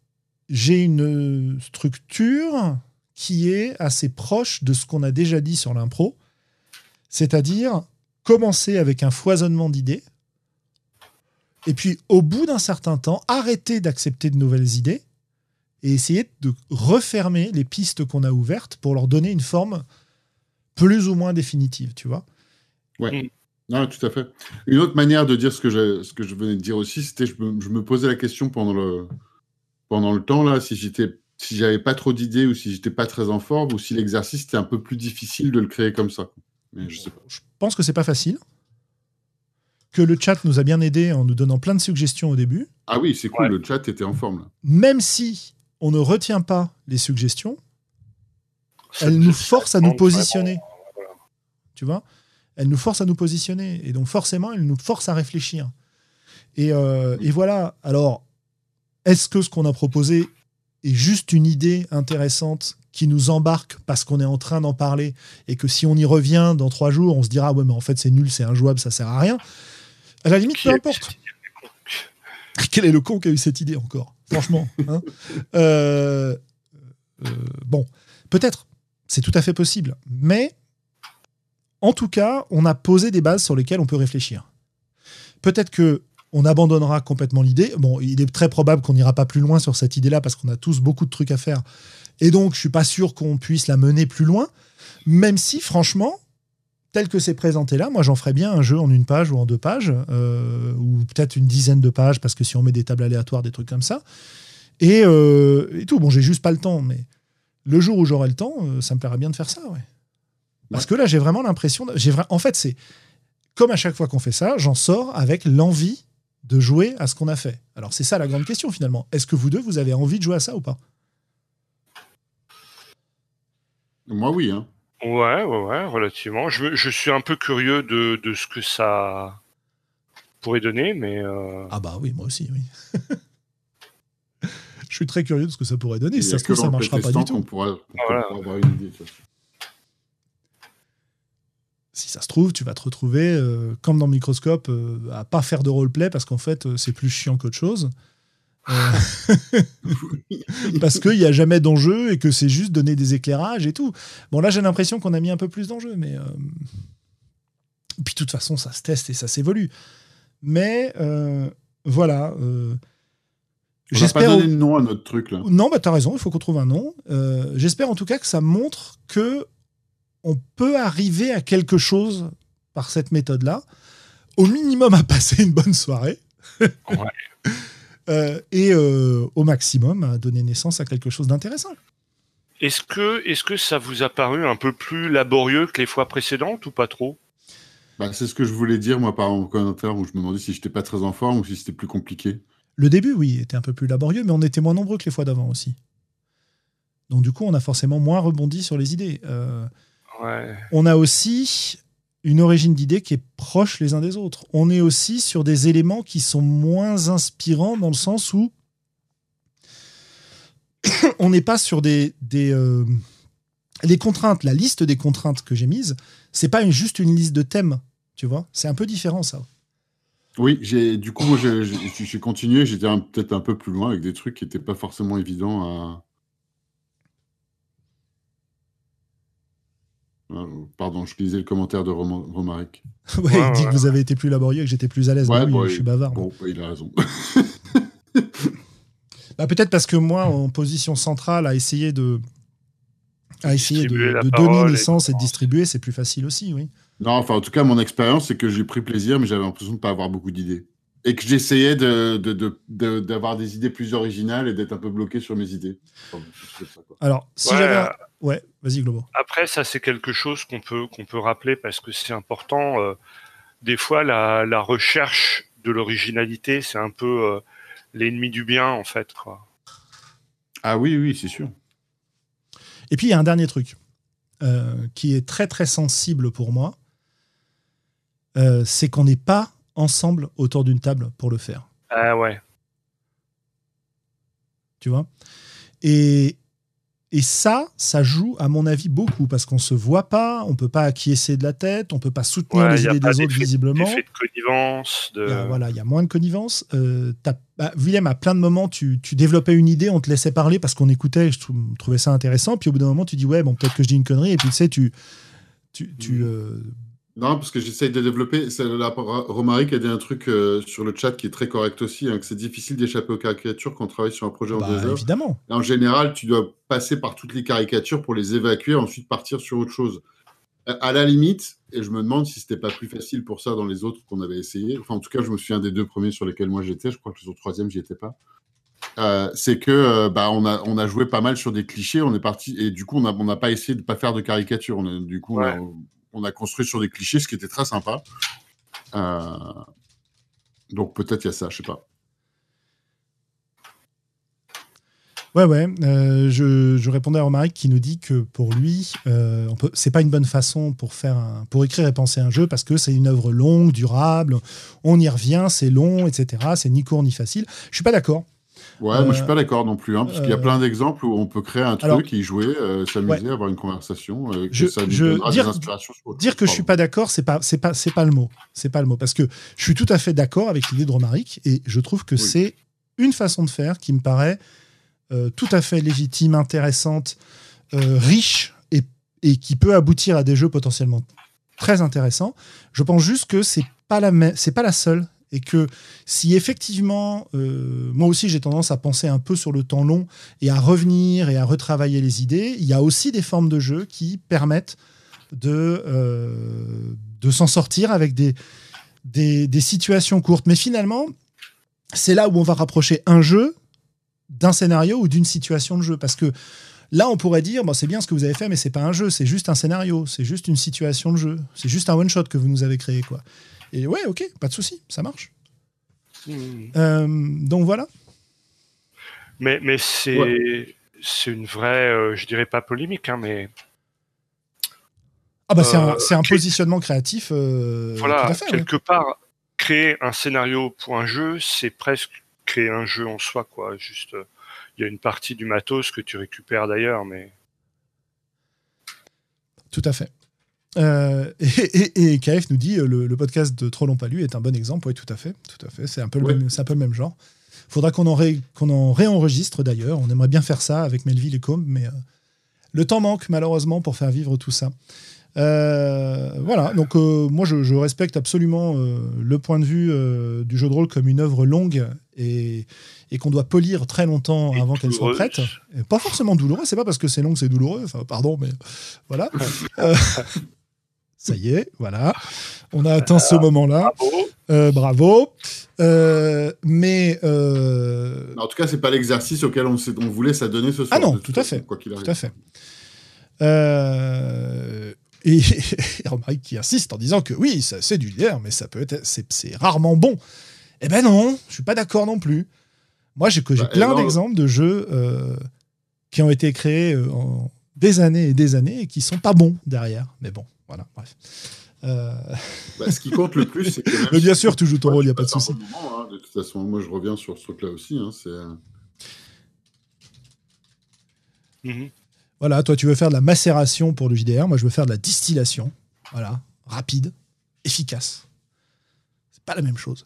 j'ai une structure qui est assez proche de ce qu'on a déjà dit sur l'impro, c'est-à-dire commencer avec un foisonnement d'idées, et puis au bout d'un certain temps, arrêter d'accepter de nouvelles idées et essayer de refermer les pistes qu'on a ouvertes pour leur donner une forme plus ou moins définitive, tu vois. Ouais. Non, tout à fait. Une autre manière de dire ce que je, ce que je venais de dire aussi, c'était je me, je me posais la question pendant le, pendant le temps, là, si j'étais si j'avais pas trop d'idées ou si j'étais pas très en forme ou si l'exercice était un peu plus difficile de le créer comme ça. Mais je, sais pas. je pense que c'est pas facile. Que le chat nous a bien aidé en nous donnant plein de suggestions au début. Ah oui, c'est cool, le chat était en forme. Là. Même si on ne retient pas les suggestions, elle nous force à nous positionner. Tu vois? Elle nous force à nous positionner. Et donc forcément, elle nous force à réfléchir. Et, euh, voilà. Alors, est-ce que ce qu'on a proposé est juste une idée intéressante qui nous embarque parce qu'on est en train d'en parler et que si on y revient dans trois jours, on se dira ouais mais en fait c'est nul, c'est injouable, ça sert à rien. À la limite, peu importe. Quel est le con qui a eu cette idée encore Franchement. Hein euh, euh, bon, peut-être, c'est tout à fait possible. Mais en tout cas, on a posé des bases sur lesquelles on peut réfléchir. Peut-être que on abandonnera complètement l'idée. Bon, il est très probable qu'on n'ira pas plus loin sur cette idée-là parce qu'on a tous beaucoup de trucs à faire. Et donc, je suis pas sûr qu'on puisse la mener plus loin. Même si, franchement, tel que c'est présenté là, moi j'en ferais bien un jeu en une page ou en deux pages, euh, ou peut-être une dizaine de pages, parce que si on met des tables aléatoires, des trucs comme ça. Et, euh, tout. Bon, j'ai juste pas le temps, mais le jour où j'aurai le temps, euh, ça me plairait bien de faire ça, ouais. Parce que là, j'ai vraiment l'impression. En fait, c'est comme à chaque fois qu'on fait ça, j'en sors avec l'envie de jouer à ce qu'on a fait. Alors, c'est ça la grande question finalement. Est-ce que vous deux, vous avez envie de jouer à ça ou pas? Moi, oui. Hein. Ouais, ouais, ouais, relativement. Je, suis un peu curieux de, ce que ça pourrait donner, mais. Euh, ah, bah oui, moi aussi, oui. je suis très curieux de ce que ça pourrait donner. Si ça se trouve, ça marchera pas du tout. On pourra, avoir une idée si ça se trouve, tu vas te retrouver, euh, comme dans Microscope, euh, à pas faire de roleplay parce qu'en fait, euh, c'est plus chiant qu'autre chose. Euh, parce qu'il n'y a jamais d'enjeu et que c'est juste donner des éclairages et tout. Bon, là, j'ai l'impression qu'on a mis un peu plus d'enjeu, mais. Puis, de toute façon, ça se teste et ça s'évolue. Mais voilà. On n'a pas J'espère. donné de nom à notre truc, là. Non, bah t'as raison, il faut qu'on trouve un nom. J'espère en tout cas que ça montre que on peut arriver à quelque chose par cette méthode-là. Au minimum à passer une bonne soirée. Ouais. Euh, et euh, au maximum à donner naissance à quelque chose d'intéressant. Est-ce que, est-ce que ça vous a paru un peu plus laborieux que les fois précédentes ou pas trop? Bah, c'est ce que je voulais dire, moi, par mon commentaire, où je me demandais si j'étais pas très en forme ou si c'était plus compliqué. Le début, oui, était un peu plus laborieux, mais on était moins nombreux que les fois d'avant aussi. Donc du coup, on a forcément moins rebondi sur les idées. Euh, Ouais. on a aussi une origine d'idées qui est proche les uns des autres. On est aussi sur des éléments qui sont moins inspirants dans le sens où on n'est pas sur des, des euh, les contraintes, la liste des contraintes que j'ai mises, c'est pas une- juste une liste de thèmes, tu vois. C'est un peu différent ça. Oui, j'ai du coup, j'ai- continué, j'étais un- peut-être un peu plus loin avec des trucs qui n'étaient pas forcément évidents à. Pardon, je lisais le commentaire de Roman- Romaric. ouais, Ouais, il dit ouais. que vous avez été plus laborieux, que j'étais plus à l'aise. Ouais, Bah oui, je suis bavard. Bon, il a raison. Bah, peut-être parce que moi, en position centrale, à essayer de à essayer de, donner et naissance et de de- distribuer, c'est plus facile aussi, oui. Non, enfin, en tout cas, mon expérience, c'est que j'ai pris plaisir, mais j'avais l'impression de ne pas avoir beaucoup d'idées. Et que j'essayais de, de- de- de- d'avoir des idées plus originales et d'être un peu bloqué sur mes idées. Enfin, c'est ça, quoi. Alors, si Ouais, j'avais. Ouais, vas-y, Globo. Après, ça, c'est quelque chose qu'on peut, qu'on peut rappeler parce que c'est important. euh, des fois, la, la recherche de l'originalité, c'est un peu euh, l'ennemi du bien, en fait. Quoi. Ah oui, oui, c'est sûr. Et puis, il y a un dernier truc euh, qui est très, très sensible pour moi. Euh, c'est qu'on n'est pas ensemble autour d'une table pour le faire. Ah ouais. Tu vois? Et, et ça, ça joue, à mon avis, beaucoup parce qu'on se voit pas, on peut pas acquiescer de la tête, on peut pas soutenir Ouais, les y a idées des autres visiblement. Effet de connivence. De... Il y a, voilà, il y a moins de connivence. Euh, bah, Willem, à plein de moments, tu, tu développais une idée, on te laissait parler parce qu'on écoutait, je trou- trouvais ça intéressant. Puis au bout d'un moment, tu dis, ouais, bon, peut-être que je dis une connerie. Et puis tu sais, tu. tu, tu Mm. euh, Non, parce que j'essaye de développer. c'est la- Romaric a dit un truc euh, sur le chat qui est très correct aussi, hein, que c'est difficile d'échapper aux caricatures quand on travaille sur un projet en bah, deux heures. évidemment. Et en général, tu dois passer par toutes les caricatures pour les évacuer, ensuite partir sur autre chose. À la limite, et je me demande si c'était pas plus facile pour ça dans les autres qu'on avait essayé. Enfin, en tout cas, je me souviens des deux premiers sur lesquels moi j'étais. Je crois que le troisième, j'y étais pas. Euh, c'est que euh, bah, on, a, on a joué pas mal sur des clichés. On est parti et du coup, on n'a on n'a pas essayé de pas faire de caricature. On a- du coup, on a-. on, a, construit sur des clichés, ce qui était très sympa. Euh, donc peut-être il y a ça, je sais pas. Ouais, ouais. euh, je, je répondais à Romaric qui nous dit que pour lui, euh, c'est pas une bonne façon pour faire pour écrire et penser un jeu parce que c'est une œuvre longue, durable. On y revient, c'est long, etc. C'est ni court ni facile. Je suis pas d'accord. Ouais, Euh, moi je suis pas d'accord non plus, hein, parce qu'il y a euh, plein d'exemples où on peut créer un truc, y jouer, euh, s'amuser, avoir une conversation, euh, que Je- ça nous je- donnera dire- des inspirations. Sur Dire chose, que je suis pardon. pas d'accord, c'est pas, c'est pas, c'est pas le mot. C'est pas le mot parce que je suis tout à fait d'accord avec l'idée de Romaric et je trouve que Oui. c'est une façon de faire qui me paraît euh, tout à fait légitime, intéressante, euh, riche et, et qui peut aboutir à des jeux potentiellement très intéressants. Je pense juste que c'est pas la c'est pas la seule et que si effectivement euh, moi aussi j'ai tendance à penser un peu sur le temps long et à revenir et à retravailler les idées, il y a aussi des formes de jeu qui permettent de, euh, de s'en sortir avec des, des, des situations courtes. Mais finalement, c'est là où on va rapprocher un jeu d'un scénario ou d'une situation de jeu. Parce que là, on pourrait dire, bon, c'est bien ce que vous avez fait, mais c'est pas un jeu, c'est juste un scénario, c'est juste une situation de jeu, c'est juste un one-shot que vous nous avez créé. quoi. Et ouais, ok, pas de souci, ça marche. Hmm. Euh, donc voilà. Mais, mais c'est une vraie, euh, je dirais pas polémique, hein, mais Ah bah c'est un, Euh, c'est un ok. positionnement créatif. voilà, tout à fait, ouais. quelque part, créer un scénario pour un jeu, c'est presque créer un jeu en soi, quoi. Juste, il y a une partie du matos que tu récupères d'ailleurs, mais Tout à fait. Euh, et, KF nous dit le, podcast de Trop long pas lu est un bon exemple. Oui, tout à fait, tout à fait. C'est un peu le même, un peu le même genre. Faudra qu'on en, qu'on en réenregistre d'ailleurs. On aimerait bien faire ça avec Melville et Combe, mais le temps manque malheureusement pour faire vivre tout ça. Euh, voilà, donc euh, moi je, respecte absolument euh, le point de vue du jeu de rôle comme une œuvre longue et, et qu'on doit polir très longtemps avant qu'elle soit prête. pas forcément douloureux, c'est pas parce que c'est long que c'est douloureux, enfin pardon, mais voilà. ça y est, voilà. On a atteint ce moment-là. Bravo. mais. En tout cas, c'est pas l'exercice auquel on, on, voulait s'adonner ce soir. Ah non, tout à fait. Quoi qu'il arrive. Tout à fait. Euh, et, Romaric qui insiste en disant que oui, c'est du lierre, mais ça peut être, c'est rarement bon. Eh ben non, je suis pas d'accord non plus. Moi, j'ai bah, plein d'exemples de jeux euh, qui ont été créés euh, en des années et des années et qui sont pas bons derrière. Mais bon, voilà, bref. Euh, bah, ce qui compte le plus, c'est que. Mais bien sûr, tu joues ton rôle, il n'y a pas de souci. Hein, de toute façon, moi, je reviens sur ce truc-là aussi. Hein, c'est. Mm-hmm. Voilà, toi, tu veux faire de la macération pour le JDR. Moi, je veux faire de la distillation. Voilà, rapide, efficace. C'est pas la même chose.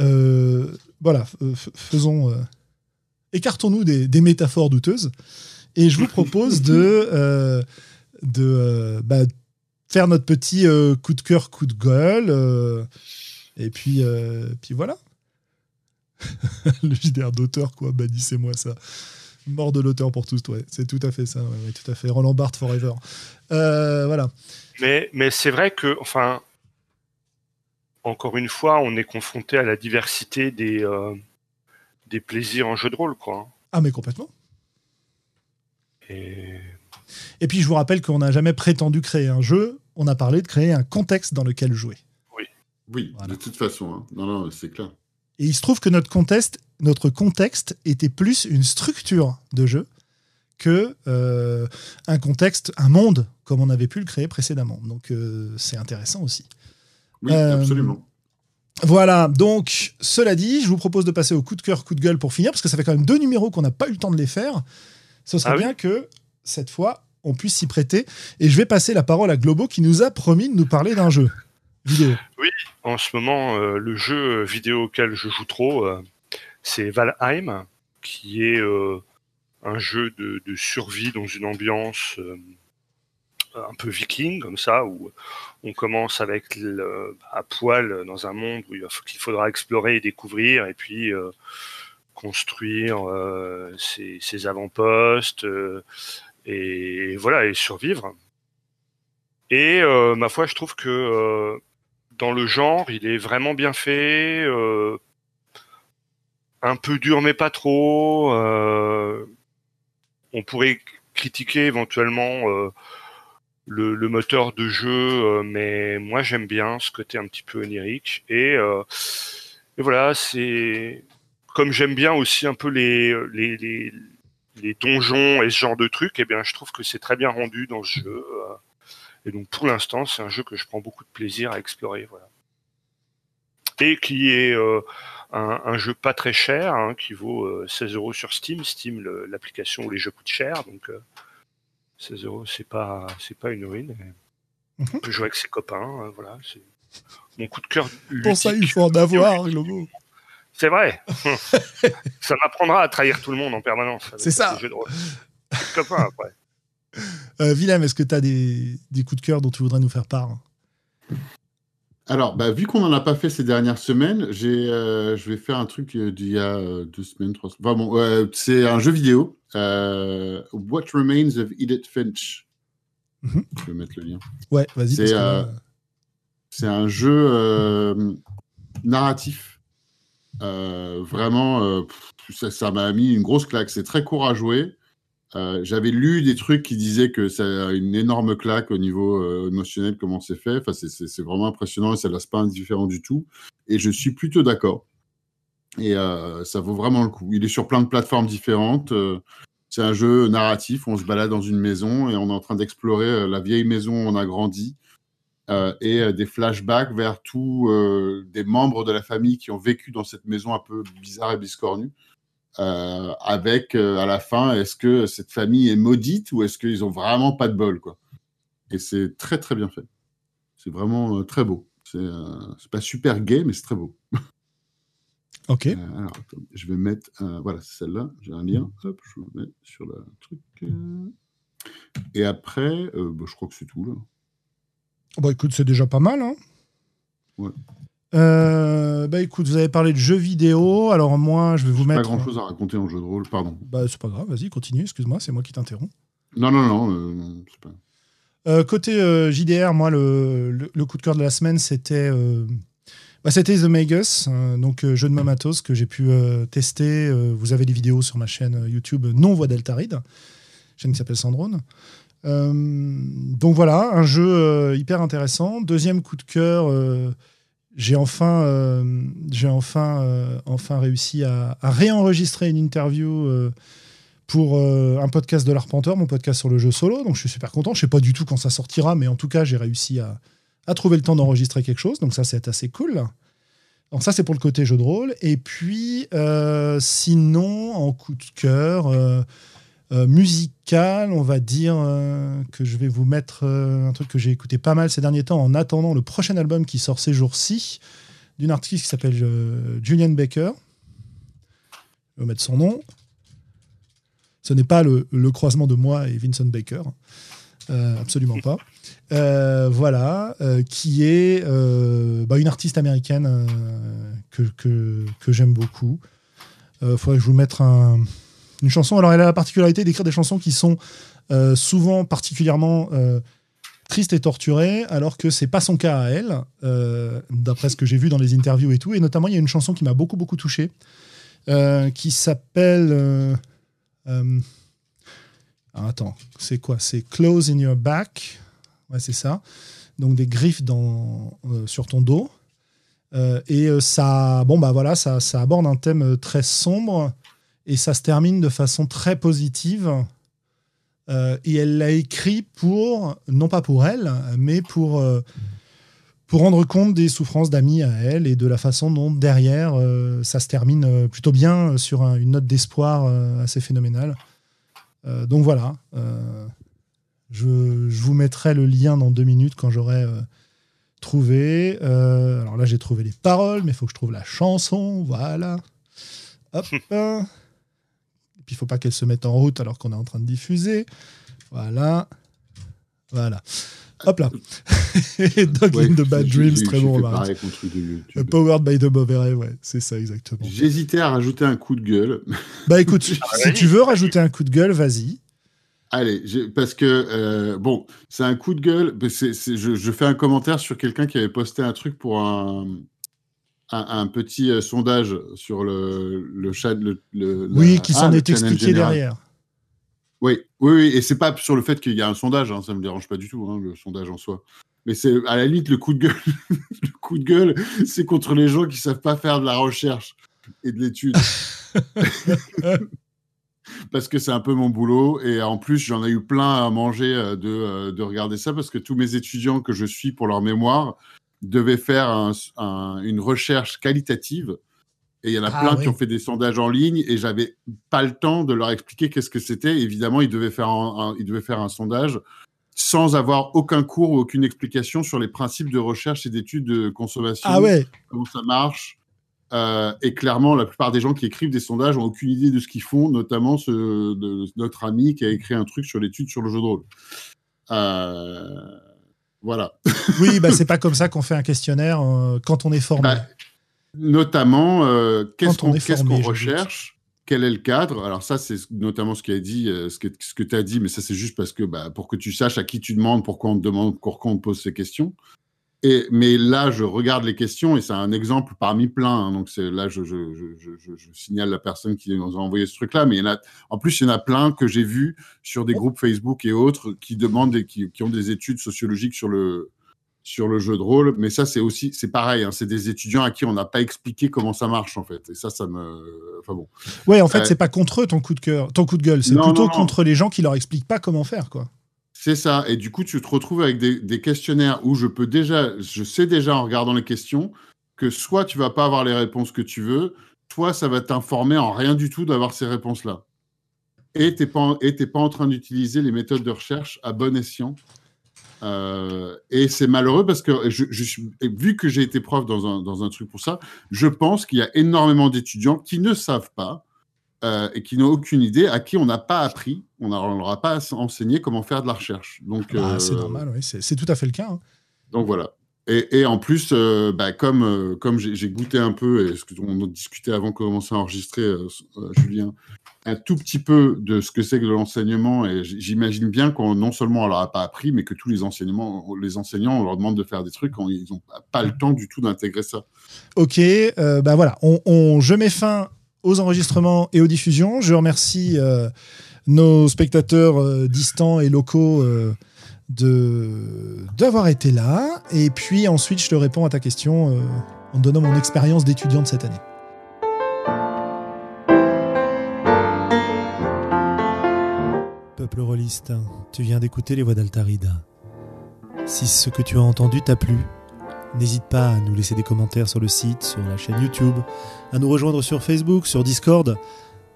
Euh, voilà, faisons. Euh, écartons-nous des, métaphores douteuses. Et je vous propose de, euh, de bah, faire notre petit coup de cœur, coup de gueule. et puis, puis voilà. le JDR d'auteur, quoi. Bannissez-moi ça. Mort de l'auteur pour tous, ouais. C'est tout à fait ça, tout à fait. Roland Barthes forever. Euh, voilà. Mais, mais c'est vrai que, enfin, encore une fois, on est confronté à la diversité des, euh, des plaisirs en jeu de rôle, quoi. Ah, mais complètement. Et... Et puis, je vous rappelle qu'on n'a jamais prétendu créer un jeu, on a parlé de créer un contexte dans lequel jouer. Oui. Oui, de toute façon. Hein. Non, non, c'est clair. Et il se trouve que notre contexte, notre contexte était plus une structure de jeu que euh, un contexte, un monde comme on avait pu le créer précédemment. Donc euh, c'est intéressant aussi. Oui, euh, absolument. Voilà, donc cela dit, je vous propose de passer au coup de cœur, coup de gueule pour finir, parce que ça fait quand même deux numéros qu'on n'a pas eu le temps de les faire. Ce serait ah bien que cette fois, on puisse s'y prêter. Et je vais passer la parole à Globo qui nous a promis de nous parler d'un jeu vidéo. Oui, en ce moment, le jeu vidéo auquel je joue trop, c'est Valheim, qui est euh, un jeu de, survie dans une ambiance euh, un peu viking, comme ça, où on commence avec à poil dans un monde où il faudra explorer et découvrir, et puis euh, construire ses, avant-postes, et voilà, et survivre. Et ma foi, je trouve que dans le genre, il est vraiment bien fait un peu dur mais pas trop. Euh, on pourrait critiquer éventuellement euh, le, moteur de jeu, euh, mais moi j'aime bien ce côté un petit peu onirique. Et, voilà, c'est comme j'aime bien aussi un peu les, les, les, donjons et ce genre de trucs, eh bien je trouve que c'est très bien rendu dans ce jeu. et donc pour l'instant, c'est un jeu que je prends beaucoup de plaisir à explorer. Voilà. Et qui est un, jeu pas très cher, hein, qui vaut 16 euh, euros sur Steam. Steam, l'application où les jeux coûtent cher, donc 16 euh, euros, c'est pas, c'est pas une ruine. On mhm. peut jouer avec ses copains, euh, voilà. C'est mon coup de cœur. Pour ça, il faut en avoir, Globo. C'est vrai. ça m'apprendra à trahir tout le monde en permanence. C'est ça. Jeux de rôle. copains après. Willem, est-ce que tu as des, des, coups de cœur dont tu voudrais nous faire part alors, bah, vu qu'on n'en a pas fait ces dernières semaines, j'ai, euh, je vais faire un truc euh, d'il y a euh, deux semaines, trois semaines. Enfin, bon, c'est un jeu vidéo. What Remains of Edith Finch. Mhm. Je vais mettre le lien. Ouais, vas-y. C'est, c'est un jeu narratif. Vraiment, ça m'a mis une grosse claque. C'est très court à jouer. Euh, j'avais lu des trucs qui disaient que c'est une énorme claque au niveau euh, émotionnel, comment c'est fait. Enfin, c'est vraiment impressionnant et ça laisse pas indifférent du tout. Et je suis plutôt d'accord. Et euh, ça vaut vraiment le coup. Il est sur plein de plateformes différentes. c'est un jeu narratif. On se balade dans une maison et on est en train d'explorer la vieille maison où on a grandi. Et des flashbacks vers tous des membres de la famille qui ont vécu dans cette maison un peu bizarre et biscornue. Euh, avec euh, à la fin, est-ce que cette famille est maudite ou est-ce qu'ils ont vraiment pas de bol quoi Et c'est très très bien fait. C'est vraiment euh, très beau. C'est euh, pas super gay, mais c'est très beau. Ok. Euh, alors, je vais mettre. euh, voilà, c'est celle-là. J'ai un lien. Hop, je le mets sur le truc. euh. Et après, euh, bah, je crois que c'est tout. Là. Bah écoute, c'est déjà pas mal. Hein Ouais. Euh, bah écoute, vous avez parlé de jeux vidéo. Alors moi, je vais vous Pas mettre. grand chose à raconter en jeu de rôle, pardon. Bah c'est pas grave, vas-y, continue. Excuse-moi, c'est moi qui t'interromps. Non, non, non, euh, c'est pas. Euh, côté JDR, moi, le, le- le coup de cœur de la semaine, c'était bah, c'était The Magus, euh, donc jeu de Mamatos que j'ai pu tester. Vous avez les vidéos sur ma chaîne YouTube Non Voix Deltaride, chaîne qui s'appelle Sandrone. Euh, donc voilà, un jeu euh, hyper intéressant. Deuxième coup de cœur, euh, j'ai enfin, réussi à, réenregistrer une interview pour un podcast de l'Arpenteur, mon podcast sur le jeu solo. Donc je suis super content. Je sais pas du tout quand ça sortira, mais en tout cas, j'ai réussi à, à trouver le temps d'enregistrer quelque chose. Donc ça, c'est assez cool. Donc ça, c'est pour le côté jeu de rôle. Et puis, sinon, en coup de cœur, musical, on va dire euh, que je vais vous mettre euh, un truc que j'ai écouté pas mal ces derniers temps en attendant le prochain album qui sort ces jours-ci d'une artiste qui s'appelle euh, Julian Baker. Je vais mettre son nom. Ce n'est pas le, croisement de moi et Vincent Baker. Euh, absolument pas. Euh, voilà, euh, qui est euh, bah, une artiste américaine euh, que, que, que j'aime beaucoup. Il faudrait que je vous mette un- une chanson. Alors, elle a la particularité d'écrire des chansons qui sont euh, souvent particulièrement euh, tristes et torturées, alors que c'est pas son cas à elle, euh, d'après ce que j'ai vu dans les interviews et tout. Et notamment, il y a une chanson qui m'a beaucoup, beaucoup touché, qui s'appelle. ah, attends, c'est quoi? C'est Close in Your Back. Ouais, c'est ça. Donc des griffes dans, sur ton dos. Et ça, bon bah voilà, ça, ça aborde un thème très sombre et ça se termine de façon très positive. Euh, et elle l'a écrit pour, non pas pour elle, mais pour, euh, pour rendre compte des souffrances d'amis à elle et de la façon dont derrière euh, ça se termine plutôt bien sur un- une note d'espoir assez phénoménale. Donc voilà. je, je vous mettrai le lien dans deux minutes quand j'aurai trouvé. Alors là, j'ai trouvé les paroles, mais il faut que je trouve la chanson. Voilà. Hop. Et puis, il faut pas qu'elle se mette en route alors qu'on est en train de diffuser. Voilà. Voilà. Hop là. Et Dog Ouais, in the Bad Dreams, très bon remarque. Euh, Powered by the Bovary, ouais, c'est ça exactement. J'hésitais à rajouter un coup de gueule. Bah écoute, Ah, si tu veux rajouter un coup de gueule, vas-y. Allez, parce que, euh, bon, c'est un coup de gueule. je fais un commentaire sur quelqu'un qui avait posté un truc pour un, un, un petit euh, sondage sur le, le chat. Le, le- la- Oui, qui ah, s'en est expliqué général. derrière. Oui, oui, oui, et c'est pas sur le fait qu'il y a un sondage, hein, ça me dérange pas du tout, hein, le sondage en soi. Mais c'est à la limite le coup de gueule. le coup de gueule, c'est contre les gens qui savent pas faire de la recherche et de l'étude. parce que c'est un peu mon boulot et en plus j'en ai eu plein à manger euh, de, euh, de regarder ça parce que tous mes étudiants que je suis pour leur mémoire devaient faire un- un- une recherche qualitative et il y en a Ah, plein oui. qui ont fait des sondages en ligne et j'avais pas le temps de leur expliquer qu'est-ce que c'était. Évidemment, ils devaient faire un, un- ils devaient faire un sondage sans avoir aucun cours ou aucune explication sur les principes de recherche et d'études de consommation Ah ouais, comment ça marche. Euh, et clairement, la plupart des gens qui écrivent des sondages ont aucune idée de ce qu'ils font, notamment ce, de, notre ami qui a écrit un truc sur l'étude sur le jeu de rôle. Euh, voilà. oui, bah c'est pas comme ça qu'on fait un questionnaire euh, quand on est formé. Bah, notamment, euh, qu'est-ce qu'on recherche? Quel est le cadre? Alors ça, c'est notamment ce qui a dit, euh, ce que, ce que tu as dit, mais ça c'est juste parce que bah, pour que tu saches à qui tu demandes, pourquoi on te demande, pourquoi on te pose ces questions. Et, mais là, je regarde les questions et c'est un exemple parmi plein. hein. donc là, je, je, je, je, je- je signale la personne qui nous a envoyé ce truc-là. Mais il y en a, en plus, il y en a plein que j'ai vus sur des groupes Facebook et autres qui demandent et qui, qui ont des études sociologiques sur le sur le jeu de rôle. Mais ça, c'est aussi, c'est pareil. hein. c'est des étudiants à qui on n'a pas expliqué comment ça marche en fait. Et ça, ça me, enfin bon. Ouais, en fait, Euh, c'est pas contre eux ton coup de cœur, ton coup de gueule, c'est plutôt non, non. contre les gens qui leur expliquent pas comment faire, quoi. C'est ça. Et du coup, tu te retrouves avec des, questionnaires où je peux déjà, je sais déjà en regardant les questions que soit tu vas pas avoir les réponses que tu veux, toi, ça va t'informer en rien du tout d'avoir ces réponses-là. Et et t'es pas en train d'utiliser les méthodes de recherche à bon escient. Euh, et c'est malheureux parce que je vu que j'ai été prof dans un, dans un truc pour ça, je pense qu'il y a énormément d'étudiants qui ne savent pas euh, et qui n'ont aucune idée, à qui on n'a pas appris, on ne leur a pas enseigné comment faire de la recherche. Donc, bah, c'est normal, oui, c'est tout à fait le cas. Hein. Donc voilà. Et, en plus, euh, bah, comme, euh, comme j'ai goûté un peu, et ce qu'on a discuté avant de commencer à enregistrer, euh, Julien, un tout petit peu de ce que c'est que l'enseignement, et j'imagine bien qu'on non seulement on leur a pas appris, mais que tous les enseignements, les enseignants, on leur demande de faire des trucs, ils n'ont pas le temps du tout d'intégrer ça. Ok, ben voilà, on, je mets fin aux enregistrements et aux diffusions. Je remercie nos spectateurs distants et locaux de d'avoir été là. Et puis ensuite, je te réponds à ta question euh, en donnant mon expérience d'étudiant de cette année. Peuple rôliste, tu viens d'écouter les voix d'Altarida. Si ce que tu as entendu t'a plu, n'hésite pas à nous laisser des commentaires sur le site, sur la chaîne YouTube, à nous rejoindre sur Facebook, sur Discord,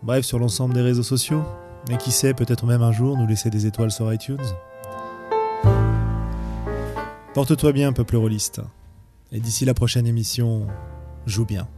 bref, sur l'ensemble des réseaux sociaux. Et qui sait, peut-être même un jour nous laisser des étoiles sur iTunes. Porte-toi bien, peuple rôliste. Et d'ici la prochaine émission, joue bien.